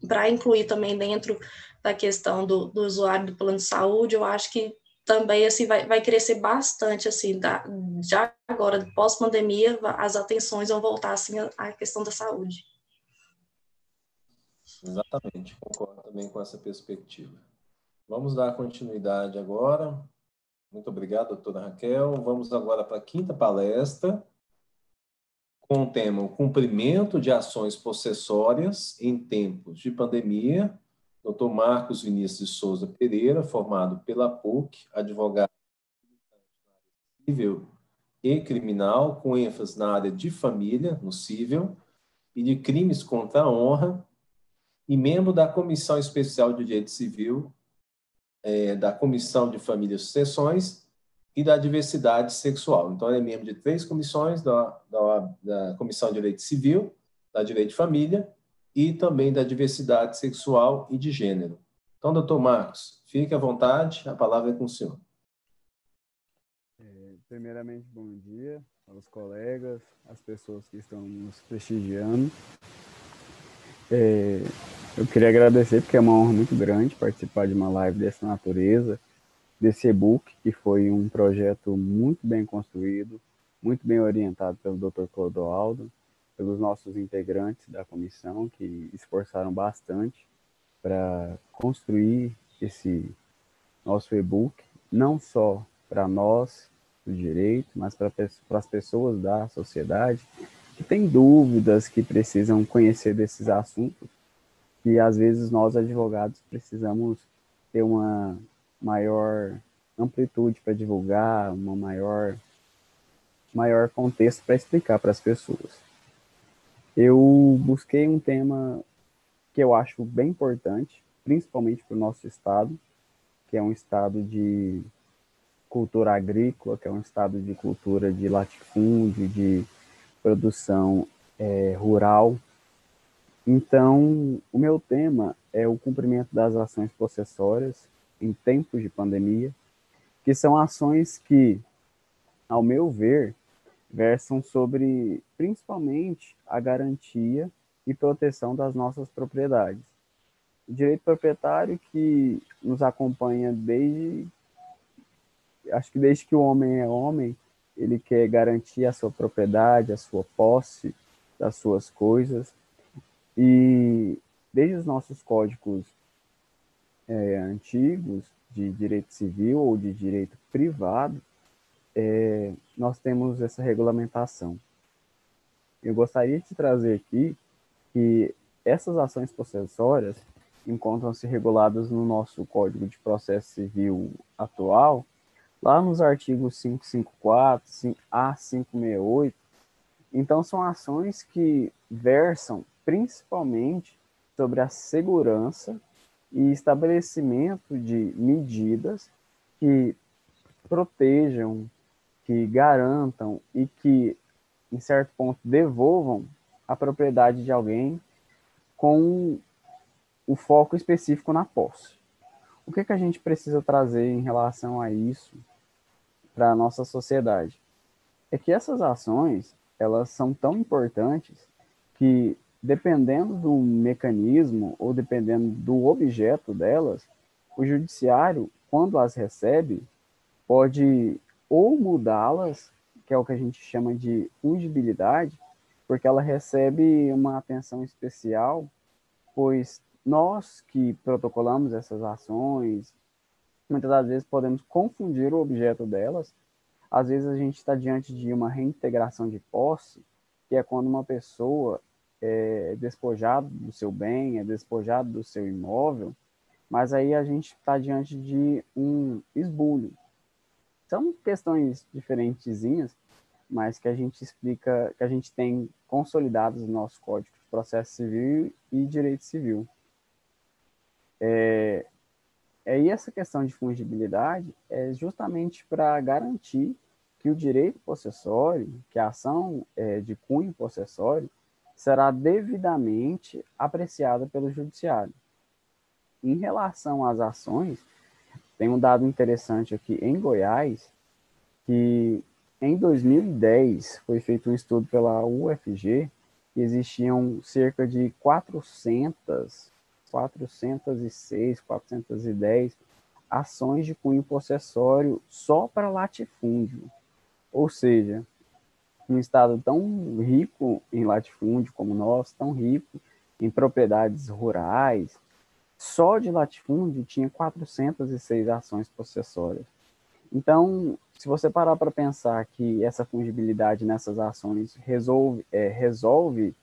para incluir também dentro da questão do, do, usuário do plano de saúde, eu acho que também assim vai, vai crescer bastante assim da, já agora pós pandemia as atenções vão voltar assim à questão da saúde Exatamente, concordo também com essa perspectiva. Vamos dar continuidade agora. Muito obrigado, doutora Raquel. Vamos agora para a quinta palestra, com o tema o cumprimento de ações possessórias em tempos de pandemia. Dr. Marcos Vinícius de Souza Pereira, formado pela PUC, advogado civil e criminal, com ênfase na área de família, no civil, e de crimes contra a honra, e membro da Comissão Especial de Direito Civil, é, da Comissão de Família e Sucessões e da Diversidade Sexual. Então, ele é membro de três comissões, da, da, da Comissão de Direito Civil, da Direito de Família e também da Diversidade Sexual e de Gênero. Então, doutor Marcos, fique à vontade, a palavra é com o senhor. É, primeiramente, bom dia aos colegas, às pessoas que estão nos prestigiando. É, eu queria agradecer porque é uma honra muito grande participar de uma live dessa natureza, desse e-book, que foi um projeto muito bem construído, muito bem orientado pelo Dr. Clodoaldo, pelos nossos integrantes da comissão, que esforçaram bastante para construir esse nosso e-book, não só para nós do direito, mas para as pessoas da sociedade que têm dúvidas, que precisam conhecer desses assuntos, que às vezes nós advogados precisamos ter uma maior amplitude para divulgar, uma maior maior contexto para explicar para as pessoas. Eu busquei um tema que eu acho bem importante, principalmente para o nosso estado, que é um estado de cultura agrícola, que é um estado de cultura de latifúndio, de produção é, rural. Então, o meu tema é o cumprimento das ações possessórias em tempos de pandemia, que são ações que, ao meu ver, versam sobre principalmente a garantia e proteção das nossas propriedades. O direito proprietário que nos acompanha desde acho que desde que o homem é homem, ele quer garantir a sua propriedade, a sua posse das suas coisas. E desde os nossos códigos é, antigos de direito civil ou de direito privado, é, nós temos essa regulamentação. Eu gostaria de trazer aqui que essas ações possessórias encontram-se reguladas no nosso Código de Processo Civil atual, lá nos artigos 554 a 568. Então, são ações que versam principalmente sobre a segurança e estabelecimento de medidas que protejam, que garantam e que, em certo ponto, devolvam a propriedade de alguém com o foco específico na posse. O que, que a gente precisa trazer em relação a isso para a nossa sociedade? É que essas ações, elas são tão importantes que, dependendo do mecanismo ou dependendo do objeto delas, o judiciário, quando as recebe, pode ou mudá-las, que é o que a gente chama de fungibilidade, porque ela recebe uma atenção especial, pois nós que protocolamos essas ações, muitas das vezes podemos confundir o objeto delas. Às vezes a gente está diante de uma reintegração de posse, que é quando uma pessoa é despojada do seu bem, é despojada do seu imóvel, mas aí a gente está diante de um esbulho. São questões diferentezinhas, mas que a gente explica, que a gente tem consolidados no nosso Código de Processo Civil e Direito Civil. É, e essa questão de fungibilidade é justamente para garantir que o direito possessório, que a ação é, de cunho possessório, será devidamente apreciada pelo judiciário. Em relação às ações, tem um dado interessante aqui em Goiás, que em 2010 foi feito um estudo pela UFG, que existiam cerca de 400 406, 410 ações de cunho possessório só para latifúndio. Ou seja, um estado tão rico em latifúndio como o nosso, tão rico em propriedades rurais, só de latifúndio tinha 406 ações possessórias. Então, se você parar para pensar que essa fungibilidade nessas ações resolve, é, resolve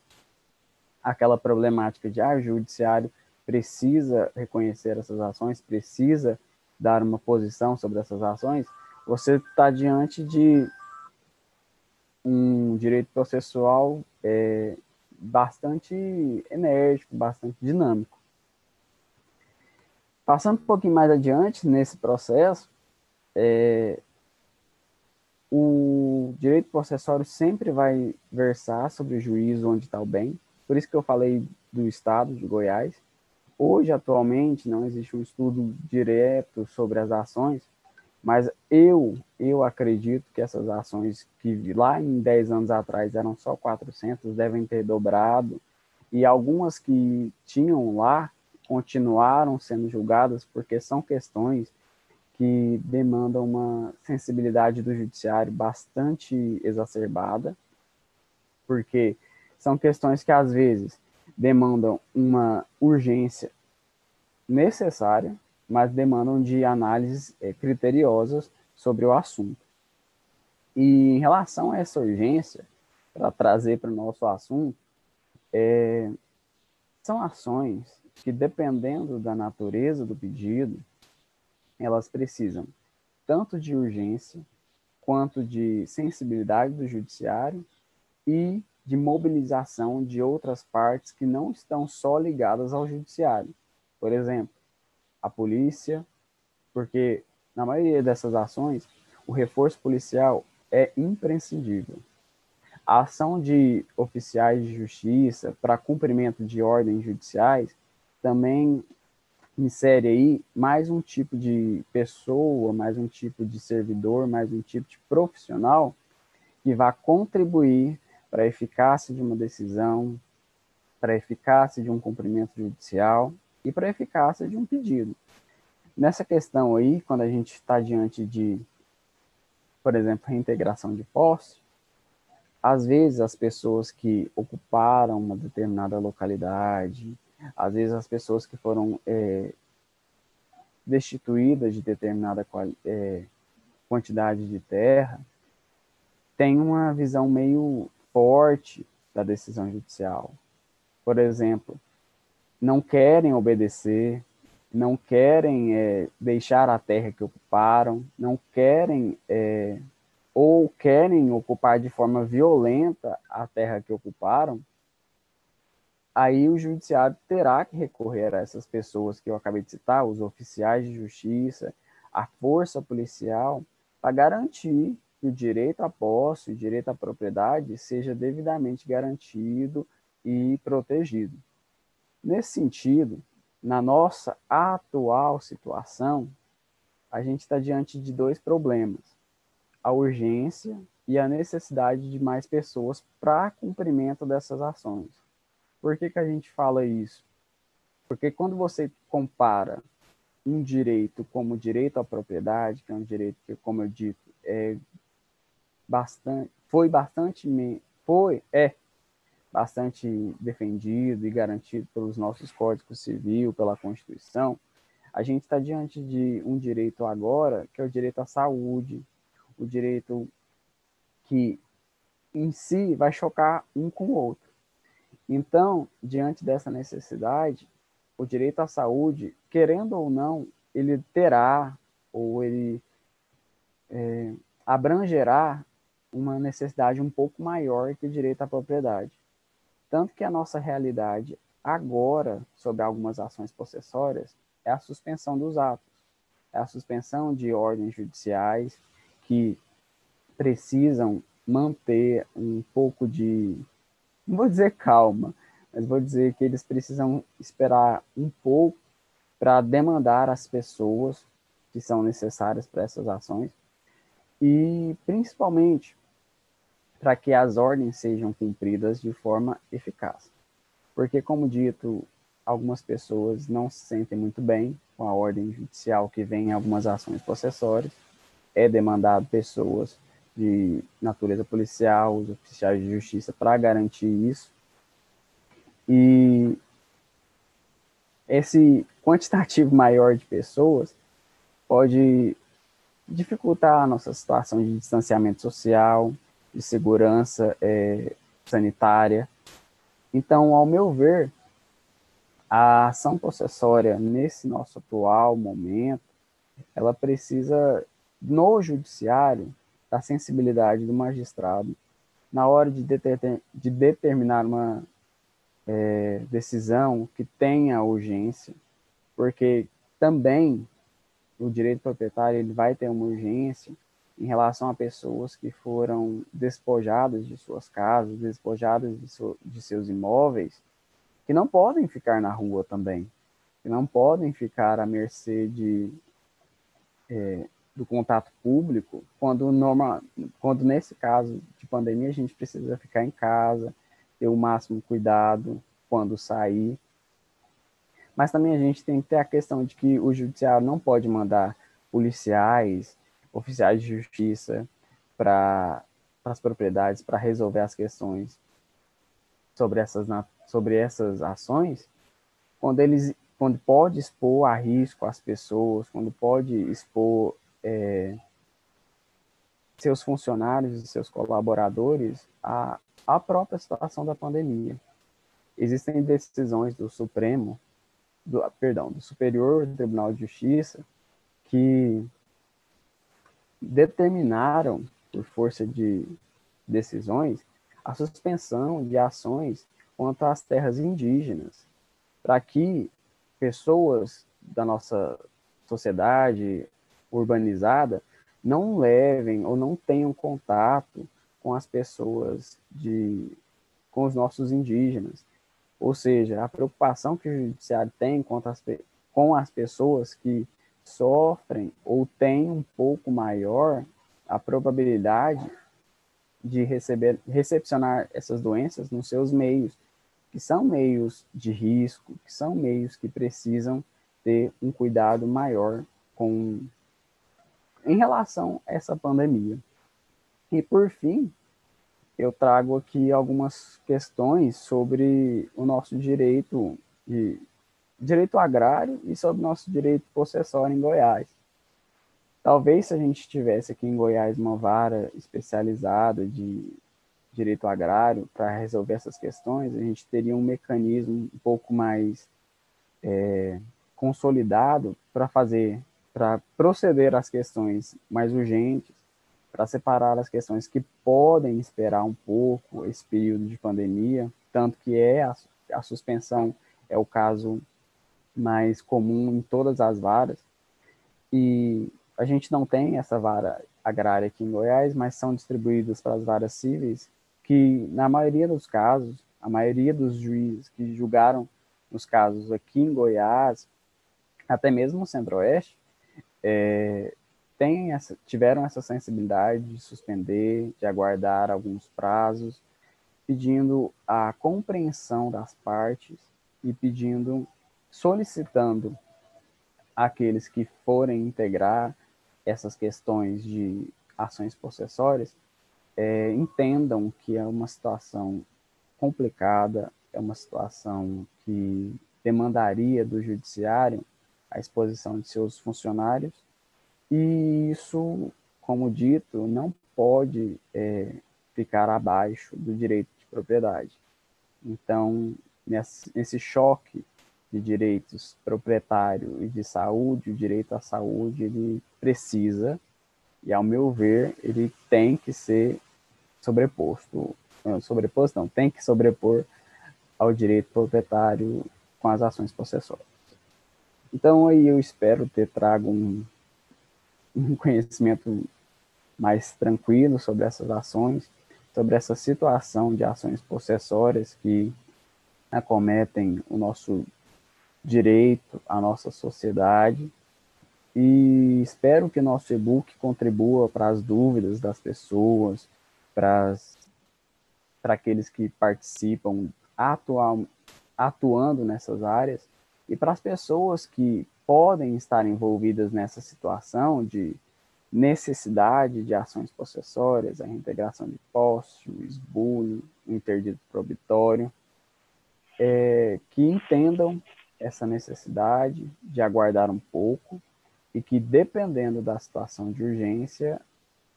aquela problemática de ah, judiciário precisa reconhecer essas ações, precisa dar uma posição sobre essas ações, você está diante de um direito processual é, bastante enérgico, bastante dinâmico. Passando um pouquinho mais adiante nesse processo, é, o direito processório sempre vai versar sobre o juízo onde está o bem. Por isso que eu falei do Estado de Goiás. Hoje, atualmente, não existe um estudo direto sobre as ações, mas eu, eu acredito que essas ações que lá em 10 anos atrás eram só 400, devem ter dobrado, e algumas que tinham lá continuaram sendo julgadas porque são questões que demandam uma sensibilidade do judiciário bastante exacerbada, porque são questões que às vezes demandam uma urgência necessária, mas demandam de análises é, criteriosas sobre o assunto. E em relação a essa urgência, para trazer para o nosso assunto, é, são ações que, dependendo da natureza do pedido, elas precisam tanto de urgência quanto de sensibilidade do judiciário e de mobilização de outras partes que não estão só ligadas ao judiciário. Por exemplo, a polícia, porque na maioria dessas ações, o reforço policial é imprescindível. A ação de oficiais de justiça para cumprimento de ordens judiciais também insere aí mais um tipo de pessoa, mais um tipo de servidor, mais um tipo de profissional que vai contribuir para a eficácia de uma decisão, para a eficácia de um cumprimento judicial e para a eficácia de um pedido. Nessa questão aí, quando a gente está diante de, por exemplo, reintegração de posse, às vezes as pessoas que ocuparam uma determinada localidade, às vezes as pessoas que foram é, destituídas de determinada é, quantidade de terra, têm uma visão meio forte da decisão judicial. Por exemplo, não querem obedecer, não querem é, deixar a terra que ocuparam, não querem é, ou querem ocupar de forma violenta a terra que ocuparam, aí o judiciário terá que recorrer a essas pessoas que eu acabei de citar, os oficiais de justiça, a força policial, para garantir que o direito à posse, o direito à propriedade seja devidamente garantido e protegido. Nesse sentido, na nossa atual situação, a gente está diante de dois problemas: a urgência e a necessidade de mais pessoas para cumprimento dessas ações. Por que, que a gente fala isso? Porque quando você compara um direito como direito à propriedade, que é um direito que, como eu dito, é bastante, foi bastante, foi, é bastante defendido e garantido pelos nossos códigos civil, pela Constituição, a gente está diante de um direito agora, que é o direito à saúde, o direito que em si vai chocar um com o outro. Então, diante dessa necessidade, o direito à saúde, querendo ou não, ele terá ou ele é, abrangerá uma necessidade um pouco maior que o direito à propriedade. Tanto que a nossa realidade agora, sobre algumas ações possessórias, é a suspensão dos atos, é a suspensão de ordens judiciais que precisam manter um pouco de, não vou dizer calma, mas vou dizer que eles precisam esperar um pouco para demandar as pessoas que são necessárias para essas ações e principalmente para que as ordens sejam cumpridas de forma eficaz. Porque, como dito, algumas pessoas não se sentem muito bem com a ordem judicial que vem em algumas ações possessórias. É demandado pessoas de natureza policial, os oficiais de justiça, para garantir isso. E esse quantitativo maior de pessoas pode dificultar a nossa situação de distanciamento social, de segurança é, sanitária. Então, ao meu ver, a ação possessória nesse nosso atual momento, ela precisa, no judiciário, da sensibilidade do magistrado na hora de, deter, de determinar uma é, decisão que tenha urgência, porque também o direito proprietário ele vai ter uma urgência em relação a pessoas que foram despojadas de suas casas, despojadas de, so, de seus imóveis, que não podem ficar na rua também, que não podem ficar à mercê de, é, do contato público, quando, quando nesse caso de pandemia a gente precisa ficar em casa, ter o máximo cuidado quando sair. Mas também a gente tem que ter a questão de que o judiciário não pode mandar policiais, oficiais de justiça para as propriedades para resolver as questões sobre essas, sobre essas ações, quando eles quando pode expor a risco as pessoas, quando pode expor é, seus funcionários e seus colaboradores à, à própria situação da pandemia. Existem decisões do Supremo, do, perdão, do Superior Tribunal de Justiça, que determinaram, por força de decisões, a suspensão de ações contra as terras indígenas, para que pessoas da nossa sociedade urbanizada não levem ou não tenham contato com as pessoas de com os nossos indígenas. Ou seja, a preocupação que o judiciário tem as, com as pessoas que sofrem ou têm um pouco maior a probabilidade de receber, recepcionar essas doenças nos seus meios, que são meios de risco, que são meios que precisam ter um cuidado maior com em relação a essa pandemia. E por fim, eu trago aqui algumas questões sobre o nosso direito de direito agrário e sobre nosso direito possessório em Goiás. Talvez se a gente tivesse aqui em Goiás uma vara especializada de direito agrário para resolver essas questões, a gente teria um mecanismo um pouco mais é, consolidado para fazer, para proceder às questões mais urgentes, para separar as questões que podem esperar um pouco esse período de pandemia, tanto que é a, a suspensão é o caso mais comum em todas as varas. E a gente não tem essa vara agrária aqui em Goiás, mas são distribuídas para as varas cíveis, que na maioria dos casos, a maioria dos juízes que julgaram nos casos aqui em Goiás, até mesmo no Centro-Oeste, é, essa, tiveram essa sensibilidade de suspender, de aguardar alguns prazos, pedindo a compreensão das partes e pedindo, solicitando aqueles que forem integrar essas questões de ações possessórias é, entendam que é uma situação complicada, é uma situação que demandaria do judiciário a exposição de seus funcionários e isso, como dito, não pode é, ficar abaixo do direito de propriedade. Então, nesse choque de direitos proprietário e de saúde, o direito à saúde, ele precisa, e ao meu ver, ele tem que ser sobreposto. Não, sobreposto não, tem que sobrepor ao direito proprietário com as ações possessórias. Então aí eu espero ter trago um, um conhecimento mais tranquilo sobre essas ações, sobre essa situação de ações possessórias que acometem o nosso direito, a nossa sociedade. E espero que nosso e-book contribua para as dúvidas das pessoas, para, para aqueles que participam atual, atuando nessas áreas, e para as pessoas que podem estar envolvidas nessa situação de necessidade de ações possessórias, a reintegração de posse, o esbulho, o interdito probitório, é, que entendam essa necessidade de aguardar um pouco e que, dependendo da situação de urgência,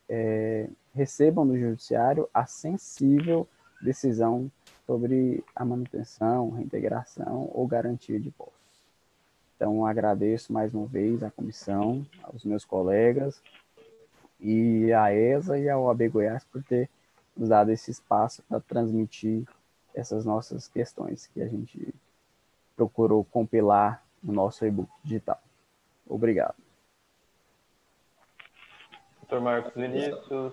é, recebam do judiciário a sensível decisão sobre a manutenção, reintegração ou garantia de posse. Então, agradeço mais uma vez à comissão, aos meus colegas e à ESA e ao AB Goiás por ter nos dado esse espaço para transmitir essas nossas questões que a gente procurou compilar no nosso e-book digital. Obrigado. Doutor Marcos Vinícius,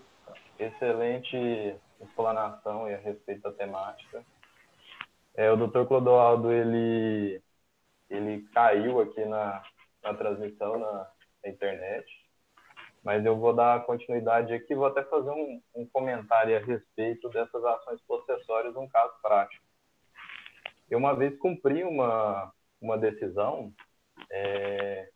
excelente explanação a respeito da temática. É, o doutor Clodoaldo, ele ele caiu aqui na, na transmissão na, na, internet, mas eu vou dar continuidade aqui, vou até fazer um, um comentário a respeito dessas ações possessórias, um caso prático. Eu uma vez cumpri uma, uma decisão é,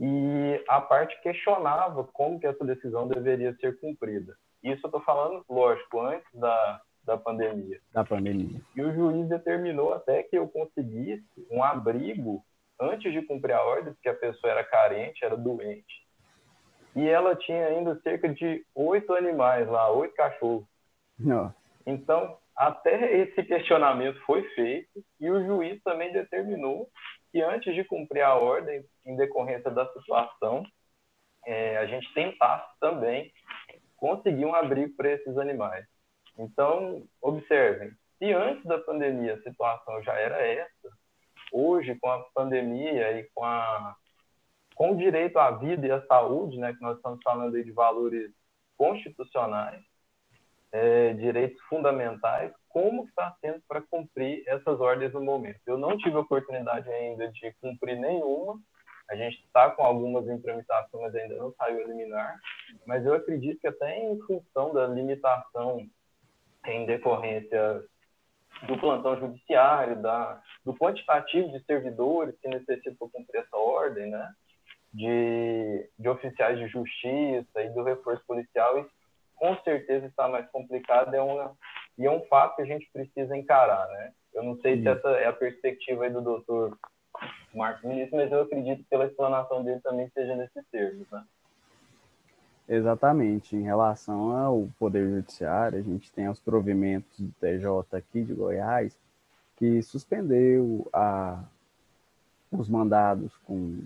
e a parte questionava como que essa decisão deveria ser cumprida. Isso eu estou falando, lógico, antes da, da pandemia. Da pandemia. E o juiz determinou até que eu conseguisse um abrigo antes de cumprir a ordem, porque a pessoa era carente, era doente. E ela tinha ainda cerca de oito animais lá, oito cachorros. Não. Então, até esse questionamento foi feito e o juiz também determinou que antes de cumprir a ordem, em decorrência da situação, é, a gente tentasse também conseguir um abrigo para esses animais. Então, observem, se antes da pandemia a situação já era essa, hoje, com a pandemia e com, a, com o direito à vida e à saúde, né, que nós estamos falando de valores constitucionais, é, direitos fundamentais, como está sendo para cumprir essas ordens no momento? Eu não tive oportunidade ainda de cumprir nenhuma, a gente está com algumas em mas ainda não saiu a liminar, mas eu acredito que até em função da limitação em decorrência do plantão judiciário, da, do quantitativo de servidores que necessitam cumprir essa ordem, né? De, de oficiais de justiça e do reforço policial, isso com certeza está mais complicado é uma, e é um fato que a gente precisa encarar, né? Eu não sei Sim. se essa é a perspectiva do doutor Marcos Vinícius, mas eu acredito que pela explanação dele também seja nesses termos, né? Exatamente. Em relação ao Poder Judiciário, a gente tem os provimentos do TJ aqui de Goiás, que suspendeu a, os mandados com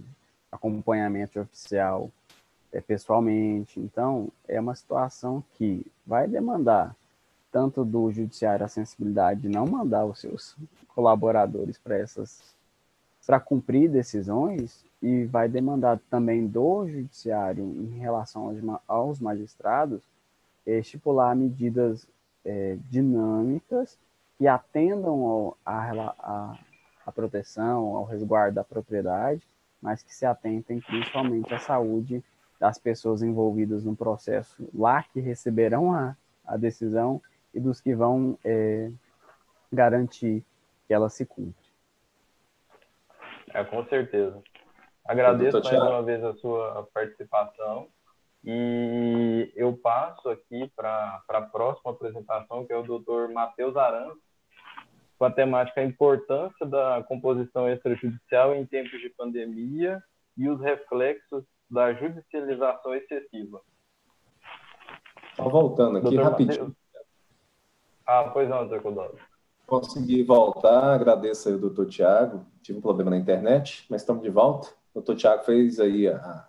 acompanhamento oficial é, pessoalmente. Então, é uma situação que vai demandar tanto do judiciário a sensibilidade de não mandar os seus colaboradores para essas para cumprir decisões e vai demandar também do judiciário em relação aos, magistrados estipular medidas é, dinâmicas que atendam a proteção, ao resguardo da propriedade, mas que se atentem principalmente à saúde das pessoas envolvidas no processo lá que receberão a, a decisão e dos que vão é, garantir que ela se cumpra. É, com certeza. Agradeço mais uma vez a sua participação e eu passo aqui para a próxima apresentação, que é o doutor Matheus Arantes, com a temática a importância da composição extrajudicial em tempos de pandemia e os reflexos da judicialização excessiva. Só voltando aqui Doutor rapidinho. Mateus. Ah, pois não, doutor Codoro. Consegui voltar, agradeço aí o doutor Tiago. Tive um problema na internet, mas estamos de volta. O doutor Tiago fez aí a,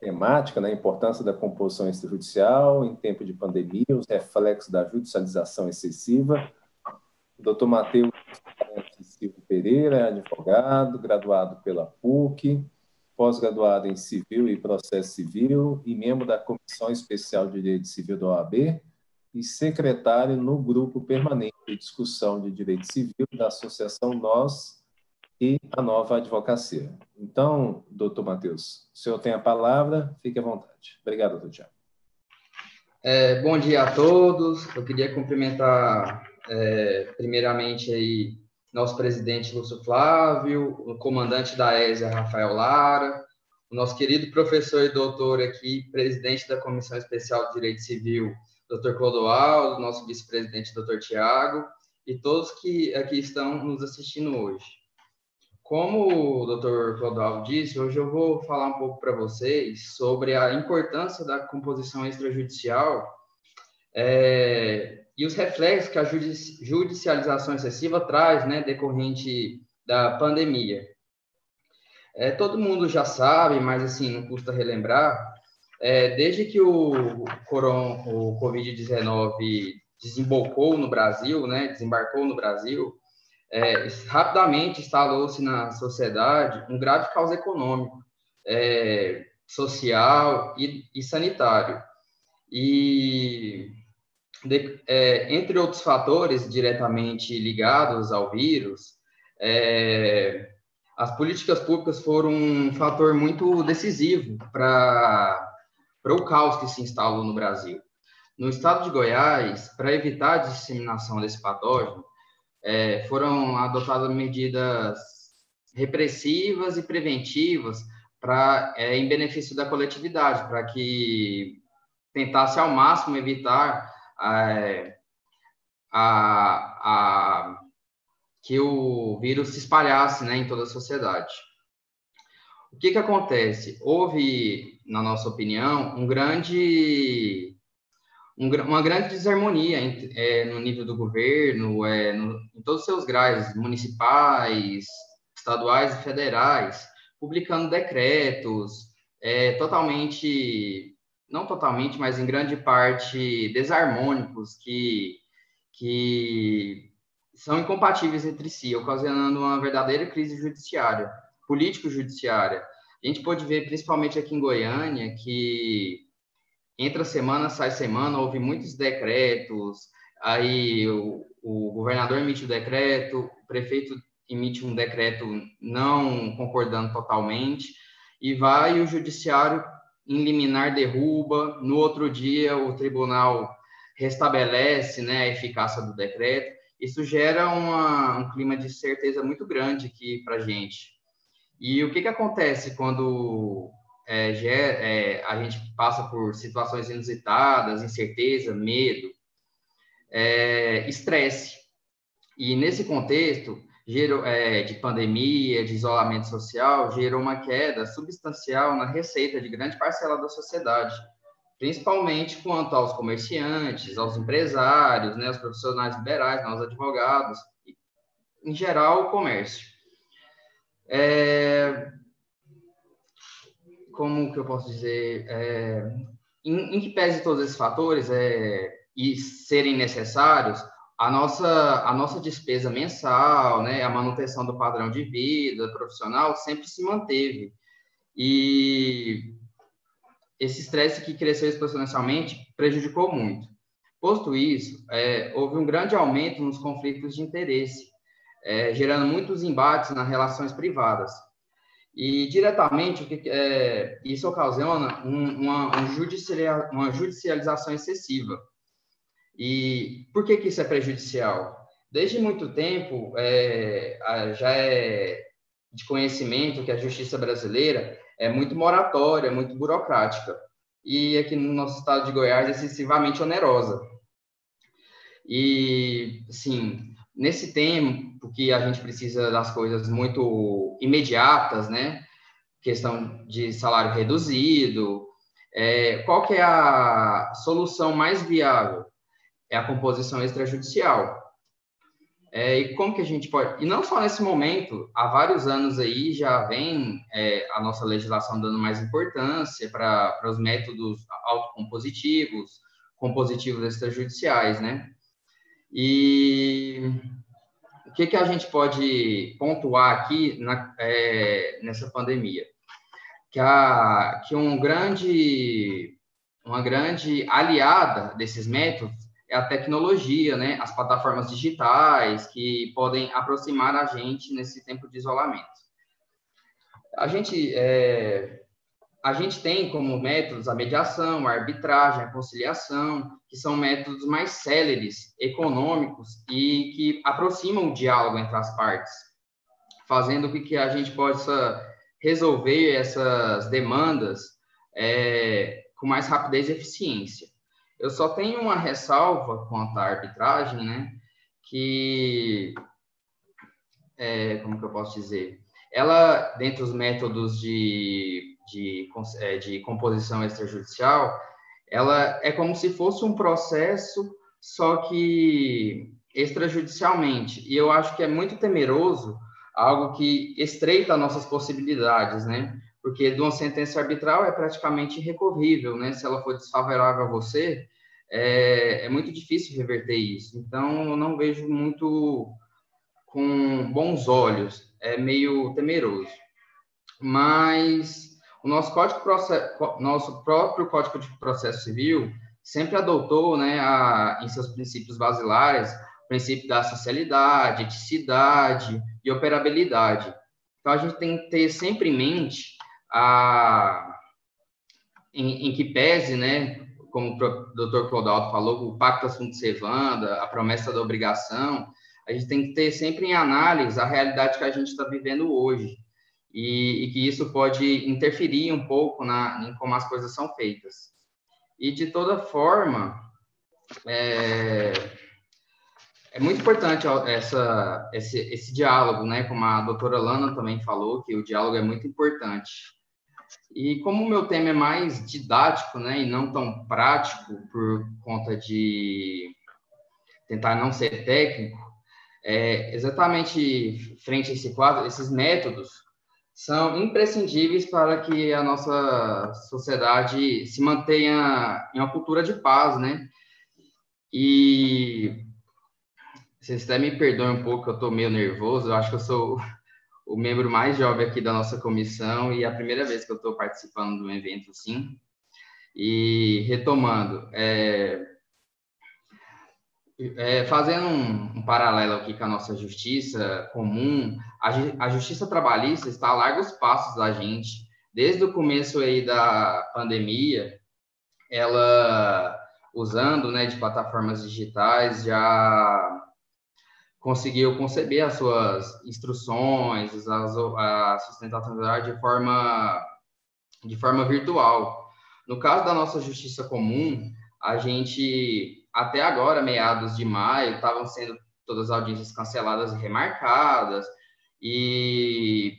temática, né, a importância da composição extrajudicial em tempo de pandemia, os reflexos da judicialização excessiva. O doutor Matheus Silva Pereira é advogado, graduado pela PUC, pós-graduado em Civil e Processo Civil e membro da Comissão Especial de Direito Civil da OAB e secretário no Grupo Permanente de Discussão de Direito Civil da Associação Nós e a Nova Advocacia. Então, doutor Matheus, o senhor tem a palavra, fique à vontade. Obrigado, doutor Tiago. É, bom dia a todos. Eu queria cumprimentar, é, primeiramente, aí, nosso presidente Lúcio Flávio, o comandante da ESA, Rafael Lara, o nosso querido professor e doutor aqui, presidente da Comissão Especial de Direito Civil, doutor Clodoaldo, nosso vice-presidente, doutor Tiago, e todos que aqui estão nos assistindo hoje. Como o doutor Clodoaldo disse, hoje eu vou falar um pouco para vocês sobre a importância da composição extrajudicial é, e os reflexos que a judicialização excessiva traz, né, decorrente da pandemia. É, todo mundo já sabe, mas assim, não custa relembrar, é, desde que o, coron, o Covid-19 desembocou no Brasil, né, desembarcou no Brasil, é, rapidamente instalou-se na sociedade um grave caos econômico, é, social e, e, sanitário. E, de, é, entre outros fatores diretamente ligados ao vírus, é, as políticas públicas foram um fator muito decisivo para o caos que se instalou no Brasil. No estado de Goiás, para evitar a disseminação desse patógeno, é, foram adotadas medidas repressivas e preventivas para é, em benefício da coletividade, para que tentasse ao máximo evitar é, a, a, que o vírus se espalhasse né, em toda a sociedade. O que, que acontece? Houve na nossa opinião, um grande, um, uma grande desarmonia é, no nível do governo, é, no, em todos os seus graus, municipais, estaduais e federais, publicando decretos é, totalmente, não totalmente, mas em grande parte desarmônicos, que, que são incompatíveis entre si, ocasionando uma verdadeira crise judiciária, político-judiciária, a gente pode ver, principalmente aqui em Goiânia, que entra semana, sai semana, houve muitos decretos, aí o, o governador emite o decreto, o prefeito emite um decreto não concordando totalmente, e vai o judiciário em liminar derruba, no outro dia o tribunal restabelece né, a eficácia do decreto. Isso gera uma, um clima de certeza muito grande aqui para a gente. E o que, que acontece quando é, é, a gente passa por situações inusitadas, incerteza, medo, é, estresse. E nesse contexto gerou, é, de pandemia, de isolamento social, gerou uma queda substancial na receita de grande parcela da sociedade, principalmente quanto aos comerciantes, aos empresários, né, aos profissionais liberais, aos advogados, e, em geral, o comércio. É, como que eu posso dizer? É, em, em, que pese todos esses fatores é, e serem necessários, a nossa, a nossa despesa mensal, né, a manutenção do padrão de vida profissional sempre se manteve. E esse estresse que cresceu exponencialmente prejudicou muito. Posto isso, é, houve um grande aumento nos conflitos de interesse, é, gerando muitos embates nas relações privadas. E, diretamente, é, isso ocasiona um, uma, um uma judicialização excessiva. E por que, que isso é prejudicial? Desde muito tempo, é, já é de conhecimento que a justiça brasileira é muito moratória, muito burocrática. E aqui no nosso estado de Goiás, é excessivamente onerosa. E, assim, nesse tempo que a gente precisa das coisas muito imediatas, né? Questão de salário reduzido, é, qual que é a solução mais viável? É a composição extrajudicial. É, e como que a gente pode... E não só nesse momento, há vários anos aí já vem é, a nossa legislação dando mais importância para os métodos autocompositivos, compositivos extrajudiciais, né? E o que, que a gente pode pontuar aqui na, é, nessa pandemia? Que, a, que um grande, uma grande aliada desses métodos é a tecnologia, né? As plataformas digitais que podem aproximar a gente nesse tempo de isolamento. A gente, é, a gente tem como métodos a mediação, a arbitragem, a conciliação, que são métodos mais céleres, econômicos e que aproximam o diálogo entre as partes, fazendo com que a gente possa resolver essas demandas é, com mais rapidez e eficiência. Eu só tenho uma ressalva quanto à arbitragem, né? Que, é, como que eu posso dizer? Ela, dentre os métodos de, de, é, de composição extrajudicial, ela é como se fosse um processo, só que extrajudicialmente. E eu acho que é muito temeroso algo que estreita nossas possibilidades, né? Porque de uma sentença arbitral é praticamente irrecorrível, né? Se ela for desfavorável a você, é, é muito difícil reverter isso. Então, eu não vejo muito com bons olhos, é meio temeroso. Mas o nosso código nosso próprio Código de Processo Civil sempre adotou, né, a, em seus princípios basilares, o princípio da socialidade, eticidade e operabilidade. Então a gente tem que ter sempre em mente a em, em que pese, né, como o doutor Clodaldo falou, o pacto assunto servanda, a promessa da obrigação, a gente tem que ter sempre em análise a realidade que a gente está vivendo hoje e, e, que isso pode interferir um pouco na, em como as coisas são feitas. E, de toda forma, é, é muito importante essa, esse, esse diálogo, né? Como a doutora Lana também falou, que o diálogo é muito importante. E como o meu tema é mais didático, né, e não tão prático por conta de tentar não ser técnico, é, exatamente frente a esse quadro, esses métodos são imprescindíveis para que a nossa sociedade se mantenha em uma cultura de paz, né? E vocês até me perdoem um pouco, eu estou meio nervoso, eu acho que eu sou o membro mais jovem aqui da nossa comissão e a primeira vez que eu estou participando de um evento assim. E retomando, é, é, fazendo um, um, paralelo aqui com a nossa justiça comum, a, a, justiça trabalhista está a largos passos da gente. Desde o começo aí da pandemia, ela usando né, de plataformas digitais já conseguiu conceber as suas instruções, as, a sustentabilidade de forma, de forma virtual. No caso da nossa justiça comum, a gente, até agora, meados de maio, estavam sendo todas as audiências canceladas e remarcadas, e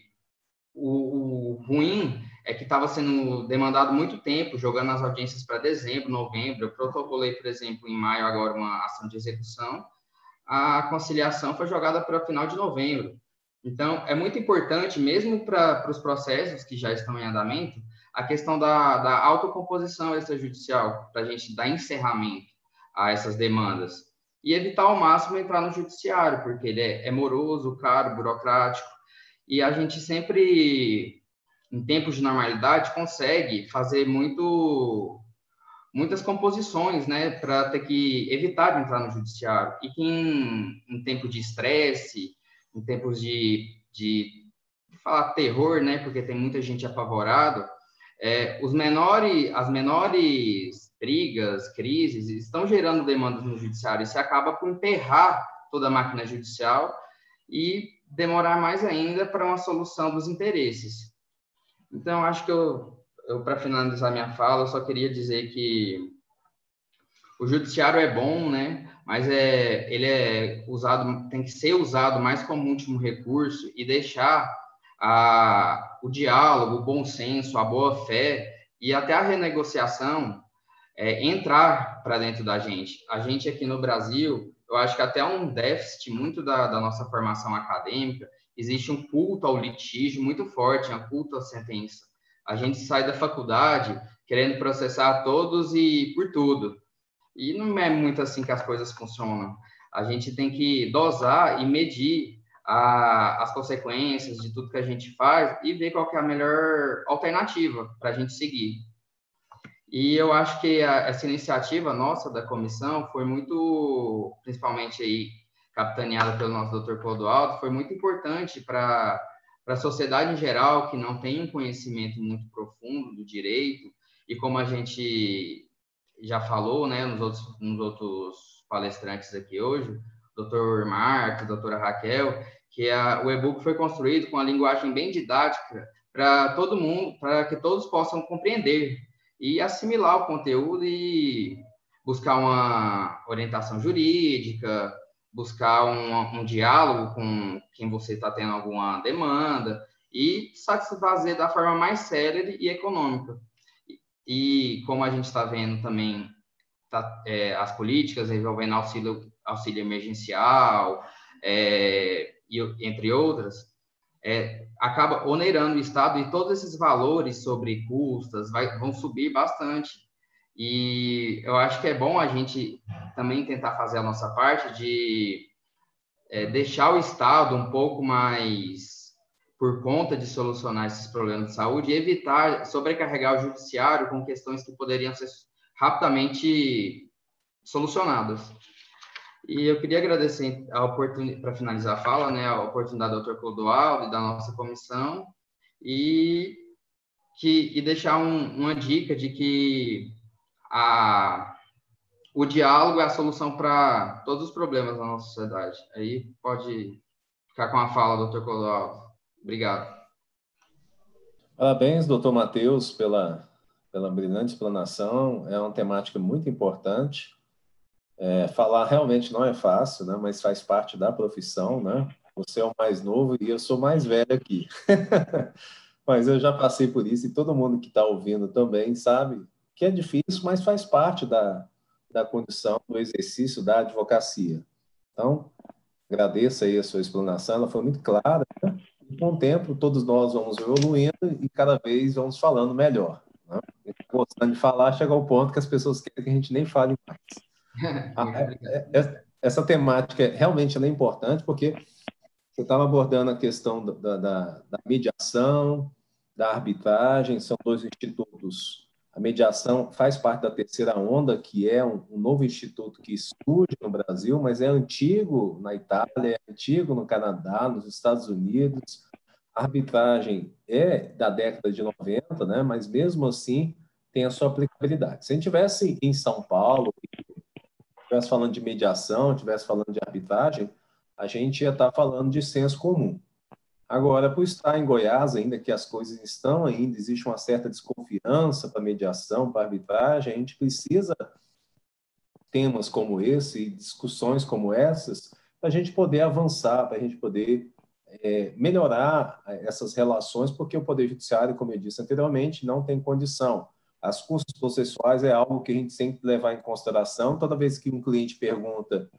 o, o ruim é que estava sendo demandado muito tempo, jogando as audiências para dezembro, novembro. Eu protocolei, por exemplo, em maio agora uma ação de execução, a conciliação foi jogada para o final de novembro. Então, é muito importante, mesmo para os processos que já estão em andamento, a questão da, da autocomposição extrajudicial, para a gente dar encerramento a essas demandas. E evitar ao máximo entrar no judiciário, porque ele é, é moroso, caro, burocrático, e a gente sempre, em tempos de normalidade, consegue fazer muito muitas composições, né, para ter que evitar de entrar no judiciário. E que em, em tempo de estresse, em tempos de, de falar terror, né, porque tem muita gente apavorado, é, os menores, as menores brigas, crises, estão gerando demandas no judiciário. Isso acaba por emperrar toda a máquina judicial e demorar mais ainda para uma solução dos interesses. Então, acho que eu, eu para finalizar minha fala, só queria dizer que o judiciário é bom, né? Mas é, ele é usado, tem que ser usado mais como último recurso e deixar a, o diálogo, o bom senso, a boa fé e até a renegociação é, entrar para dentro da gente. A gente aqui no Brasil, eu acho que até um déficit muito da, da nossa formação acadêmica, existe um culto ao litígio muito forte, um culto à sentença. A gente sai da faculdade querendo processar todos e por tudo. E não é muito assim que as coisas funcionam. A gente tem que dosar e medir a, as consequências de tudo que a gente faz e ver qual é a melhor alternativa para a gente seguir. E eu acho que a, essa iniciativa nossa da comissão foi muito, principalmente aí capitaneada pelo nosso Dr. Clodoaldo, foi muito importante para a sociedade em geral que não tem um conhecimento muito profundo do direito e como a gente já falou, né, nos outros, nos outros palestrantes aqui hoje, Dr. Marcos, doutora Raquel, que a, o e-book foi construído com a linguagem bem didática para todo mundo, para que todos possam compreender e assimilar o conteúdo e buscar uma orientação jurídica, buscar um, um diálogo com quem você está tendo alguma demanda e satisfazer da forma mais célere e econômica. E como a gente está vendo também tá, é, as políticas envolvendo auxílio, auxílio emergencial, é, e, entre outras, é, acaba onerando o Estado e todos esses valores sobre custas vai, vão subir bastante. E eu acho que é bom a gente também tentar fazer a nossa parte de é, deixar o Estado um pouco mais por conta de solucionar esses problemas de saúde e evitar sobrecarregar o judiciário com questões que poderiam ser rapidamente solucionadas. E eu queria agradecer a oportunidade, para finalizar a fala, né, a oportunidade do Dr. Clodoaldo e da nossa comissão, e, que, e deixar um, uma dica de que a, o diálogo é a solução para todos os problemas da nossa sociedade. Aí pode ficar com a fala, doutor Clodoaldo. Obrigado. Parabéns, doutor Matheus, pela, pela brilhante explanação. É uma temática muito importante. É, falar realmente não é fácil, né? mas faz parte da profissão. Né? Você é o mais novo e eu sou mais velho aqui. (laughs) mas eu já passei por isso e todo mundo que está ouvindo também sabe que é difícil, mas faz parte da, da condição do exercício da advocacia. Então, agradeço aí a sua explanação, ela foi muito clara. Né? com o tempo, todos nós vamos evoluindo e cada vez vamos falando melhor. Né? Gostando de falar, chega ao ponto que as pessoas querem que a gente nem fale mais. (laughs) Ah, é, é, é, essa temática realmente é importante porque você estava abordando a questão da, da, da mediação, da arbitragem, são dois institutos a mediação faz parte da terceira onda, que é um, um, novo instituto que surge no Brasil, mas é antigo na Itália, é antigo no Canadá, nos Estados Unidos. A arbitragem é da década de 90, né? mas mesmo assim tem a sua aplicabilidade. Se a gente tivesse em São Paulo, estivesse falando de mediação, estivesse falando de arbitragem, a gente ia estar falando de senso comum. Agora, por estar em Goiás, ainda que as coisas estão ainda, existe uma certa desconfiança para mediação, para arbitragem, a gente precisa temas como esse, discussões como essas, para a gente poder avançar, para a gente poder é, melhorar é, essas relações, porque o Poder Judiciário, como eu disse anteriormente, não tem condição. As custas processuais é algo que a gente sempre levar em consideração. Toda vez que um cliente pergunta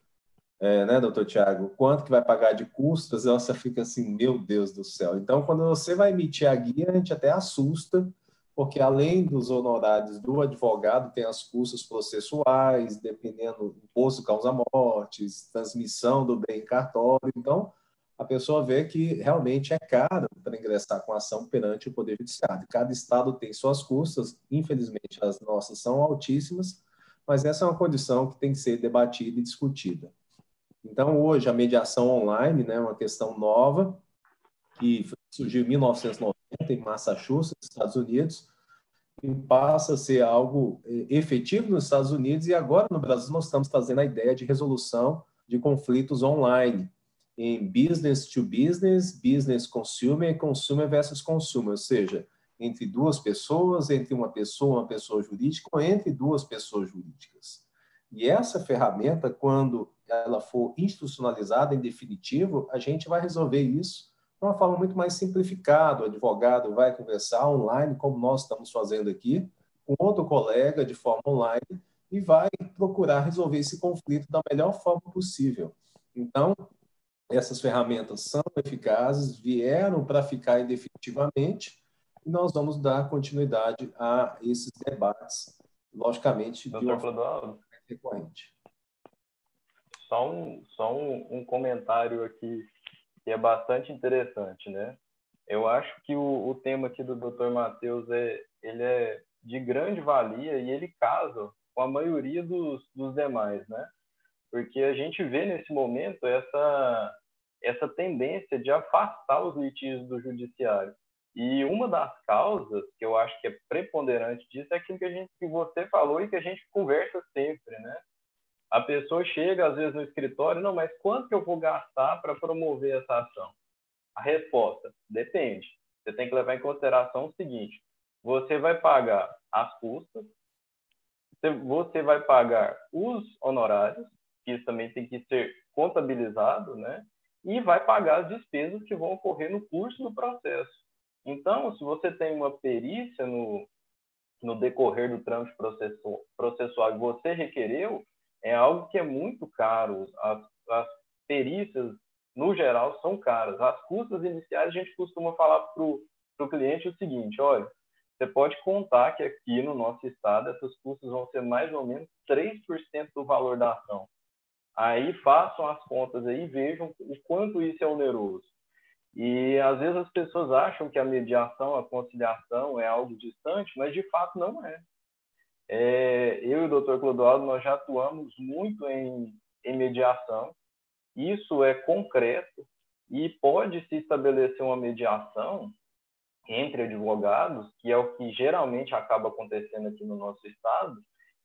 é, né, doutor Tiago? Quanto que vai pagar de custas? Você fica assim, meu Deus do céu. Então, quando você vai emitir a guia, a gente até assusta, porque além dos honorários do advogado, tem as custas processuais, dependendo do imposto causa-mortes, transmissão do bem em cartório. Então, a pessoa vê que realmente é caro para ingressar com ação perante o Poder Judiciário. Cada estado tem suas custas, infelizmente as nossas são altíssimas, mas essa é uma condição que tem que ser debatida e discutida. Então, hoje, a mediação online né, é uma questão nova, que surgiu em 1990 em Massachusetts, Estados Unidos, e passa a ser algo eh, efetivo nos Estados Unidos, e agora no Brasil nós estamos trazendo a ideia de resolução de conflitos online, em business to business, business consumer consumer versus consumer, ou seja, entre duas pessoas, entre uma pessoa, uma pessoa jurídica, ou entre duas pessoas jurídicas. E essa ferramenta, quando ela for institucionalizada em definitivo, a gente vai resolver isso de uma forma muito mais simplificada. O advogado vai conversar online, como nós estamos fazendo aqui, com outro colega de forma online e vai procurar resolver esse conflito da melhor forma possível. Então, essas ferramentas são eficazes, vieram para ficar definitivamente, e nós vamos dar continuidade a esses debates, logicamente, Doutor de uma recorrente. Só, um, só um, um, comentário aqui que é bastante interessante, né? Eu acho que o, o tema aqui do Dr. Matheus é, ele é de grande valia e ele casa com a maioria dos, dos demais, né? Porque a gente vê nesse momento essa essa tendência de afastar os litígios do judiciário. E uma das causas que eu acho que é preponderante disso é aquilo que, a gente, que você falou e que a gente conversa sempre, né? A pessoa chega, às vezes, no escritório, não, mas quanto que eu vou gastar para promover essa ação? A resposta, depende. Você tem que levar em consideração o seguinte, você vai pagar as custas, você vai pagar os honorários, que isso também tem que ser contabilizado, né? e vai pagar as despesas que vão ocorrer no curso do processo. Então, se você tem uma perícia no, no decorrer do trâmite processual e você requereu, é algo que é muito caro. As, as perícias, no geral, são caras. As custas iniciais, a gente costuma falar para o cliente o seguinte, olha, você pode contar que aqui no nosso estado essas custas vão ser mais ou menos 3% do valor da ação. Aí façam as contas aí e vejam o quanto isso é oneroso. E às vezes as pessoas acham que a mediação, a conciliação é algo distante, mas de fato não é. É eu e o Dr. Clodoaldo, nós já atuamos muito em, em mediação. Isso é concreto e pode se estabelecer uma mediação entre advogados, que é o que geralmente acaba acontecendo aqui no nosso estado,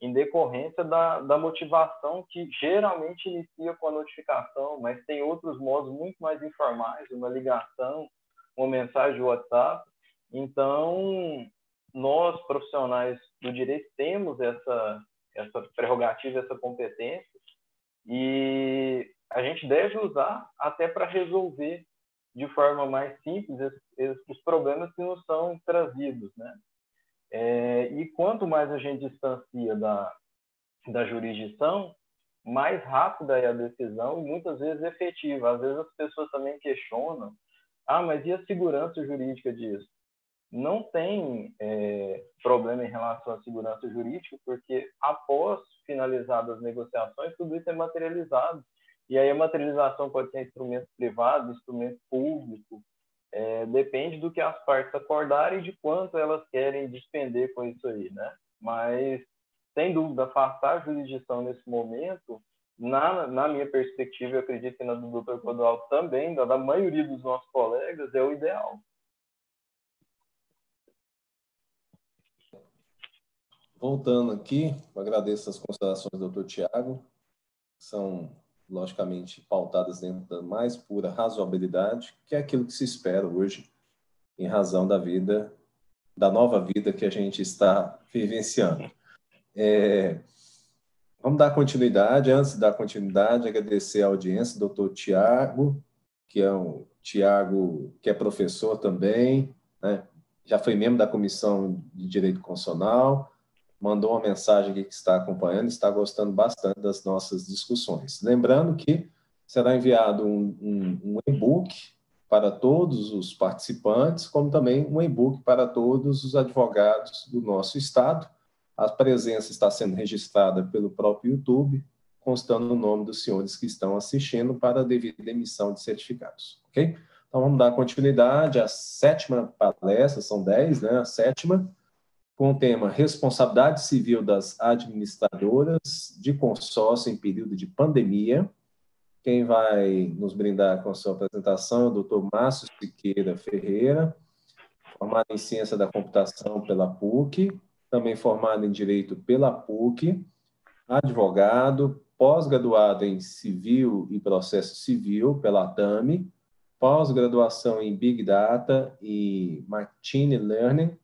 em decorrência da, da motivação que geralmente inicia com a notificação, mas tem outros modos muito mais informais, uma ligação, uma mensagem WhatsApp. Então, nós, profissionais do direito, temos essa, essa prerrogativa, essa competência, e a gente deve usar até para resolver de forma mais simples os problemas que nos são trazidos, né? É, e quanto mais a gente distancia da, da jurisdição, mais rápida é a decisão e muitas vezes efetiva. Às vezes as pessoas também questionam: ah, mas e a segurança jurídica disso? Não tem é, problema em relação à segurança jurídica, porque após finalizadas as negociações, tudo isso é materializado. E aí a materialização pode ser instrumento privado, instrumento público, é, depende do que as partes acordarem e de quanto elas querem despender com isso aí, né? Mas, sem dúvida, afastar a jurisdição nesse momento, na, na minha perspectiva, eu acredito que na do Dr. Clodoaldo também, da, da maioria dos nossos colegas, é o ideal. Voltando aqui, agradeço as considerações do Dr. Tiago, são logicamente pautadas dentro da mais pura razoabilidade, que é aquilo que se espera hoje, em razão da vida, da nova vida que a gente está (laughs) vivenciando. É, vamos dar continuidade. Antes de dar continuidade, agradecer a audiência, doutor Tiago, que é um Tiago que é professor também, né? já foi membro da Comissão de Direito Constitucional, mandou uma mensagem aqui que está acompanhando, está gostando bastante das nossas discussões. Lembrando que será enviado um, um, um e-book para todos os participantes, como também um e-book para todos os advogados do nosso estado. A presença está sendo registrada pelo próprio YouTube, constando o nome dos senhores que estão assistindo para a devida emissão de certificados, ok? Então, vamos dar continuidade à sétima palestra, são dez, né? A sétima, com o tema Responsabilidade Civil das Administradoras de Consórcio em Período de Pandemia. Quem vai nos brindar com a sua apresentação é o Dr. Márcio Siqueira Ferreira, formado em Ciência da Computação pela PUC, também formado em Direito pela PUC, advogado, pós-graduado em Civil e Processo Civil pela TAMI, pós-graduação em Big Data e Machine Learning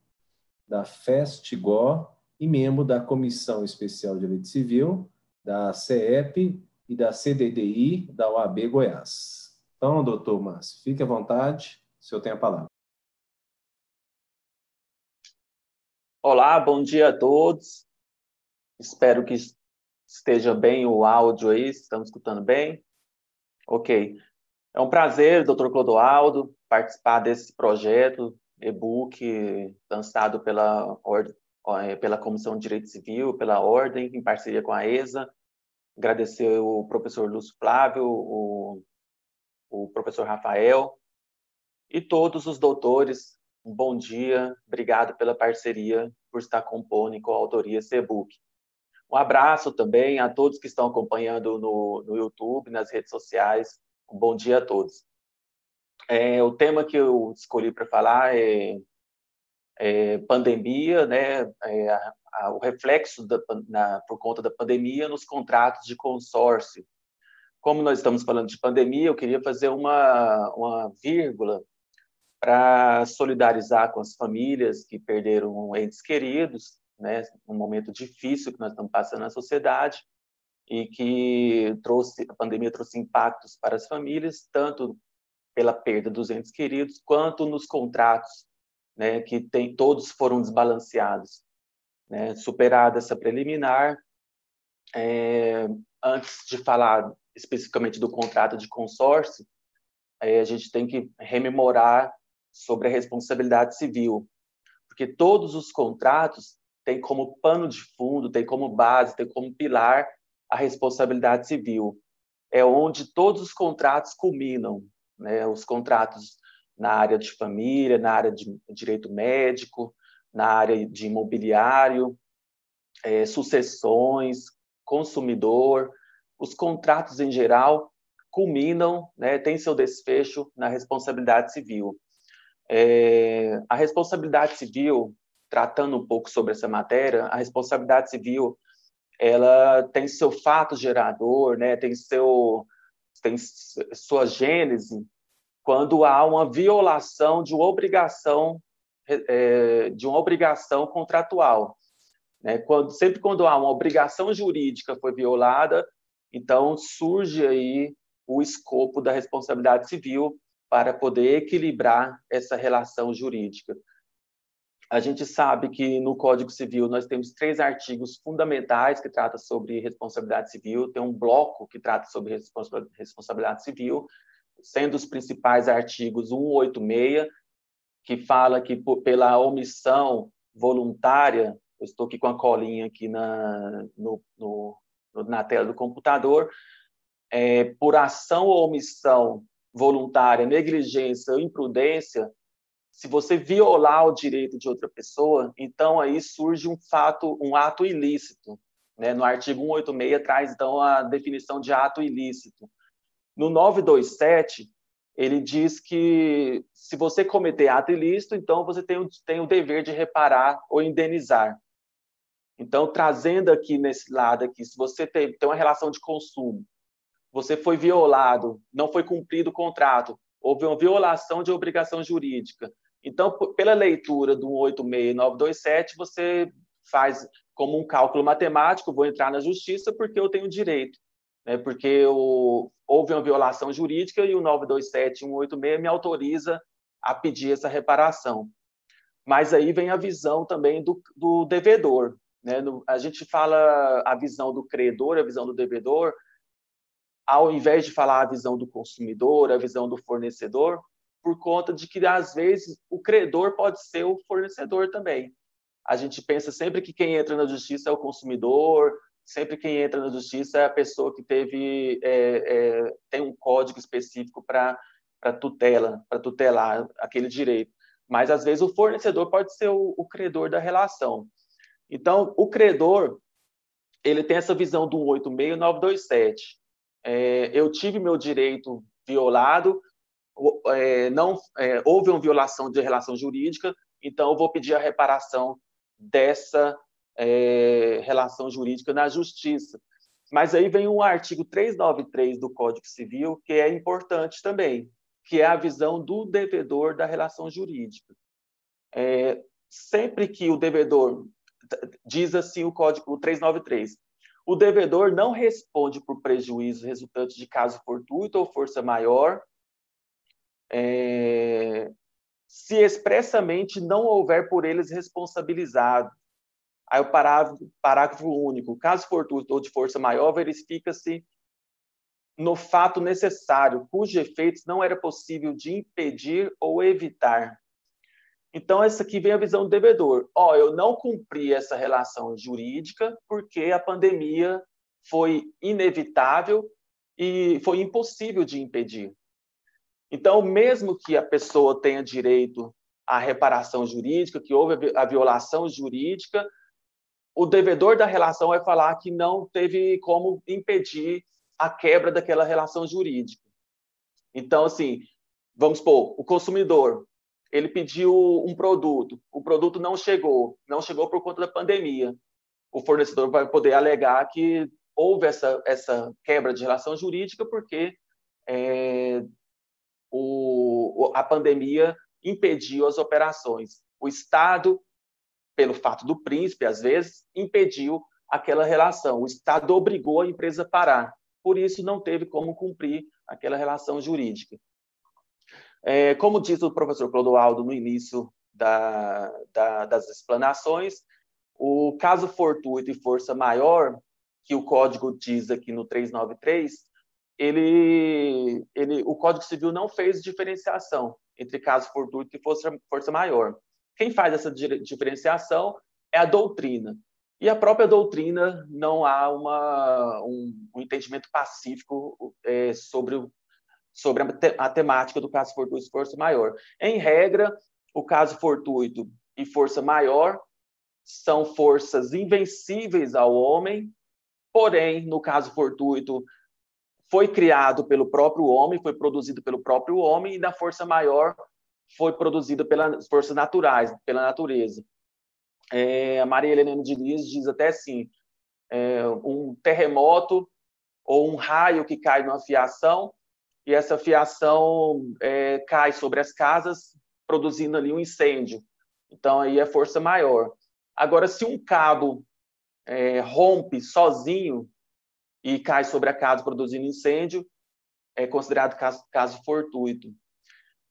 da FESTGO e membro da Comissão Especial de Direito Civil, da CEP e da CDDI da OAB Goiás. Então, doutor Márcio, fique à vontade, o senhor tem a palavra. Olá, bom dia a todos. Espero que esteja bem o áudio aí, estamos escutando bem? Ok. É um prazer, doutor Clodoaldo, participar desse projeto e-book lançado pela, eh, pela Comissão de Direito Civil, pela Ordem, em parceria com a ESA. Agradecer o professor Lúcio Flávio, o, o professor Rafael e todos os doutores. Um bom dia, obrigado pela parceria, por estar compondo com a autoria esse e-book. Um abraço também a todos que estão acompanhando no, no YouTube, nas redes sociais. Um bom dia a todos. É, o tema que eu escolhi para falar é, é, pandemia, né, é, a, a, o reflexo da, na, por conta da pandemia nos contratos de consórcio. Como nós estamos falando de pandemia, eu queria fazer uma, uma vírgula para solidarizar com as famílias que perderam entes queridos, né, um momento difícil que nós estamos passando na sociedade e que trouxe a pandemia trouxe impactos para as famílias, tanto pela perda dos entes queridos, quanto nos contratos, né, que tem, todos foram desbalanceados. Né? Superada essa preliminar, é, antes de falar especificamente do contrato de consórcio, é, a gente tem que rememorar sobre a responsabilidade civil, porque todos os contratos têm como pano de fundo, têm como base, têm como pilar a responsabilidade civil. É onde todos os contratos culminam, né, os contratos na área de família, na área de direito médico, na área de imobiliário, é, sucessões, consumidor, os contratos em geral culminam, né, tem seu desfecho na responsabilidade civil. É, a responsabilidade civil, tratando um pouco sobre essa matéria, a responsabilidade civil ela tem seu fato gerador, né, tem seu tem sua gênese quando há uma violação de uma obrigação é, de uma obrigação contratual. Né? Quando, sempre quando há uma obrigação jurídica foi violada, então surge aí o escopo da responsabilidade civil para poder equilibrar essa relação jurídica. A gente sabe que no Código Civil nós temos três artigos fundamentais que tratam sobre responsabilidade civil, tem um bloco que trata sobre responsabilidade civil, sendo os principais artigos 186, que fala que por, pela omissão voluntária, eu estou aqui com a colinha aqui na, no, no, na tela do computador, é, por ação ou omissão voluntária, negligência ou imprudência, se você violar o direito de outra pessoa, então aí surge um fato, um ato ilícito. Né? No artigo 186 traz então a definição de ato ilícito. No 927, ele diz que se você cometer ato ilícito, então você tem o, tem o dever de reparar ou indenizar. Então, trazendo aqui nesse lado aqui, se você tem, tem uma relação de consumo, você foi violado, não foi cumprido o contrato, houve uma violação de obrigação jurídica, então, pela leitura do 186.927, você faz como um cálculo matemático, vou entrar na justiça porque eu tenho direito, né? porque eu, houve uma violação jurídica e o 927 186 me autoriza a pedir essa reparação. Mas aí vem a visão também do, do devedor. Né? No, a gente fala a visão do credor, a visão do devedor, ao invés de falar a visão do consumidor, a visão do fornecedor, por conta de que, às vezes, o credor pode ser o fornecedor também. A gente pensa sempre que quem entra na justiça é o consumidor, sempre quem entra na justiça é a pessoa que teve é, é, tem um código específico para tutela, para tutelar aquele direito. Mas às vezes o fornecedor pode ser o, o, credor da relação. Então, o credor ele tem essa visão do 186-927. É, eu tive meu direito violado, é, não é, houve uma violação de relação jurídica, então eu vou pedir a reparação dessa é, relação jurídica na justiça. Mas aí vem um artigo 393 do Código Civil que é importante também, que é a visão do devedor da relação jurídica. É, sempre que o devedor diz assim o Código 393, o devedor não responde por prejuízo resultante de caso fortuito ou força maior, é, se expressamente não houver por eles responsabilizado. Aí o parágrafo, único, caso fortuito ou de força maior, verifica-se no fato necessário, cujos efeitos não era possível de impedir ou evitar. Então, essa aqui vem a visão do devedor. Ó, oh, eu não cumpri essa relação jurídica porque a pandemia foi inevitável e foi impossível de impedir. Então, mesmo que a pessoa tenha direito à reparação jurídica, que houve a violação jurídica, o devedor da relação vai falar que não teve como impedir a quebra daquela relação jurídica. Então, assim, vamos supor, o consumidor, ele pediu um produto, o produto não chegou, não chegou por conta da pandemia. O fornecedor vai poder alegar que houve essa, essa quebra de relação jurídica porque é, o, a pandemia impediu as operações. O Estado, pelo fato do príncipe, às vezes, impediu aquela relação. O Estado obrigou a empresa a parar. Por isso, não teve como cumprir aquela relação jurídica. É, como disse o professor Clodoaldo no início da, da, das explanações, o caso fortuito e força maior, que o código diz aqui no 393, ele, ele, o Código Civil não fez diferenciação entre caso fortuito e força, força maior. Quem faz essa diferenciação é a doutrina. E a própria doutrina não há uma, um, um entendimento pacífico é, sobre, sobre a, te, a, temática do caso fortuito e força maior. Em regra, o caso fortuito e força maior são forças invencíveis ao homem, porém, no caso fortuito, foi criado pelo próprio homem, foi produzido pelo próprio homem, e da força maior foi produzida pelas forças naturais, pela natureza. É, a Maria Helena Diniz diz até assim, é, um terremoto ou um raio que cai numa fiação, e essa fiação é, cai sobre as casas, produzindo ali um incêndio. Então, aí é força maior. Agora, se um cabo é, rompe sozinho, e cai sobre a casa produzindo incêndio, é considerado caso, caso fortuito.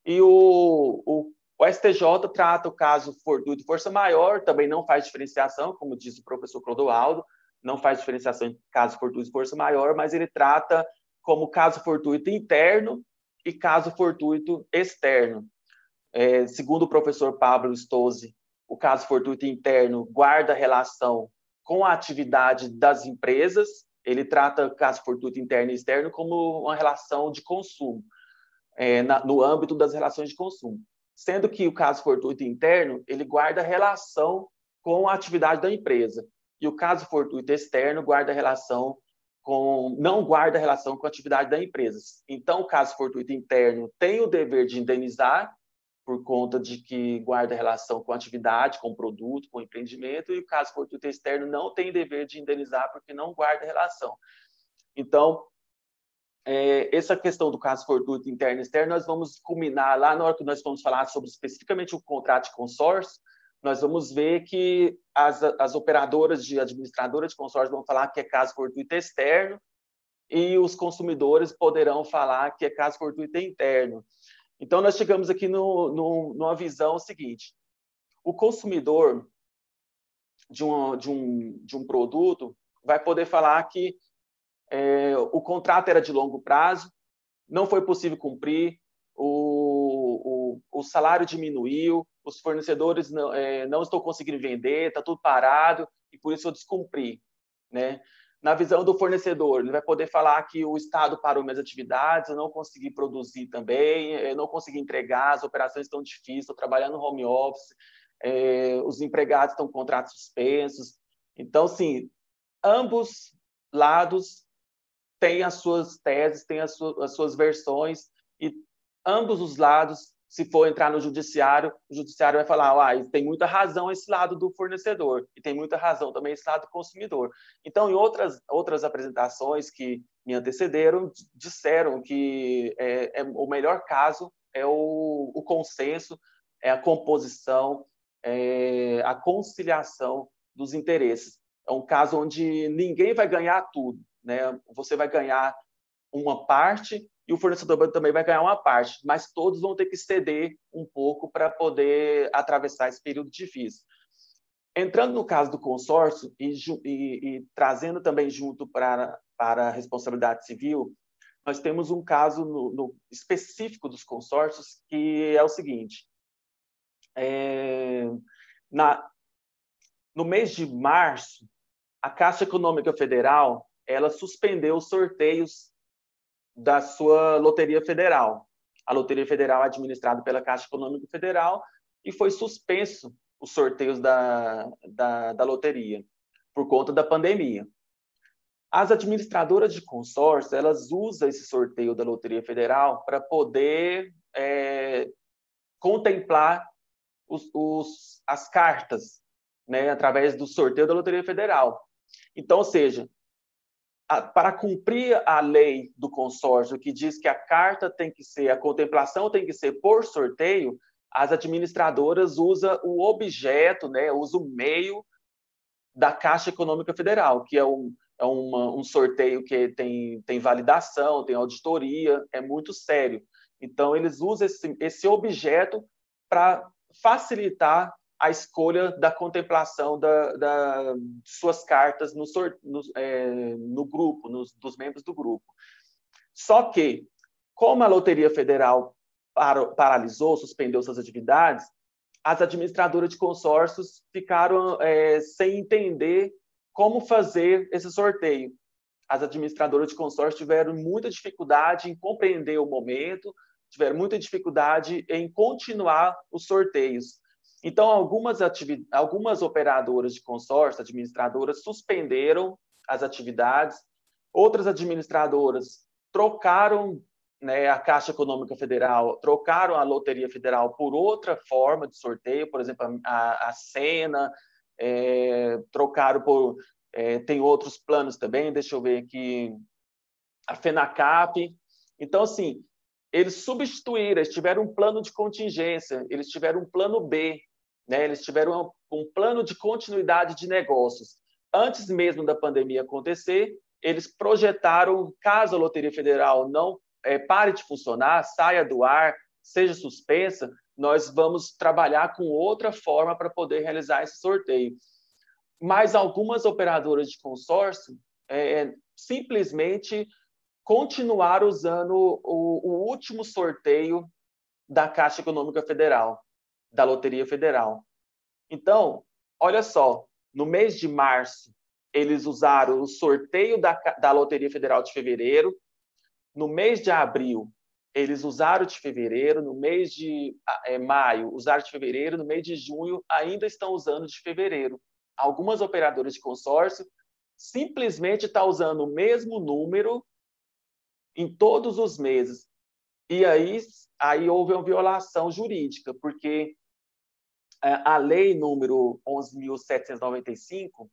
E o, o, o, STJ trata o caso fortuito força maior, também não faz diferenciação, como disse o professor Clodoaldo, não faz diferenciação entre caso fortuito e força maior, mas ele trata como caso fortuito interno e caso fortuito externo. É, segundo o professor Pablo Stose, o caso fortuito interno guarda relação com a atividade das empresas ele trata caso fortuito interno e externo como uma relação de consumo, é, na, no âmbito das relações de consumo. Sendo que o caso fortuito interno, ele guarda relação com a atividade da empresa. E o caso fortuito externo guarda relação com não guarda relação com a atividade da empresa. Então, o caso fortuito interno tem o dever de indenizar por conta de que guarda relação com a atividade, com o produto, com o empreendimento, e o caso fortuito externo não tem dever de indenizar porque não guarda relação. Então, é, essa questão do caso fortuito interno e externo, nós vamos culminar lá na hora que nós vamos falar sobre especificamente o contrato de consórcio, nós vamos ver que as, as operadoras de administradora de consórcio vão falar que é caso fortuito externo e os consumidores poderão falar que é caso fortuito interno. Então, nós chegamos aqui no, no, numa visão seguinte: o consumidor de um, de um, de um produto vai poder falar que é, o contrato era de longo prazo, não foi possível cumprir, o, o, o salário diminuiu, os fornecedores não, é, não estão conseguindo vender, está tudo parado, e por isso eu descumpri. Né? Na visão do fornecedor, ele vai poder falar que o Estado parou minhas atividades, eu não consegui produzir também, eu não consegui entregar, as operações estão difíceis, estou trabalhando no home office, é, os empregados estão com contratos suspensos. Então, sim, ambos lados têm as suas teses, têm as, su as suas versões, e ambos os lados, se for entrar no judiciário, o judiciário vai falar, ah, tem muita razão esse lado do fornecedor, e tem muita razão também esse lado do consumidor. Então, em outras, outras apresentações que me antecederam, disseram que é, é o melhor caso é o, o consenso, é a composição, é, a conciliação dos interesses. É um caso onde ninguém vai ganhar tudo, né? Você vai ganhar uma parte e o fornecedor também vai ganhar uma parte, mas todos vão ter que ceder um pouco para poder atravessar esse período difícil. Entrando no caso do consórcio e, e, e trazendo também junto para, para a responsabilidade civil, nós temos um caso no, no específico dos consórcios que é o seguinte: é, na, no mês de março, a Caixa Econômica Federal ela suspendeu os sorteios da sua loteria federal. A loteria federal é administrada pela Caixa Econômica Federal e foi suspenso os sorteios da, da, da loteria por conta da pandemia. As administradoras de consórcio elas usam esse sorteio da loteria federal para poder é, contemplar os, os, as cartas, né, através do sorteio da Loteria Federal. Então, ou seja, para cumprir a lei do consórcio que diz que a carta tem que ser, a contemplação tem que ser por sorteio, as administradoras usam o objeto, né, usa o meio da Caixa Econômica Federal, que é um, é uma, um sorteio que tem, tem validação, tem auditoria, é muito sério. Então, eles usam esse, esse objeto para facilitar a escolha da contemplação da, da suas cartas no, no, é, no grupo, nos, dos membros do grupo. Só que, como a Loteria Federal paralisou, suspendeu suas atividades, as administradoras de consórcios ficaram é, sem entender como fazer esse sorteio. As administradoras de consórcio tiveram muita dificuldade em compreender o momento, tiveram muita dificuldade em continuar os sorteios. Então, algumas, algumas operadoras de consórcio, administradoras, suspenderam as atividades, outras administradoras trocaram né, a Caixa Econômica Federal, trocaram a Loteria Federal por outra forma de sorteio, por exemplo, a, Sena, é, trocaram por. É, tem outros planos também, deixa eu ver aqui, a FENACAP. Então, assim, eles substituíram, eles tiveram um plano de contingência, eles tiveram um plano B, né? eles tiveram um plano de continuidade de negócios. Antes mesmo da pandemia acontecer, eles projetaram, caso a Loteria Federal não é, pare de funcionar, saia do ar, seja suspensa, nós vamos trabalhar com outra forma para poder realizar esse sorteio. Mas algumas operadoras de consórcio é, simplesmente continuar usando o, o último sorteio da Caixa Econômica Federal, da Loteria Federal. Então, olha só, no mês de março, eles usaram o sorteio da, da Loteria Federal de fevereiro. No mês de abril, eles usaram de fevereiro. No mês de é, maio, usaram de fevereiro. No mês de junho, ainda estão usando de fevereiro. Algumas operadoras de consórcio simplesmente estão tá usando o mesmo número em todos os meses. E aí, aí houve uma violação jurídica, porque a lei número 11.795,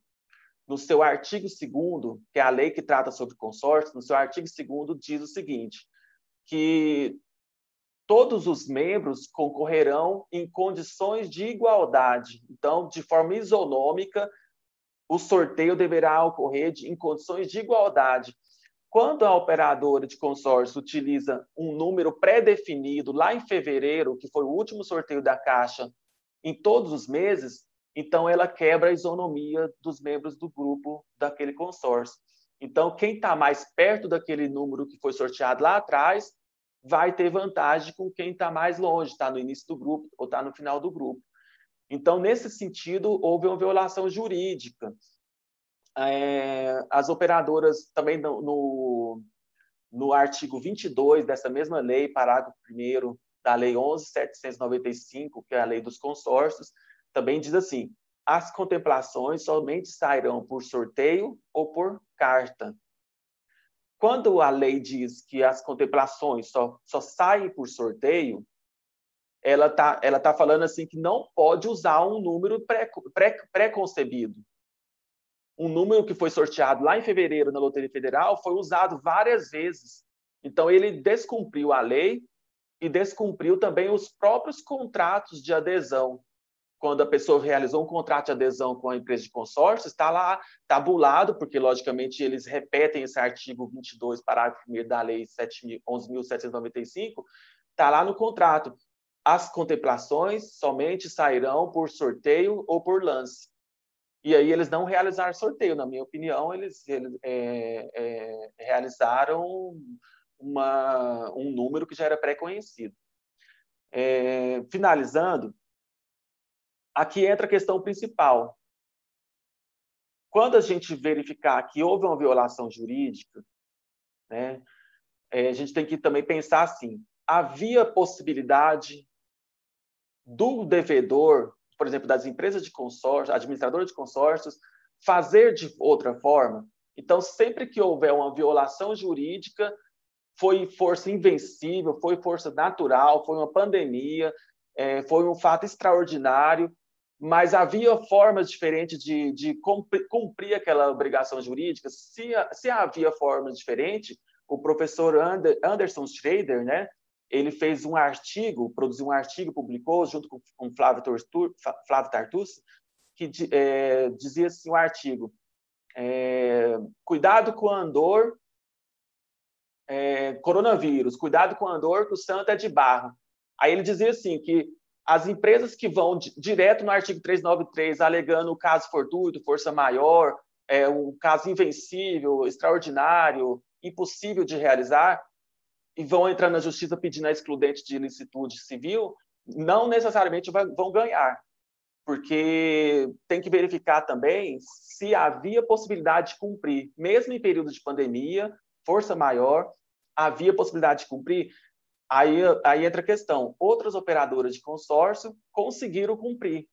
no seu artigo 2 que é a lei que trata sobre consórcio, no seu artigo 2 diz o seguinte, que todos os membros concorrerão em condições de igualdade. Então, de forma isonômica, o sorteio deverá ocorrer em condições de igualdade. Quando a operadora de consórcio utiliza um número pré-definido lá em fevereiro, que foi o último sorteio da Caixa, em todos os meses, então ela quebra a isonomia dos membros do grupo daquele consórcio. Então, quem está mais perto daquele número que foi sorteado lá atrás vai ter vantagem com quem está mais longe, está no início do grupo ou está no final do grupo. Então, nesse sentido, houve uma violação jurídica. É, as operadoras também no, no, no artigo 22 dessa mesma lei, parágrafo 1 da Lei 11.795, que é a lei dos consórcios, também diz assim: as contemplações somente sairão por sorteio ou por carta. Quando a lei diz que as contemplações só, só saem por sorteio, ela está ela tá falando assim que não pode usar um número pré-concebido. Pré, pré um número que foi sorteado lá em fevereiro na Loteria Federal foi usado várias vezes. Então, ele descumpriu a lei e descumpriu também os próprios contratos de adesão quando a pessoa realizou um contrato de adesão com a empresa de consórcio, está lá tabulado, porque, logicamente, eles repetem esse artigo 22, parágrafo 1 da Lei 11.795, está lá no contrato. As contemplações somente sairão por sorteio ou por lance. E aí eles não realizaram sorteio, na minha opinião, eles, eles é, é, realizaram uma, um número que já era pré-conhecido. É, finalizando, aqui entra a questão principal. Quando a gente verificar que houve uma violação jurídica, né, é, a gente tem que também pensar assim: havia possibilidade do devedor, por exemplo, das empresas de consórcio, administradora de consórcios, fazer de outra forma? Então, sempre que houver uma violação jurídica, foi força invencível, foi força natural, foi uma pandemia, é, foi um fato extraordinário mas havia formas diferentes de, de cumprir aquela obrigação jurídica. Se, se havia formas diferentes, o professor Anderson Schrader, né, ele fez um artigo, produziu um artigo, publicou junto com, com Flávio, Tortur, Flávio Tartus, que é, dizia assim o artigo, é, cuidado com a andor, é, coronavírus, cuidado com a andor, que o santo é de barro. Aí ele dizia assim, que as empresas que vão direto no artigo 393, alegando o caso fortuito, força maior, é, um caso invencível, extraordinário, impossível de realizar, e vão entrar na justiça pedindo a excludente de ilicitude civil, não necessariamente vão ganhar, porque tem que verificar também se havia possibilidade de cumprir, mesmo em período de pandemia, força maior, havia possibilidade de cumprir. Aí, aí entra a questão: outras operadoras de consórcio conseguiram cumprir,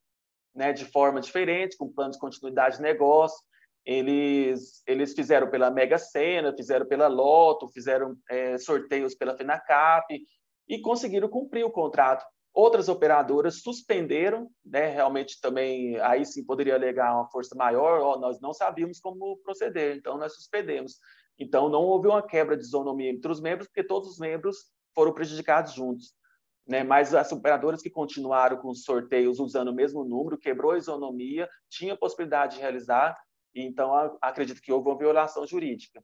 né, de forma diferente, com plano de continuidade de negócio. Eles, eles fizeram pela Mega Sena, fizeram pela Loto, fizeram é, sorteios pela Finacap e conseguiram cumprir o contrato. Outras operadoras suspenderam, né, realmente também, aí sim poderia alegar uma força maior, ó, nós não sabíamos como proceder, então nós suspendemos. Então, não houve uma quebra de isonomia entre os membros, porque todos os membros foram prejudicados juntos. Né? Mas as operadoras que continuaram com os sorteios usando o mesmo número, quebrou a isonomia, tinha possibilidade de realizar, então acredito que houve uma violação jurídica.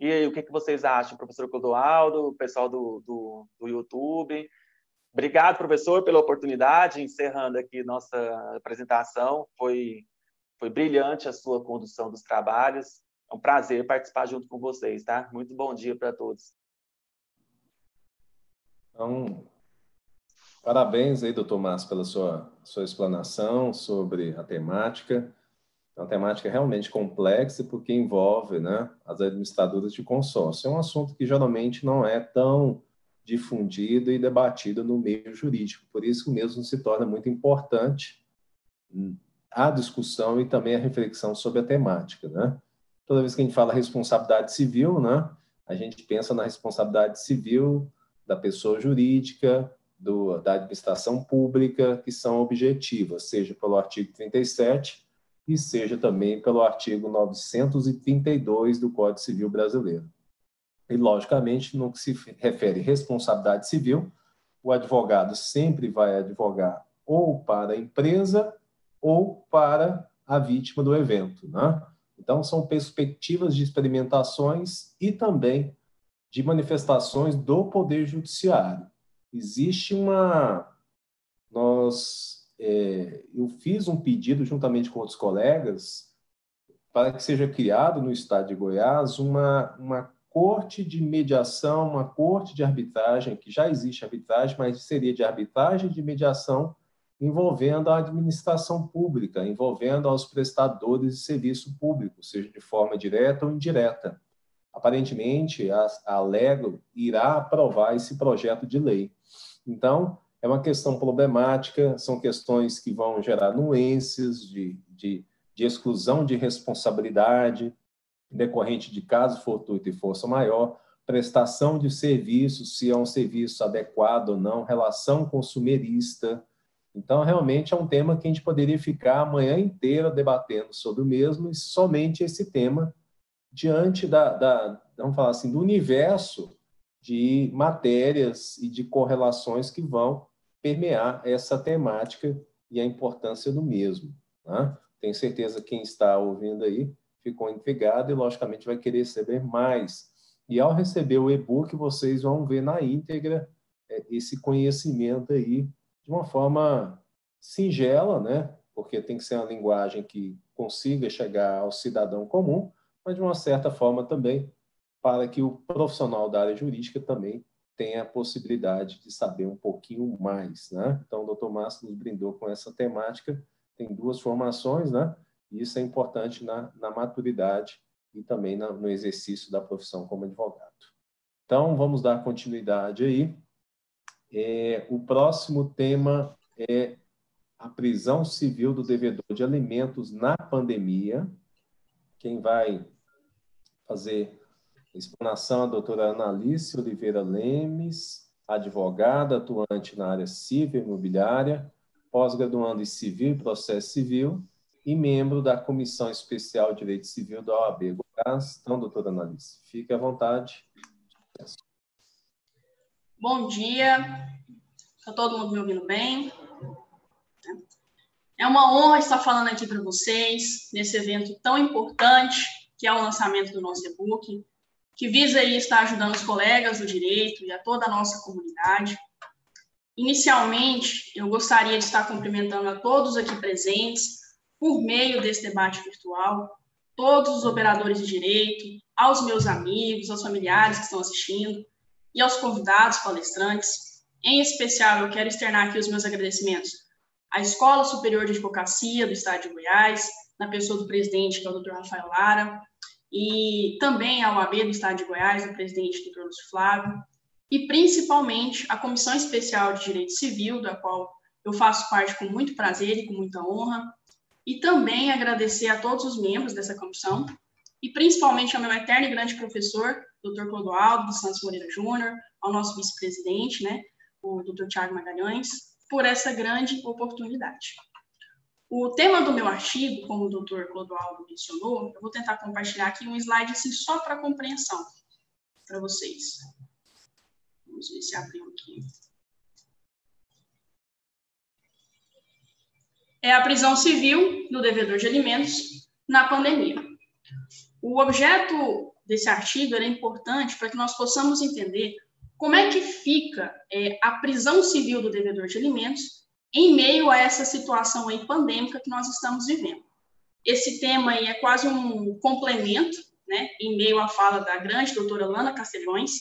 E aí, o que, que vocês acham, professor Clodoaldo, pessoal do, do, do YouTube? Obrigado, professor, pela oportunidade. Encerrando aqui nossa apresentação, foi, foi brilhante a sua condução dos trabalhos. É um prazer participar junto com vocês, tá? Muito bom dia para todos. Então, parabéns aí, doutor Márcio, pela sua, sua explanação sobre a temática. É uma temática realmente complexa porque envolve né, as administradoras de consórcio. É um assunto que geralmente não é tão difundido e debatido no meio jurídico. Por isso mesmo se torna muito importante a discussão e também a reflexão sobre a temática. Né? Toda vez que a gente fala responsabilidade civil, né, a gente pensa na responsabilidade civil da pessoa jurídica, do, da administração pública, que são objetivas, seja pelo artigo 37 e seja também pelo artigo 932 do Código Civil Brasileiro. E, logicamente, no que se refere à responsabilidade civil, o advogado sempre vai advogar ou para a empresa ou para a vítima do evento. Né? Então, são perspectivas de experimentações e também de manifestações do Poder Judiciário. Existe uma. Nós é, eu fiz um pedido juntamente com outros colegas para que seja criado no estado de Goiás uma, uma corte de mediação, uma corte de arbitragem, que já existe arbitragem, mas seria de arbitragem de mediação envolvendo a administração pública, envolvendo aos prestadores de serviço público, seja de forma direta ou indireta. Aparentemente, a, a Lego irá aprovar esse projeto de lei. Então, é uma questão problemática, são questões que vão gerar nuances de, de, de exclusão de responsabilidade decorrente de caso fortuito e força maior, prestação de serviços, se é um serviço adequado ou não, relação consumerista. Então, realmente é um tema que a gente poderia ficar a manhã inteira debatendo sobre o mesmo e somente esse tema diante da, da vamos falar assim, do universo de matérias e de correlações que vão permear essa temática e a importância do mesmo. Né? Tenho certeza que quem está ouvindo aí ficou intrigado e, logicamente, vai querer saber mais. E, ao receber o e-book, vocês vão ver na íntegra é, esse conhecimento aí de uma forma singela, né? porque tem que ser uma linguagem que consiga chegar ao cidadão comum, mas de uma certa forma também para que o profissional da área jurídica também tem a possibilidade de saber um pouquinho mais, né? Então, o doutor Márcio nos brindou com essa temática, tem duas formações, né? E isso é importante na, na maturidade e também na, no exercício da profissão como advogado. Então, vamos dar continuidade aí. É, o próximo tema é a prisão civil do devedor de alimentos na pandemia. Quem vai fazer Explanação a doutora Analice Oliveira Lemes, advogada, atuante na área civil e imobiliária, pós-graduando em Civil e Processo Civil e membro da Comissão Especial de Direito Civil da OAB Goiás. Então, doutora Analice, fique à vontade. Bom dia, está todo mundo me ouvindo bem? É uma honra estar falando aqui para vocês nesse evento tão importante que é o lançamento do nosso e-book que visa aí estar ajudando os colegas do direito e a toda a nossa comunidade. Inicialmente, eu gostaria de estar cumprimentando a todos aqui presentes por meio desse debate virtual, todos os operadores de direito, aos meus amigos, aos familiares que estão assistindo e aos convidados palestrantes. Em especial, eu quero externar aqui os meus agradecimentos à Escola Superior de Advocacia do Estado de Goiás, na pessoa do presidente, que é o Dr. Rafael Lara, e também a OAB do Estado de Goiás, o presidente Dr. Lúcio Flávio, e principalmente a Comissão Especial de Direito Civil, da qual eu faço parte com muito prazer e com muita honra, e também agradecer a todos os membros dessa comissão, e principalmente ao meu eterno e grande professor, Dr. Clodoaldo dos Santos Moreira Júnior, ao nosso vice-presidente, né, o Dr. Tiago Magalhães, por essa grande oportunidade. O tema do meu artigo, como o doutor Clodoaldo mencionou, eu vou tentar compartilhar aqui um slide assim, só para compreensão para vocês. Vamos ver se abriu aqui. É a prisão civil do devedor de alimentos na pandemia. O objeto desse artigo é importante para que nós possamos entender como é que fica é, a prisão civil do devedor de alimentos em meio a essa situação aí pandêmica que nós estamos vivendo. Esse tema aí é quase um complemento, né, em meio à fala da grande doutora Lana Castelhões,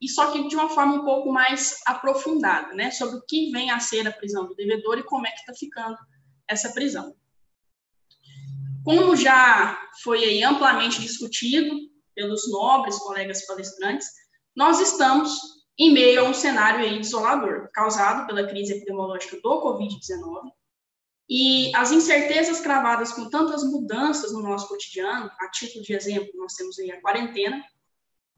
e só que de uma forma um pouco mais aprofundada, né, sobre o que vem a ser a prisão do devedor e como é que está ficando essa prisão. Como já foi amplamente discutido pelos nobres colegas palestrantes, nós estamos em meio a um cenário aí desolador, causado pela crise epidemiológica do Covid-19, e as incertezas cravadas com tantas mudanças no nosso cotidiano, a título de exemplo, nós temos aí a quarentena,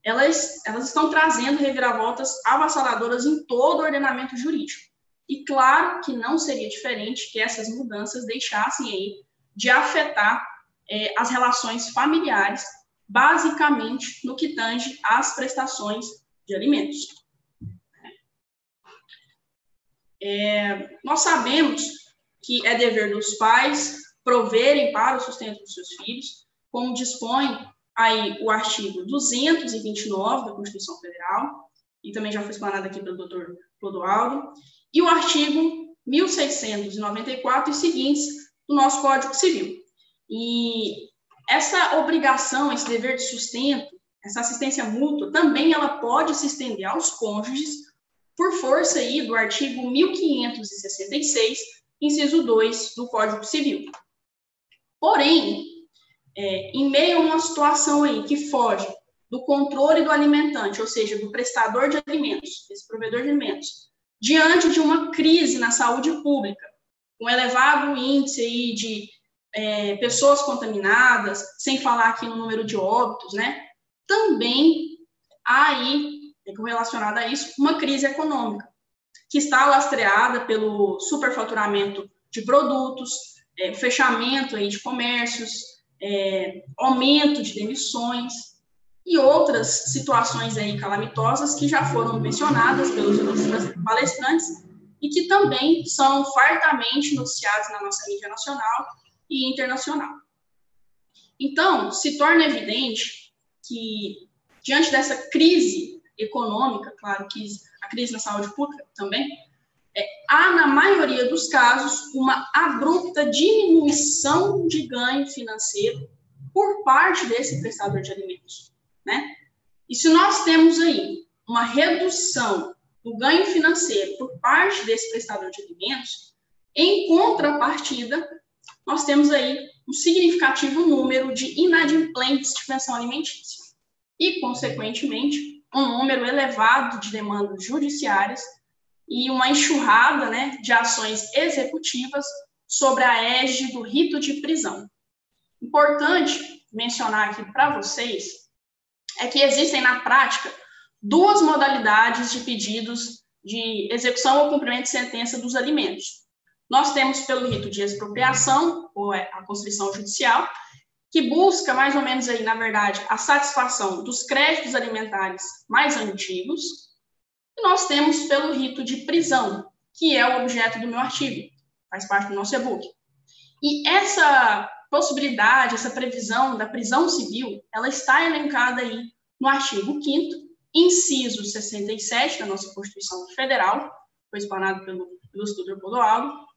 elas, elas estão trazendo reviravoltas avassaladoras em todo o ordenamento jurídico. E claro que não seria diferente que essas mudanças deixassem aí de afetar é, as relações familiares, basicamente no que tange às prestações de alimentos. É, nós sabemos que é dever dos pais proverem para o sustento dos seus filhos, como dispõe aí o artigo 229 da Constituição Federal, e também já foi explanado aqui pelo doutor Clodoaldo, e o artigo 1694 e seguintes do nosso Código Civil. E essa obrigação, esse dever de sustento, essa assistência mútua, também ela pode se estender aos cônjuges por força aí do artigo 1566, inciso 2 do Código Civil. Porém, é, em meio a uma situação aí que foge do controle do alimentante, ou seja, do prestador de alimentos, desse provedor de alimentos, diante de uma crise na saúde pública, com elevado índice aí de é, pessoas contaminadas, sem falar aqui no número de óbitos, né? Também há aí, relacionada a isso, uma crise econômica, que está lastreada pelo superfaturamento de produtos, é, fechamento aí de comércios, é, aumento de demissões e outras situações aí calamitosas que já foram mencionadas pelos palestrantes e que também são fartamente noticiadas na nossa mídia nacional e internacional. Então, se torna evidente que, diante dessa crise econômica, claro que a crise na saúde pública também, é, há, na maioria dos casos, uma abrupta diminuição de ganho financeiro por parte desse prestador de alimentos. Né? E se nós temos aí uma redução do ganho financeiro por parte desse prestador de alimentos, em contrapartida, nós temos aí um significativo número de inadimplentes de pensão alimentícia e, consequentemente, um número elevado de demandas judiciárias e uma enxurrada né, de ações executivas sobre a égide do rito de prisão. Importante mencionar aqui para vocês é que existem na prática duas modalidades de pedidos de execução ou cumprimento de sentença dos alimentos. Nós temos pelo rito de expropriação, ou é a constrição judicial, que busca mais ou menos aí, na verdade, a satisfação dos créditos alimentares mais antigos, e nós temos pelo rito de prisão, que é o objeto do meu artigo, faz parte do nosso e-book. E essa possibilidade, essa previsão da prisão civil, ela está elencada aí no artigo 5 inciso 67 da nossa Constituição Federal, foi explanado pelo ilustrador Clodoaldo,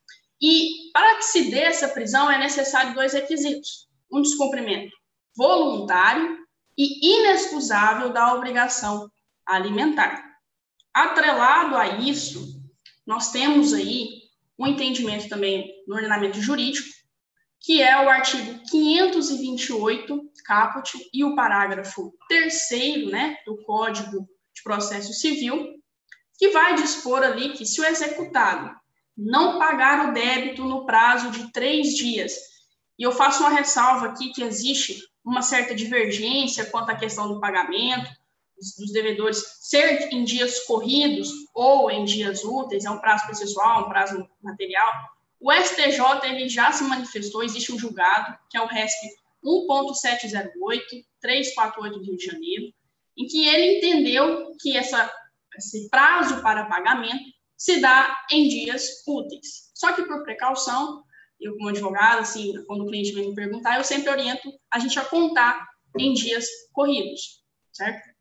e para que se dê essa prisão é necessário dois requisitos: um descumprimento voluntário e inexcusável da obrigação alimentar. Atrelado a isso, nós temos aí um entendimento também no ordenamento jurídico, que é o artigo 528, caput, e o parágrafo terceiro, né, do Código de Processo Civil, que vai dispor ali que se o executado não pagar o débito no prazo de três dias, e eu faço uma ressalva aqui que existe uma certa divergência quanto à questão do pagamento, dos devedores ser em dias corridos ou em dias úteis, é um prazo processual, um prazo material. O STJ ele já se manifestou, existe um julgado, que é o RESP 1.708-348 do Rio de Janeiro, em que ele entendeu que essa, esse prazo para pagamento se dá em dias úteis. Só que por precaução, eu como advogado, assim, quando o cliente vem me perguntar, eu sempre oriento a gente a contar em dias corridos, certo?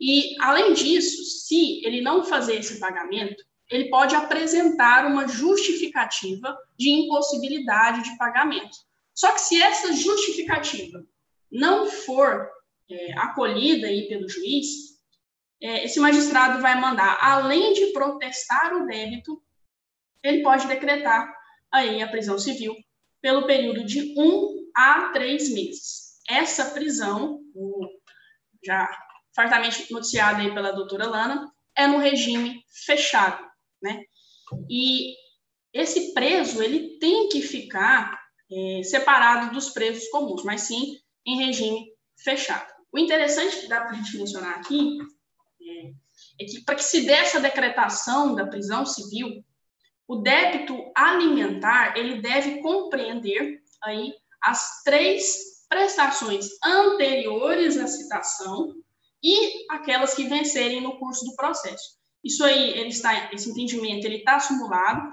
E, além disso, se ele não fazer esse pagamento, ele pode apresentar uma justificativa de impossibilidade de pagamento. Só que se essa justificativa não for é, acolhida aí pelo juiz, esse magistrado vai mandar, além de protestar o débito, ele pode decretar aí a prisão civil pelo período de um a três meses. Essa prisão, já fartamente noticiada aí pela doutora Lana, é no regime fechado, né? E esse preso, ele tem que ficar é, separado dos presos comuns, mas sim em regime fechado. O interessante que dá para a gente mencionar aqui é, que, para que se dê essa decretação da prisão civil, o débito alimentar, ele deve compreender aí as três prestações anteriores à citação e aquelas que vencerem no curso do processo. Isso aí, ele está, esse entendimento, ele está simulado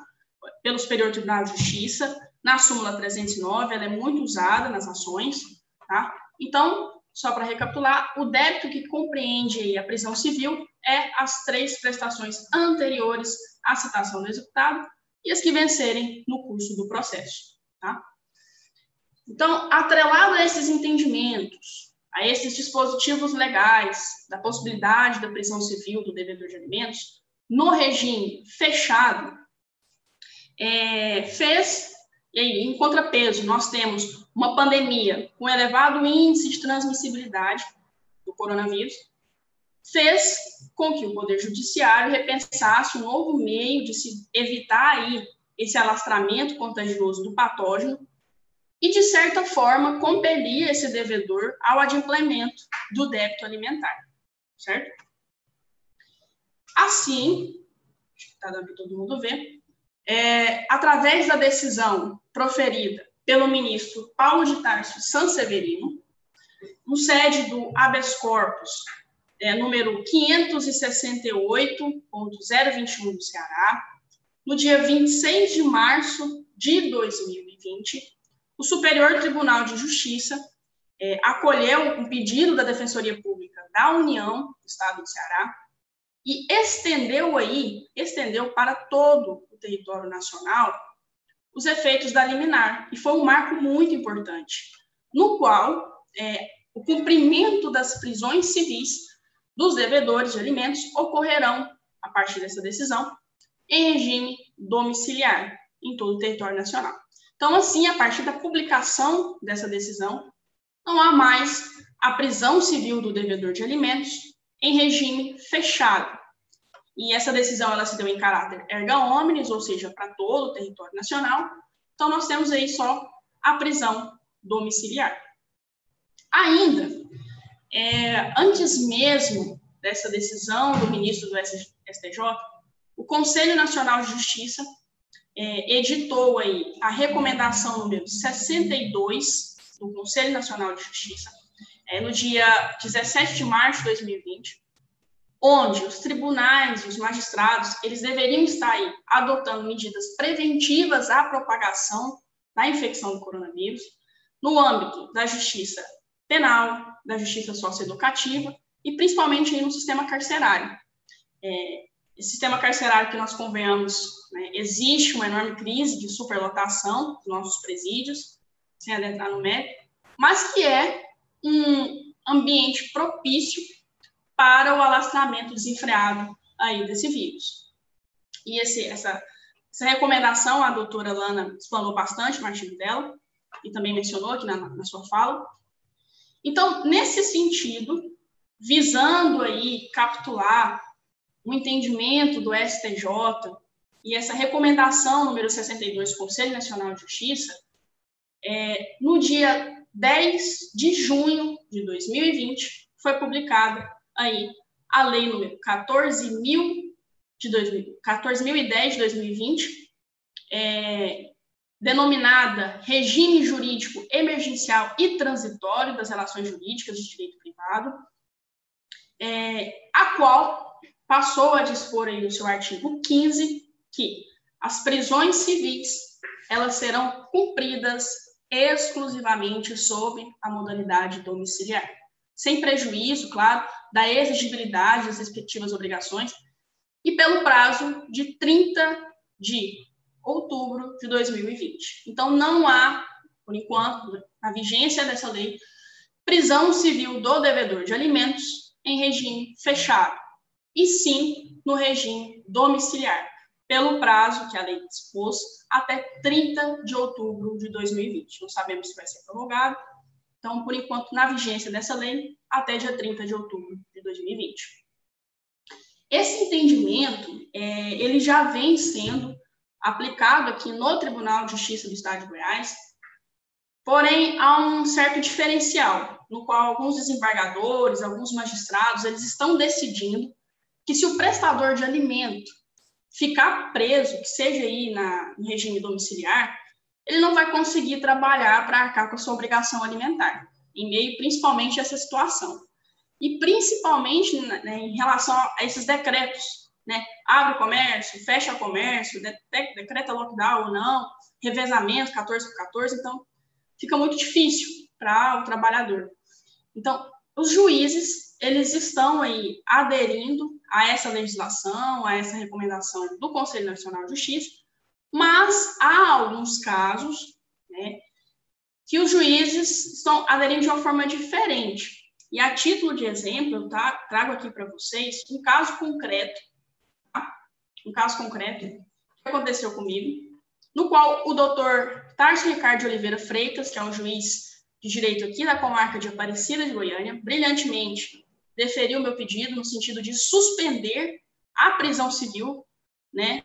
pelo Superior Tribunal de Justiça, na súmula 309, ela é muito usada nas ações, tá? Então, só para recapitular, o débito que compreende a prisão civil é as três prestações anteriores à citação do executado, e as que vencerem no curso do processo. Tá? Então, atrelado a esses entendimentos, a esses dispositivos legais, da possibilidade da prisão civil do devedor de alimentos, no regime fechado, é, fez, e aí, em contrapeso, nós temos uma pandemia com elevado índice de transmissibilidade do coronavírus, fez com que o Poder Judiciário repensasse um novo meio de se evitar aí esse alastramento contagioso do patógeno e, de certa forma, compelir esse devedor ao adimplemento do débito alimentar, certo? Assim, está dando para todo mundo ver, é, através da decisão proferida pelo ministro Paulo de Tarso Sanseverino, no sede do habeas corpus é, número 568.021 do Ceará, no dia 26 de março de 2020, o Superior Tribunal de Justiça é, acolheu um pedido da Defensoria Pública da União do Estado do Ceará e estendeu aí, estendeu para todo o território nacional os efeitos da liminar. E foi um marco muito importante, no qual é, o cumprimento das prisões civis dos devedores de alimentos ocorrerão, a partir dessa decisão, em regime domiciliar em todo o território nacional. Então, assim, a partir da publicação dessa decisão, não há mais a prisão civil do devedor de alimentos em regime fechado. E essa decisão ela se deu em caráter erga omnes, ou seja, para todo o território nacional. Então, nós temos aí só a prisão domiciliar. Ainda, é, antes mesmo dessa decisão do ministro do STJ, o Conselho Nacional de Justiça é, editou aí a recomendação número 62 do Conselho Nacional de Justiça, é, no dia 17 de março de 2020, onde os tribunais os magistrados eles deveriam estar aí adotando medidas preventivas à propagação da infecção do coronavírus no âmbito da justiça penal, da justiça socioeducativa e principalmente no sistema carcerário. É, esse sistema carcerário que nós convenhamos, né, existe uma enorme crise de superlotação dos nossos presídios, sem adentrar no mérito, mas que é um ambiente propício para o alastramento desenfreado aí desse vírus. E esse, essa, essa recomendação a doutora Lana explanou bastante no artigo dela, e também mencionou aqui na, na sua fala. Então, nesse sentido, visando aí capturar o entendimento do STJ e essa recomendação número 62 do Conselho Nacional de Justiça, é, no dia 10 de junho de 2020, foi publicada aí a lei número 14.000 de 2000, 14.010 de 2020, é, denominada Regime Jurídico Emergencial e Transitório das Relações Jurídicas de Direito Privado, é, a qual passou a dispor aí no seu artigo 15 que as prisões civis elas serão cumpridas exclusivamente sob a modalidade domiciliar, sem prejuízo, claro, da exigibilidade das respectivas obrigações e pelo prazo de 30 de outubro de 2020. Então, não há, por enquanto, a vigência dessa lei, prisão civil do devedor de alimentos em regime fechado, e sim no regime domiciliar, pelo prazo que a lei dispôs até 30 de outubro de 2020. Não sabemos se vai ser prorrogado, então, por enquanto, na vigência dessa lei, até dia 30 de outubro de 2020. Esse entendimento, é, ele já vem sendo aplicado aqui no Tribunal de Justiça do Estado de Goiás, porém, há um certo diferencial, no qual alguns desembargadores, alguns magistrados, eles estão decidindo que se o prestador de alimento ficar preso, que seja aí na, regime domiciliar, ele não vai conseguir trabalhar para arcar com a sua obrigação alimentar, em meio principalmente a essa situação. E principalmente né, né em relação a esses decretos, né? Abre o comércio, fecha o comércio, decreta lockdown ou não, revezamento 14 por 14, então fica muito difícil para o trabalhador. Então, os juízes, eles estão aí aderindo a essa legislação, a essa recomendação do Conselho Nacional de Justiça, Mas há alguns casos né, que os juízes estão aderindo de uma forma diferente. E a título de exemplo, eu tá, trago aqui para vocês um caso concreto, tá? um caso concreto que aconteceu comigo, no qual o doutor Tarso Ricardo Oliveira Freitas, que é um juiz de direito aqui da comarca de Aparecida de Goiânia, brilhantemente deferiu meu pedido no sentido de suspender a prisão civil, né,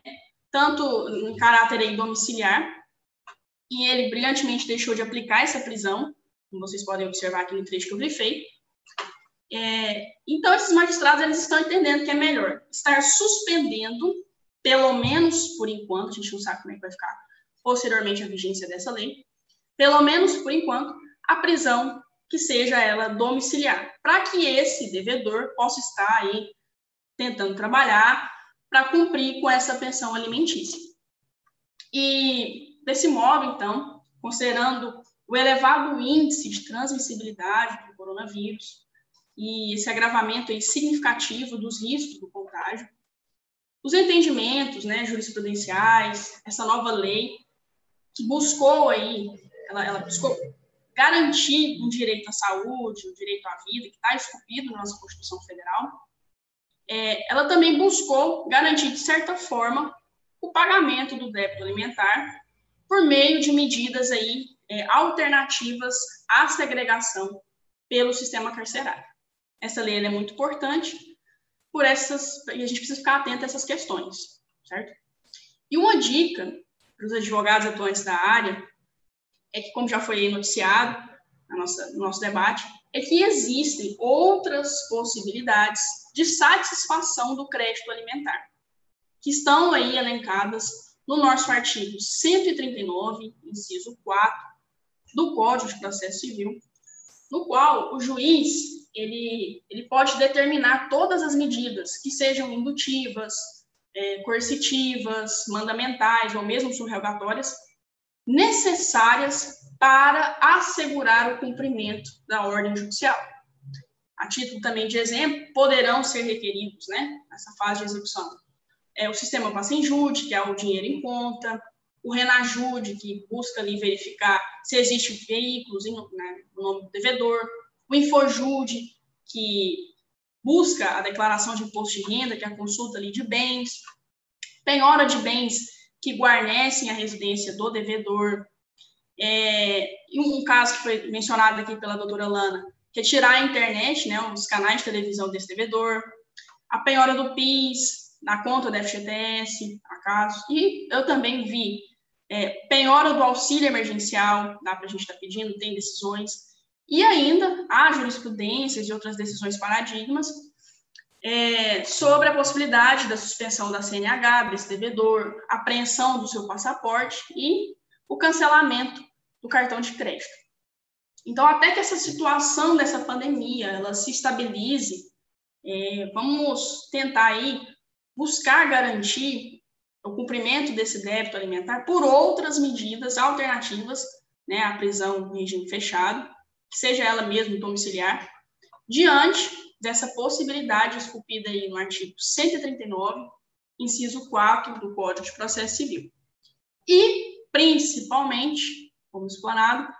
tanto em caráter aí domiciliar, e ele brilhantemente deixou de aplicar essa prisão, como vocês podem observar aqui no trecho que eu grifei. É, então, esses magistrados eles estão entendendo que é melhor estar suspendendo, pelo menos por enquanto, a gente não sabe como é que vai ficar posteriormente a vigência dessa lei, pelo menos por enquanto, a prisão que seja ela domiciliar, para que esse devedor possa estar aí tentando trabalhar para cumprir com essa pensão alimentícia. E desse modo, então, considerando o elevado índice de transmissibilidade do coronavírus e esse agravamento significativo dos riscos do contágio, os entendimentos, né, jurisprudenciais, essa nova lei que buscou aí, ela, ela buscou garantir um direito à saúde, um direito à vida, que está esculpido na nossa Constituição Federal, é, ela também buscou garantir, de certa forma, o pagamento do débito alimentar por meio de medidas aí, é, alternativas à segregação pelo sistema carcerário. Essa lei é muito importante, por essas, e a gente precisa ficar atento a essas questões, certo? E uma dica para os advogados atuantes da área é que, como já foi noticiado na nossa, no nosso debate, é que existem outras possibilidades de satisfação do crédito alimentar, que estão aí elencadas no nosso artigo 139, inciso 4, do Código de Processo Civil, no qual o juiz ele, ele pode determinar todas as medidas que sejam indutivas, é, coercitivas, mandamentais ou mesmo surrogatórias, necessárias para assegurar o cumprimento da ordem judicial. A título também de exemplo, poderão ser requeridos, né, nessa fase de execução, é o sistema passa em jude, que é o dinheiro em conta, o Renajude, que busca ali verificar se existe veículos em, né, no nome do devedor, o Infojude, que busca a declaração de imposto de renda, que é a consulta ali de bens, penhora de bens que guarnecem a residência do devedor. É, um caso que foi mencionado aqui pela doutora Lana, que é a internet, né, os canais de televisão desse devedor, a penhora do PIS, na conta da FGTS, acaso. E eu também vi é, penhora do auxílio emergencial, dá para a gente estar tá pedindo, tem decisões. E ainda há jurisprudências e outras decisões paradigmas é, sobre a possibilidade da suspensão da CNH desse devedor, apreensão do seu passaporte e o cancelamento do cartão de crédito. Então, até que essa situação dessa pandemia ela se estabilize, é, vamos tentar aí buscar garantir o cumprimento desse débito alimentar por outras medidas alternativas, né, à prisão em regime fechado, que seja ela mesmo domiciliar, diante dessa possibilidade esculpida aí no artigo 139, inciso 4 do Código de Processo Civil. E, principalmente, como explanado,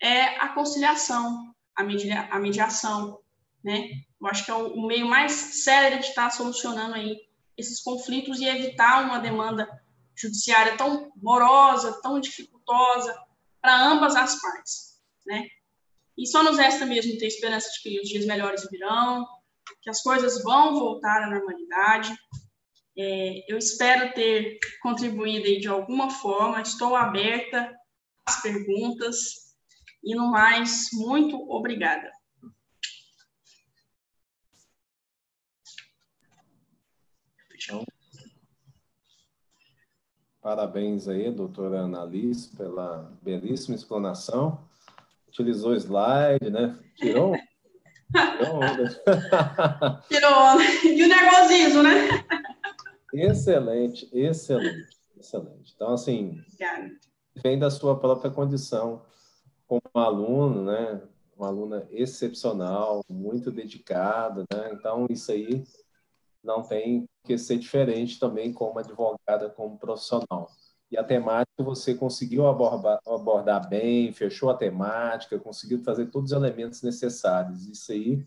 é a conciliação, a, media, a mediação, né? Eu acho que é o, meio mais sério de estar solucionando aí esses conflitos e evitar uma demanda judiciária tão morosa, tão dificultosa para ambas as partes, né? E só nos resta mesmo ter esperança de que os dias melhores virão, que as coisas vão voltar à normalidade. É, eu espero ter contribuído de alguma forma, estou aberta às perguntas. E no mais, muito obrigada. Parabéns aí, doutora Annalise, pela belíssima explanação utilizou slide, né? Tirou, tirou onda. (laughs) Tirou onda. E o nervosismo, né? Excelente, excelente, excelente. Então, assim, Obrigada. Vem da sua própria condição como aluno, né? Uma aluna excepcional, muito dedicada, né? Então, isso aí não tem que ser diferente também como advogada, como profissional. e a temática você conseguiu abordar, abordar bem, fechou a temática, conseguiu trazer todos os elementos necessários. Isso aí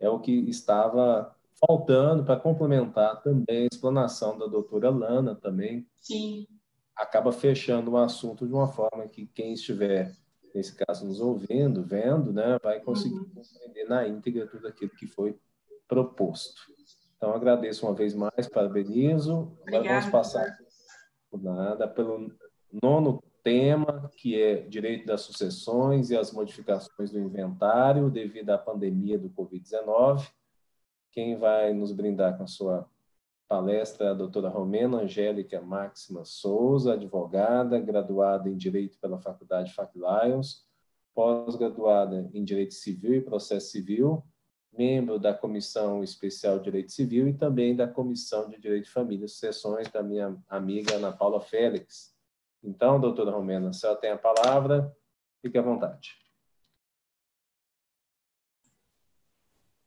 é o que estava faltando para complementar também a explanação da doutora Lana também. Sim. Acaba fechando o assunto de uma forma que quem estiver, nesse caso, nos ouvindo, vendo, né, vai conseguir uhum. compreender na íntegra tudo aquilo que foi proposto. Então, agradeço uma vez mais, parabenizo. Obrigada. Agora vamos passar por nada pelo nono tema, que é direito das sucessões e as modificações do inventário devido à pandemia do Covid-19. Quem vai nos brindar com a sua palestra a doutora Romena Angélica Máxima Souza, advogada, graduada em Direito pela Faculdade Fac Lions, pós-graduada em Direito Civil e Processo Civil, membro da Comissão Especial de Direito Civil e também da Comissão de Direito de Família Sucessões da minha amiga Ana Paula Félix. Então, doutora Romena, a senhora tem a palavra, fique à vontade.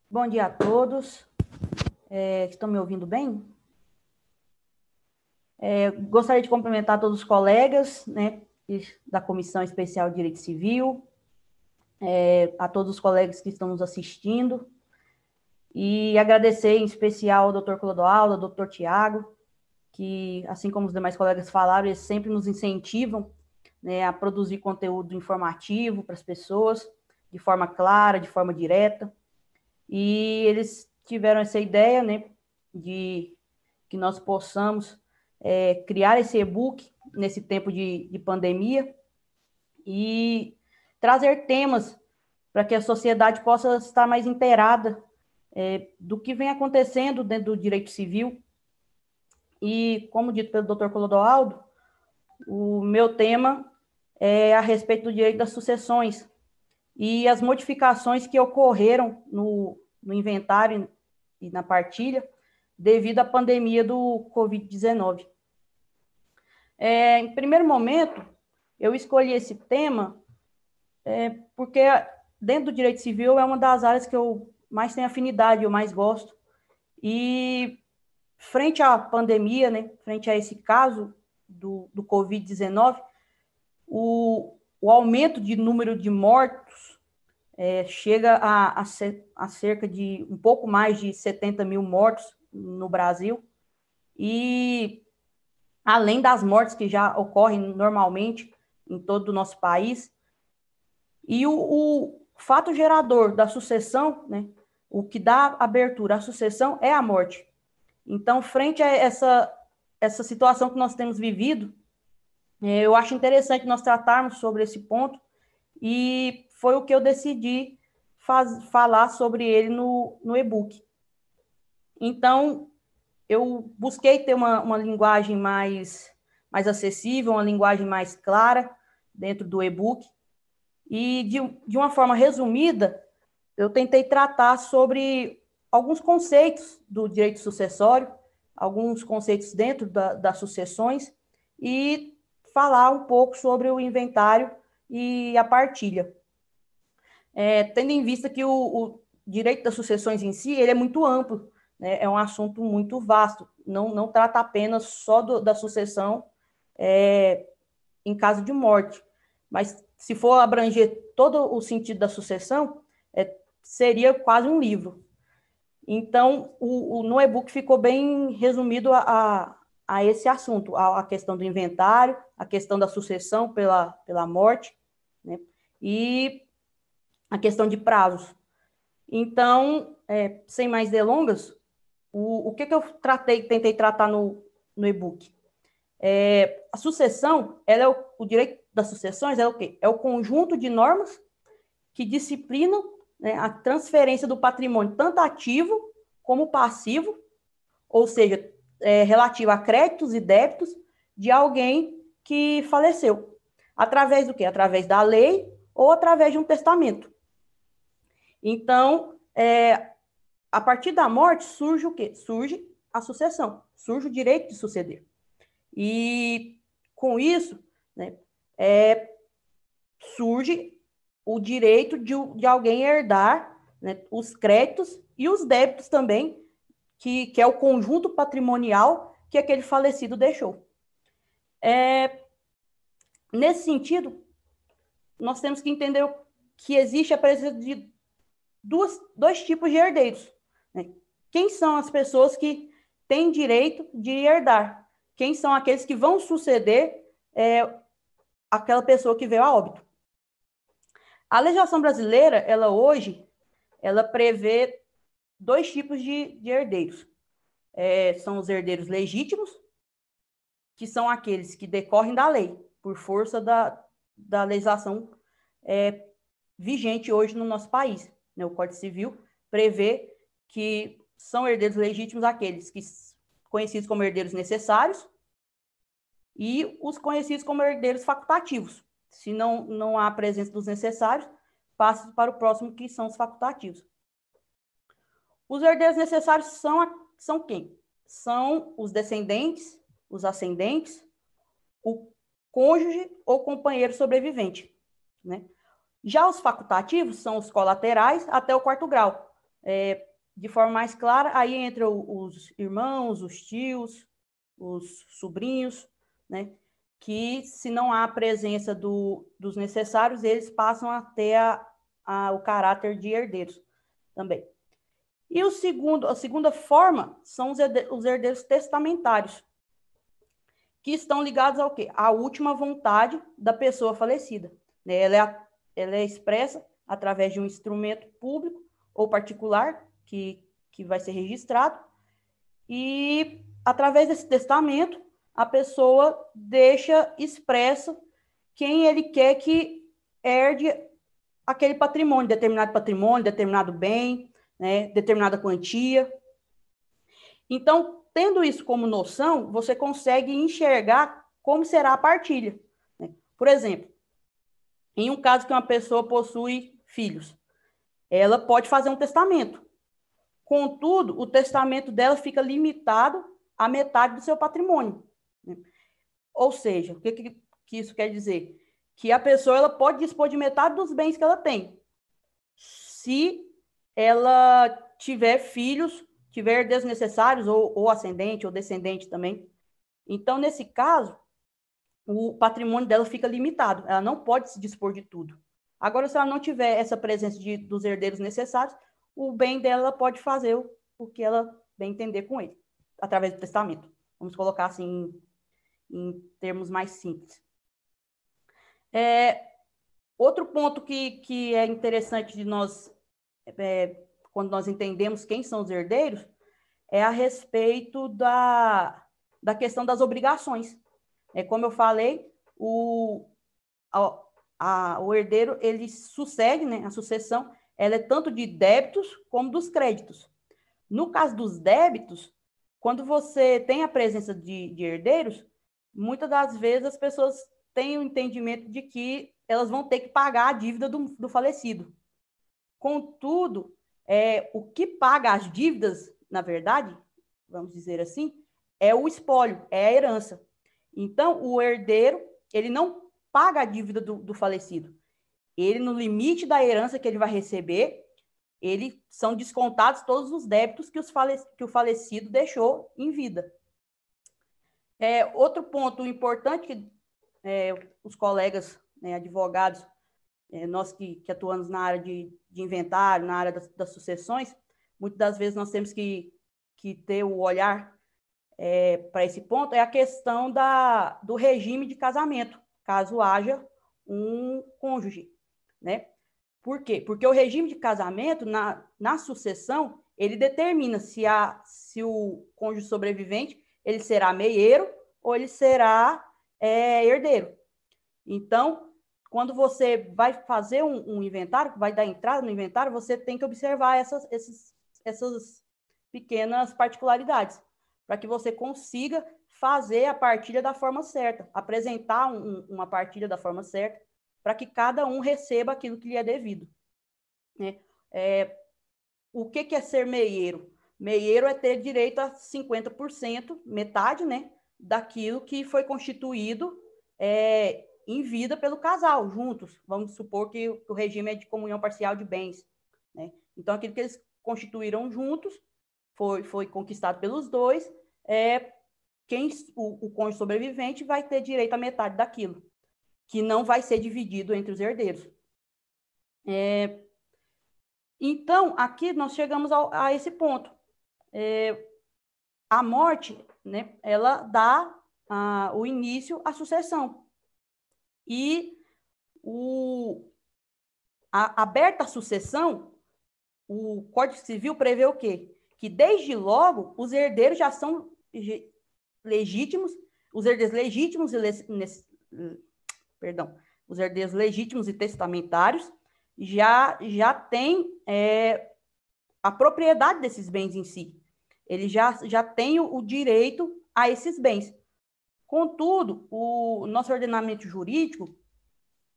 Bom dia a todos. É, estão me ouvindo bem? É, gostaria de cumprimentar todos os colegas né, da Comissão Especial de Direito Civil, é, a todos os colegas que estão nos assistindo, e agradecer em especial ao doutor Clodoaldo, ao doutor Tiago, que, assim como os demais colegas falaram, eles sempre nos incentivam né, a produzir conteúdo informativo para as pessoas, de forma clara, de forma direta. E eles tiveram essa ideia né, de que nós possamos é, criar esse e-book nesse tempo de, de pandemia e trazer temas para que a sociedade possa estar mais inteirada é, do que vem acontecendo dentro do direito civil. E, como dito pelo Dr. Clodoaldo, o meu tema é a respeito do direito das sucessões e as modificações que ocorreram no, no inventário e na partilha devido à pandemia do Covid-19. É, em primeiro momento, eu escolhi esse tema é, porque dentro do direito civil é uma das áreas que eu mais tenho afinidade, eu mais gosto. E frente à pandemia, né, frente a esse caso do, do Covid-19, o, o aumento de número de mortos é, chega a, a, a, cerca de um pouco mais de 70 mil mortos no Brasil. E além das mortes que já ocorrem normalmente em todo o nosso país, e o, o fato gerador da sucessão, né, o que dá abertura à sucessão é a morte. Então, frente a essa, essa situação que nós temos vivido, é, eu acho interessante nós tratarmos sobre esse ponto e foi o que eu decidi faz, falar sobre ele no, no e-book. Então, eu busquei ter uma, uma linguagem mais, mais acessível, uma linguagem mais clara dentro do e-book. E, de, de uma forma resumida, eu tentei tratar sobre alguns conceitos do direito sucessório, alguns conceitos dentro da, das sucessões e falar um pouco sobre o inventário e a partilha. É, tendo em vista que o, o, direito das sucessões em si ele é muito amplo, né? é um assunto muito vasto, não, não trata apenas só do, da sucessão é, em caso de morte, mas se for abranger todo o sentido da sucessão, é, seria quase um livro. Então, o, o no e-book ficou bem resumido a, a, a esse assunto, a, a, questão do inventário, a questão da sucessão pela, pela morte, né? e a questão de prazos. Então, é, sem mais delongas, o, o que, que eu tratei, tentei tratar no, no e-book? É, a sucessão, ela é o, o direito das sucessões é o quê? É o conjunto de normas que disciplinam né, a transferência do patrimônio, tanto ativo como passivo, ou seja, é, relativo a créditos e débitos de alguém que faleceu. Através do quê? Através da lei ou através de um testamento. Então, é, a partir da morte surge o quê? Surge a sucessão, surge o direito de suceder. E com isso, né, é, surge o direito de, de alguém herdar né, os créditos e os débitos também, que, que é o conjunto patrimonial que aquele falecido deixou. É, nesse sentido, nós temos que entender que existe a presença de duas, dois tipos de herdeiros. Né? Quem são as pessoas que têm direito de herdar? Quem são aqueles que vão suceder é, aquela pessoa que veio a óbito? A legislação brasileira, ela hoje, ela prevê dois tipos de, de herdeiros. É, são os herdeiros legítimos, que são aqueles que decorrem da lei, por força da, da legislação é, vigente hoje no nosso país. Né? O Código Civil prevê que são herdeiros legítimos aqueles que conhecidos como herdeiros necessários e os conhecidos como herdeiros facultativos. Se não, não há presença dos necessários, passa para o próximo, que são os facultativos. Os herdeiros necessários são, são quem? São os descendentes, os ascendentes, o cônjuge ou companheiro sobrevivente. Né? Já os facultativos são os colaterais até o quarto grau. É, de forma mais clara, aí entram os irmãos, os tios, os sobrinhos, né? que se não há presença do, dos necessários, eles passam a ter a, a, o caráter de herdeiros também. E o segundo, a segunda forma são os herdeiros, os herdeiros testamentários, que estão ligados ao quê? À última vontade da pessoa falecida. Né? Ela é, ela é expressa através de um instrumento público ou particular que, que vai ser registrado, e através desse testamento, a pessoa deixa expresso quem ele quer que herde aquele patrimônio, determinado patrimônio, determinado bem, né, determinada quantia. Então, tendo isso como noção, você consegue enxergar como será a partilha. Né? Por exemplo, em um caso que uma pessoa possui filhos, ela pode fazer um testamento. Contudo, o testamento dela fica limitado à metade do seu patrimônio. Né? Ou seja, o que, que, isso quer dizer? Que a pessoa ela pode dispor de metade dos bens que ela tem, se ela tiver filhos, tiver desnecessários, ou, ou ascendente, ou descendente também. Então, nesse caso, o patrimônio dela fica limitado, ela não pode se dispor de tudo. Agora, se ela não tiver essa presença de, dos herdeiros necessários, o bem dela pode fazer o, o que ela bem entender com ele, através do testamento. Vamos colocar assim em termos mais simples. É, outro ponto que, que é interessante de nós, é, quando nós entendemos quem são os herdeiros, é a respeito da, da questão das obrigações. É, como eu falei, o, a, a, o herdeiro ele sucede, né, a sucessão, ela é tanto de débitos como dos créditos. No caso dos débitos, quando você tem a presença de, de herdeiros, muitas das vezes as pessoas têm o entendimento de que elas vão ter que pagar a dívida do, do falecido. Contudo, é, o que paga as dívidas, na verdade, vamos dizer assim, é o espólio, é a herança. Então, o herdeiro, ele não paga a dívida do, do falecido. Ele, no limite da herança que ele vai receber, ele são descontados todos os débitos que, os falec que o falecido deixou em vida. É, outro ponto importante que é, os colegas né, advogados, é, nós que, que, atuamos na área de, de inventário, na área das, das, sucessões, muitas das vezes nós temos que, que ter o olhar é, para esse ponto, é a questão da, do regime de casamento, caso haja um cônjuge, né? Por quê? Porque o regime de casamento, na, na sucessão, ele determina se, a, se o cônjuge sobrevivente ele será meieiro ou ele será é, herdeiro. Então, quando você vai fazer um, um, inventário, vai dar entrada no inventário, você tem que observar essas, essas, essas pequenas particularidades, para que você consiga fazer a partilha da forma certa, apresentar um, uma partilha da forma certa, para que cada um receba aquilo que lhe é devido. Né? É, o que, que é ser meieiro? Meieiro é ter direito a 50%, metade, né, daquilo que foi constituído é, em vida pelo casal, juntos. Vamos supor que o regime é de comunhão parcial de bens. Né? Então, aquilo que eles constituíram juntos foi, foi conquistado pelos dois, é, quem o, o cônjuge sobrevivente vai ter direito à metade daquilo, que não vai ser dividido entre os herdeiros. É, então, aqui nós chegamos ao, a esse ponto. É, a morte, né, ela dá a, o início à sucessão. E o, a, aberta a sucessão, o Código Civil prevê o quê? Que desde logo os herdeiros já são legítimos, os herdeiros legítimos e perdão, os herdeiros legítimos e testamentários já já têm é, a propriedade desses bens em si. Ele já já tem o, o direito a esses bens. Contudo, o nosso ordenamento jurídico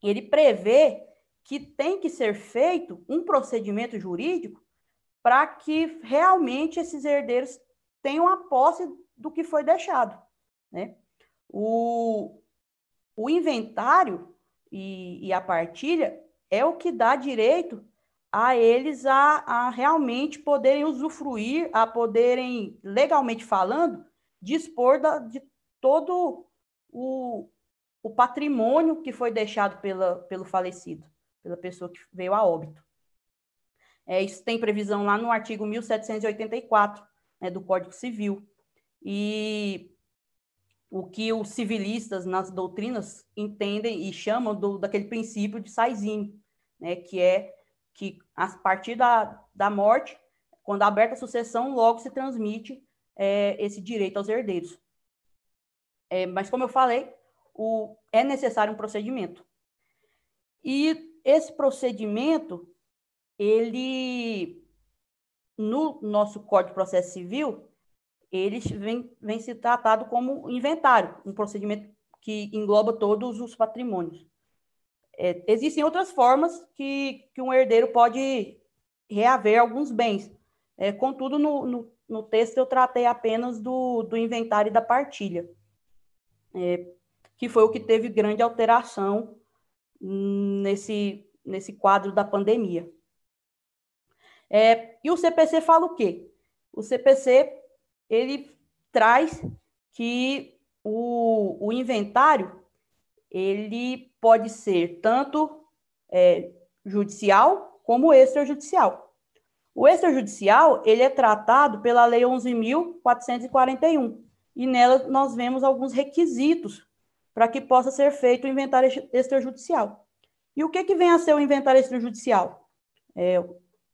ele prevê que tem que ser feito um procedimento jurídico para que realmente esses herdeiros tenham a posse do que foi deixado. Né? O, o inventário e, e a partilha é o que dá direito a eles a, a realmente poderem usufruir, a poderem, legalmente falando, dispor da, de todo o, o patrimônio que foi deixado pela, pelo falecido, pela pessoa que veio a óbito. É, isso tem previsão lá no artigo 1784 né, do Código Civil. E o que os civilistas nas doutrinas entendem e chamam do, daquele princípio de Saizinho, né, que é que a partir da, da morte, quando aberta a sucessão, logo se transmite é, esse direito aos herdeiros. É, mas, como eu falei, o, é necessário um procedimento. E esse procedimento, ele, no nosso Código de Processo Civil, eles vêm, vem se tratado como inventário, um procedimento que engloba todos os patrimônios. É, existem outras formas que, que um herdeiro pode reaver alguns bens. É, contudo, no, no, no, texto eu tratei apenas do, do inventário e da partilha, é, que foi o que teve grande alteração nesse, nesse quadro da pandemia. É, e o CPC fala o quê? O CPC ele traz que o, o inventário ele pode ser tanto é, judicial como extrajudicial. O extrajudicial ele é tratado pela Lei 11.441 e nela nós vemos alguns requisitos para que possa ser feito o inventário extrajudicial. E o que, que vem a ser o inventário extrajudicial? É,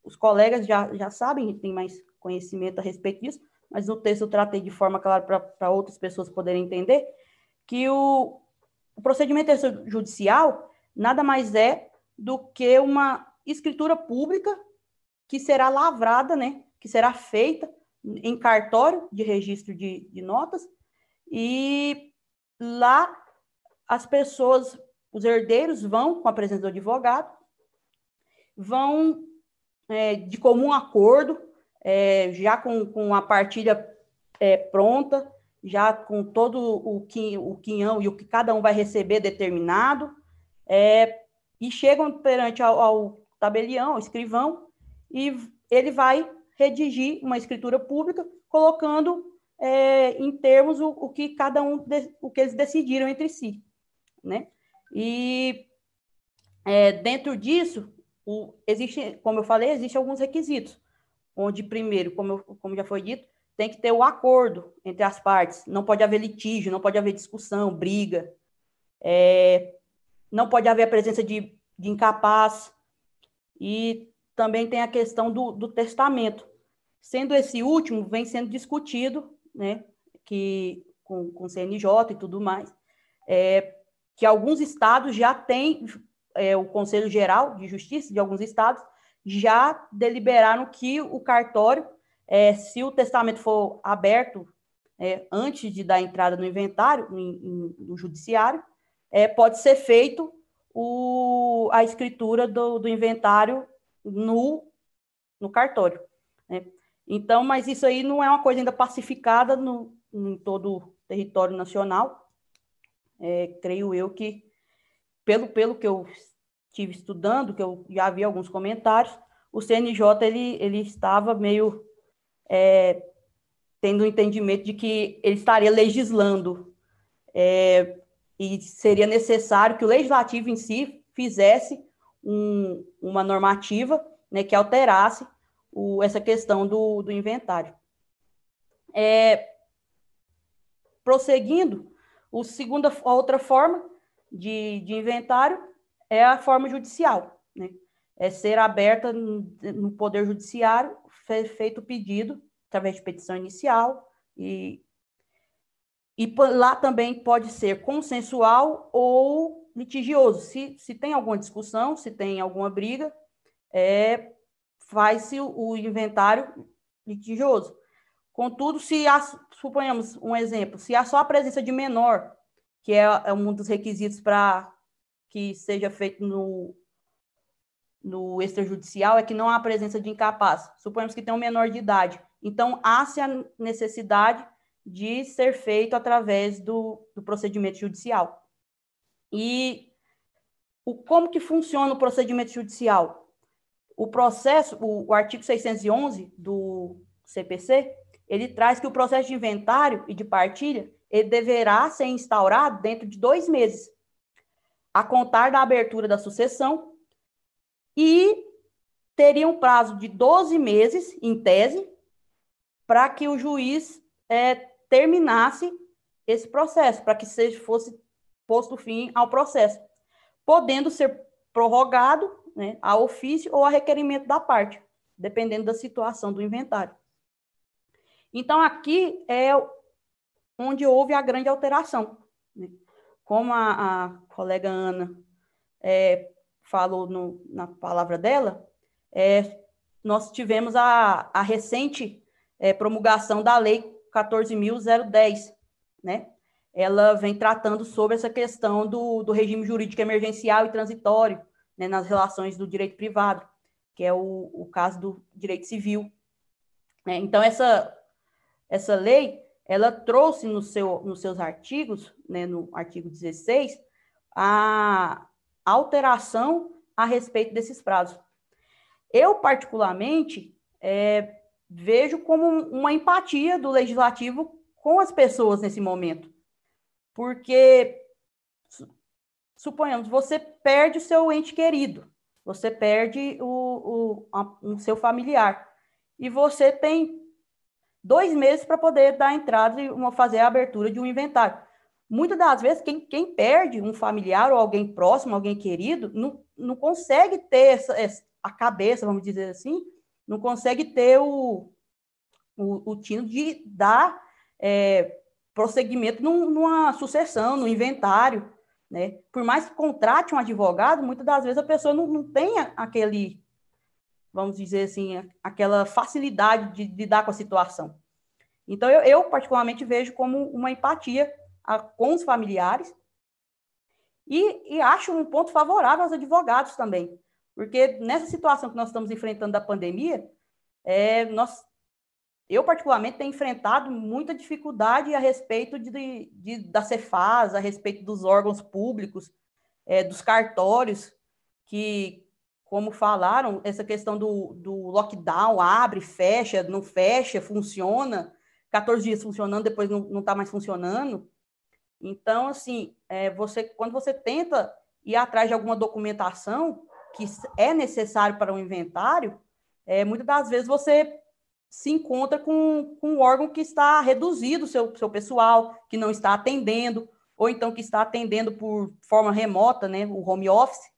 os colegas já, já sabem, têm mais conhecimento a respeito disso, mas no texto eu tratei de forma clara para outras pessoas poderem entender, que o, o procedimento judicial nada mais é do que uma escritura pública que será lavrada, né, que será feita em cartório de registro de, de notas, e lá as pessoas, os herdeiros vão, com a presença do advogado, vão é, de comum acordo é, já com, com a partilha é, pronta, já com todo o, quin, o quinhão e o que cada um vai receber determinado, é, e chegam perante ao, ao tabelião, ao escrivão, e ele vai redigir uma escritura pública, colocando é, em termos o, o, que cada um, de, o que eles decidiram entre si, né? E é, dentro disso, o, existe, como eu falei, existem alguns requisitos onde, primeiro, como, eu, como já foi dito, tem que ter o acordo entre as partes, não pode haver litígio, não pode haver discussão, briga, é, não pode haver a presença de, de incapaz, e também tem a questão do, do testamento, sendo esse último, vem sendo discutido, né, que, com, com CNJ e tudo mais, é, que alguns estados já têm, é, o Conselho Geral de Justiça de alguns estados já deliberaram que o cartório, é, se o testamento for aberto é, antes de dar entrada no inventário, no, judiciário, é, pode ser feito o, a escritura do, do inventário no, no cartório. Né? Então, mas isso aí não é uma coisa ainda pacificada no, em todo o território nacional. É, creio eu que, pelo, pelo que eu estive estudando, que eu já vi alguns comentários, o CNJ ele, ele estava meio é, tendo o entendimento de que ele estaria legislando é, e seria necessário que o legislativo em si fizesse um, uma normativa né, que alterasse o, essa questão do, do inventário. É, prosseguindo, o segunda, a outra forma de, de inventário é a forma judicial, né? É ser aberta no Poder Judiciário, feito o pedido através de petição inicial e, e lá também pode ser consensual ou litigioso. Se, se tem alguma discussão, se tem alguma briga, é, faz-se o, inventário litigioso. Contudo, se há, suponhamos um exemplo, se há só a presença de menor, que é, é um dos requisitos para que seja feito no, no extrajudicial, é que não há presença de incapaz. Suponhamos que tem um menor de idade. Então, há-se a necessidade de ser feito através do, do procedimento judicial. E o, como que funciona o procedimento judicial? O processo, o, o artigo 611 do CPC, ele traz que o processo de inventário e de partilha ele deverá ser instaurado dentro de dois meses, a contar da abertura da sucessão, e teria um prazo de 12 meses, em tese, para que o juiz é, terminasse esse processo, para que seja, fosse posto fim ao processo, podendo ser prorrogado né, a ofício ou a requerimento da parte, dependendo da situação do inventário. Então, aqui é onde houve a grande alteração. Né? Como a, a, colega Ana é, falou no, na palavra dela, é, nós tivemos a, a recente é, promulgação da Lei 14.010, né? Ela vem tratando sobre essa questão do, do regime jurídico emergencial e transitório né, nas relações do direito privado, que é o, o caso do direito civil. Né? Então, essa, essa lei ela trouxe no seu, nos seus artigos, né, no artigo 16, a alteração a respeito desses prazos. Eu, particularmente, é, vejo como uma empatia do legislativo com as pessoas nesse momento. Porque, suponhamos, você perde o seu ente querido, você perde o, o, a, o seu familiar, e você tem dois meses para poder dar entrada e uma, fazer a abertura de um inventário. Muitas das vezes, quem, quem perde um familiar ou alguém próximo, alguém querido, não, não consegue ter essa, essa, a cabeça, vamos dizer assim, não consegue ter o, o, o tino de dar é, prosseguimento num, numa sucessão, no inventário. Né? Por mais que contrate um advogado, muitas das vezes a pessoa não, não tem aquele vamos dizer assim, aquela facilidade de lidar com a situação. Então, eu, eu particularmente vejo como uma empatia a, com os familiares e, e, acho um ponto favorável aos advogados também, porque nessa situação que nós estamos enfrentando da pandemia, é, nós, eu particularmente tenho enfrentado muita dificuldade a respeito de, de da Cefaz, a respeito dos órgãos públicos, é, dos cartórios, que, como falaram, essa questão do, do lockdown, abre, fecha, não fecha, funciona, 14 dias funcionando, depois não está mais funcionando. Então, assim, é, você, quando você tenta ir atrás de alguma documentação que é necessário para um inventário, é, muitas das vezes você se encontra com, com um órgão que está reduzido, seu, seu pessoal, que não está atendendo, ou então que está atendendo por forma remota, né, o home office,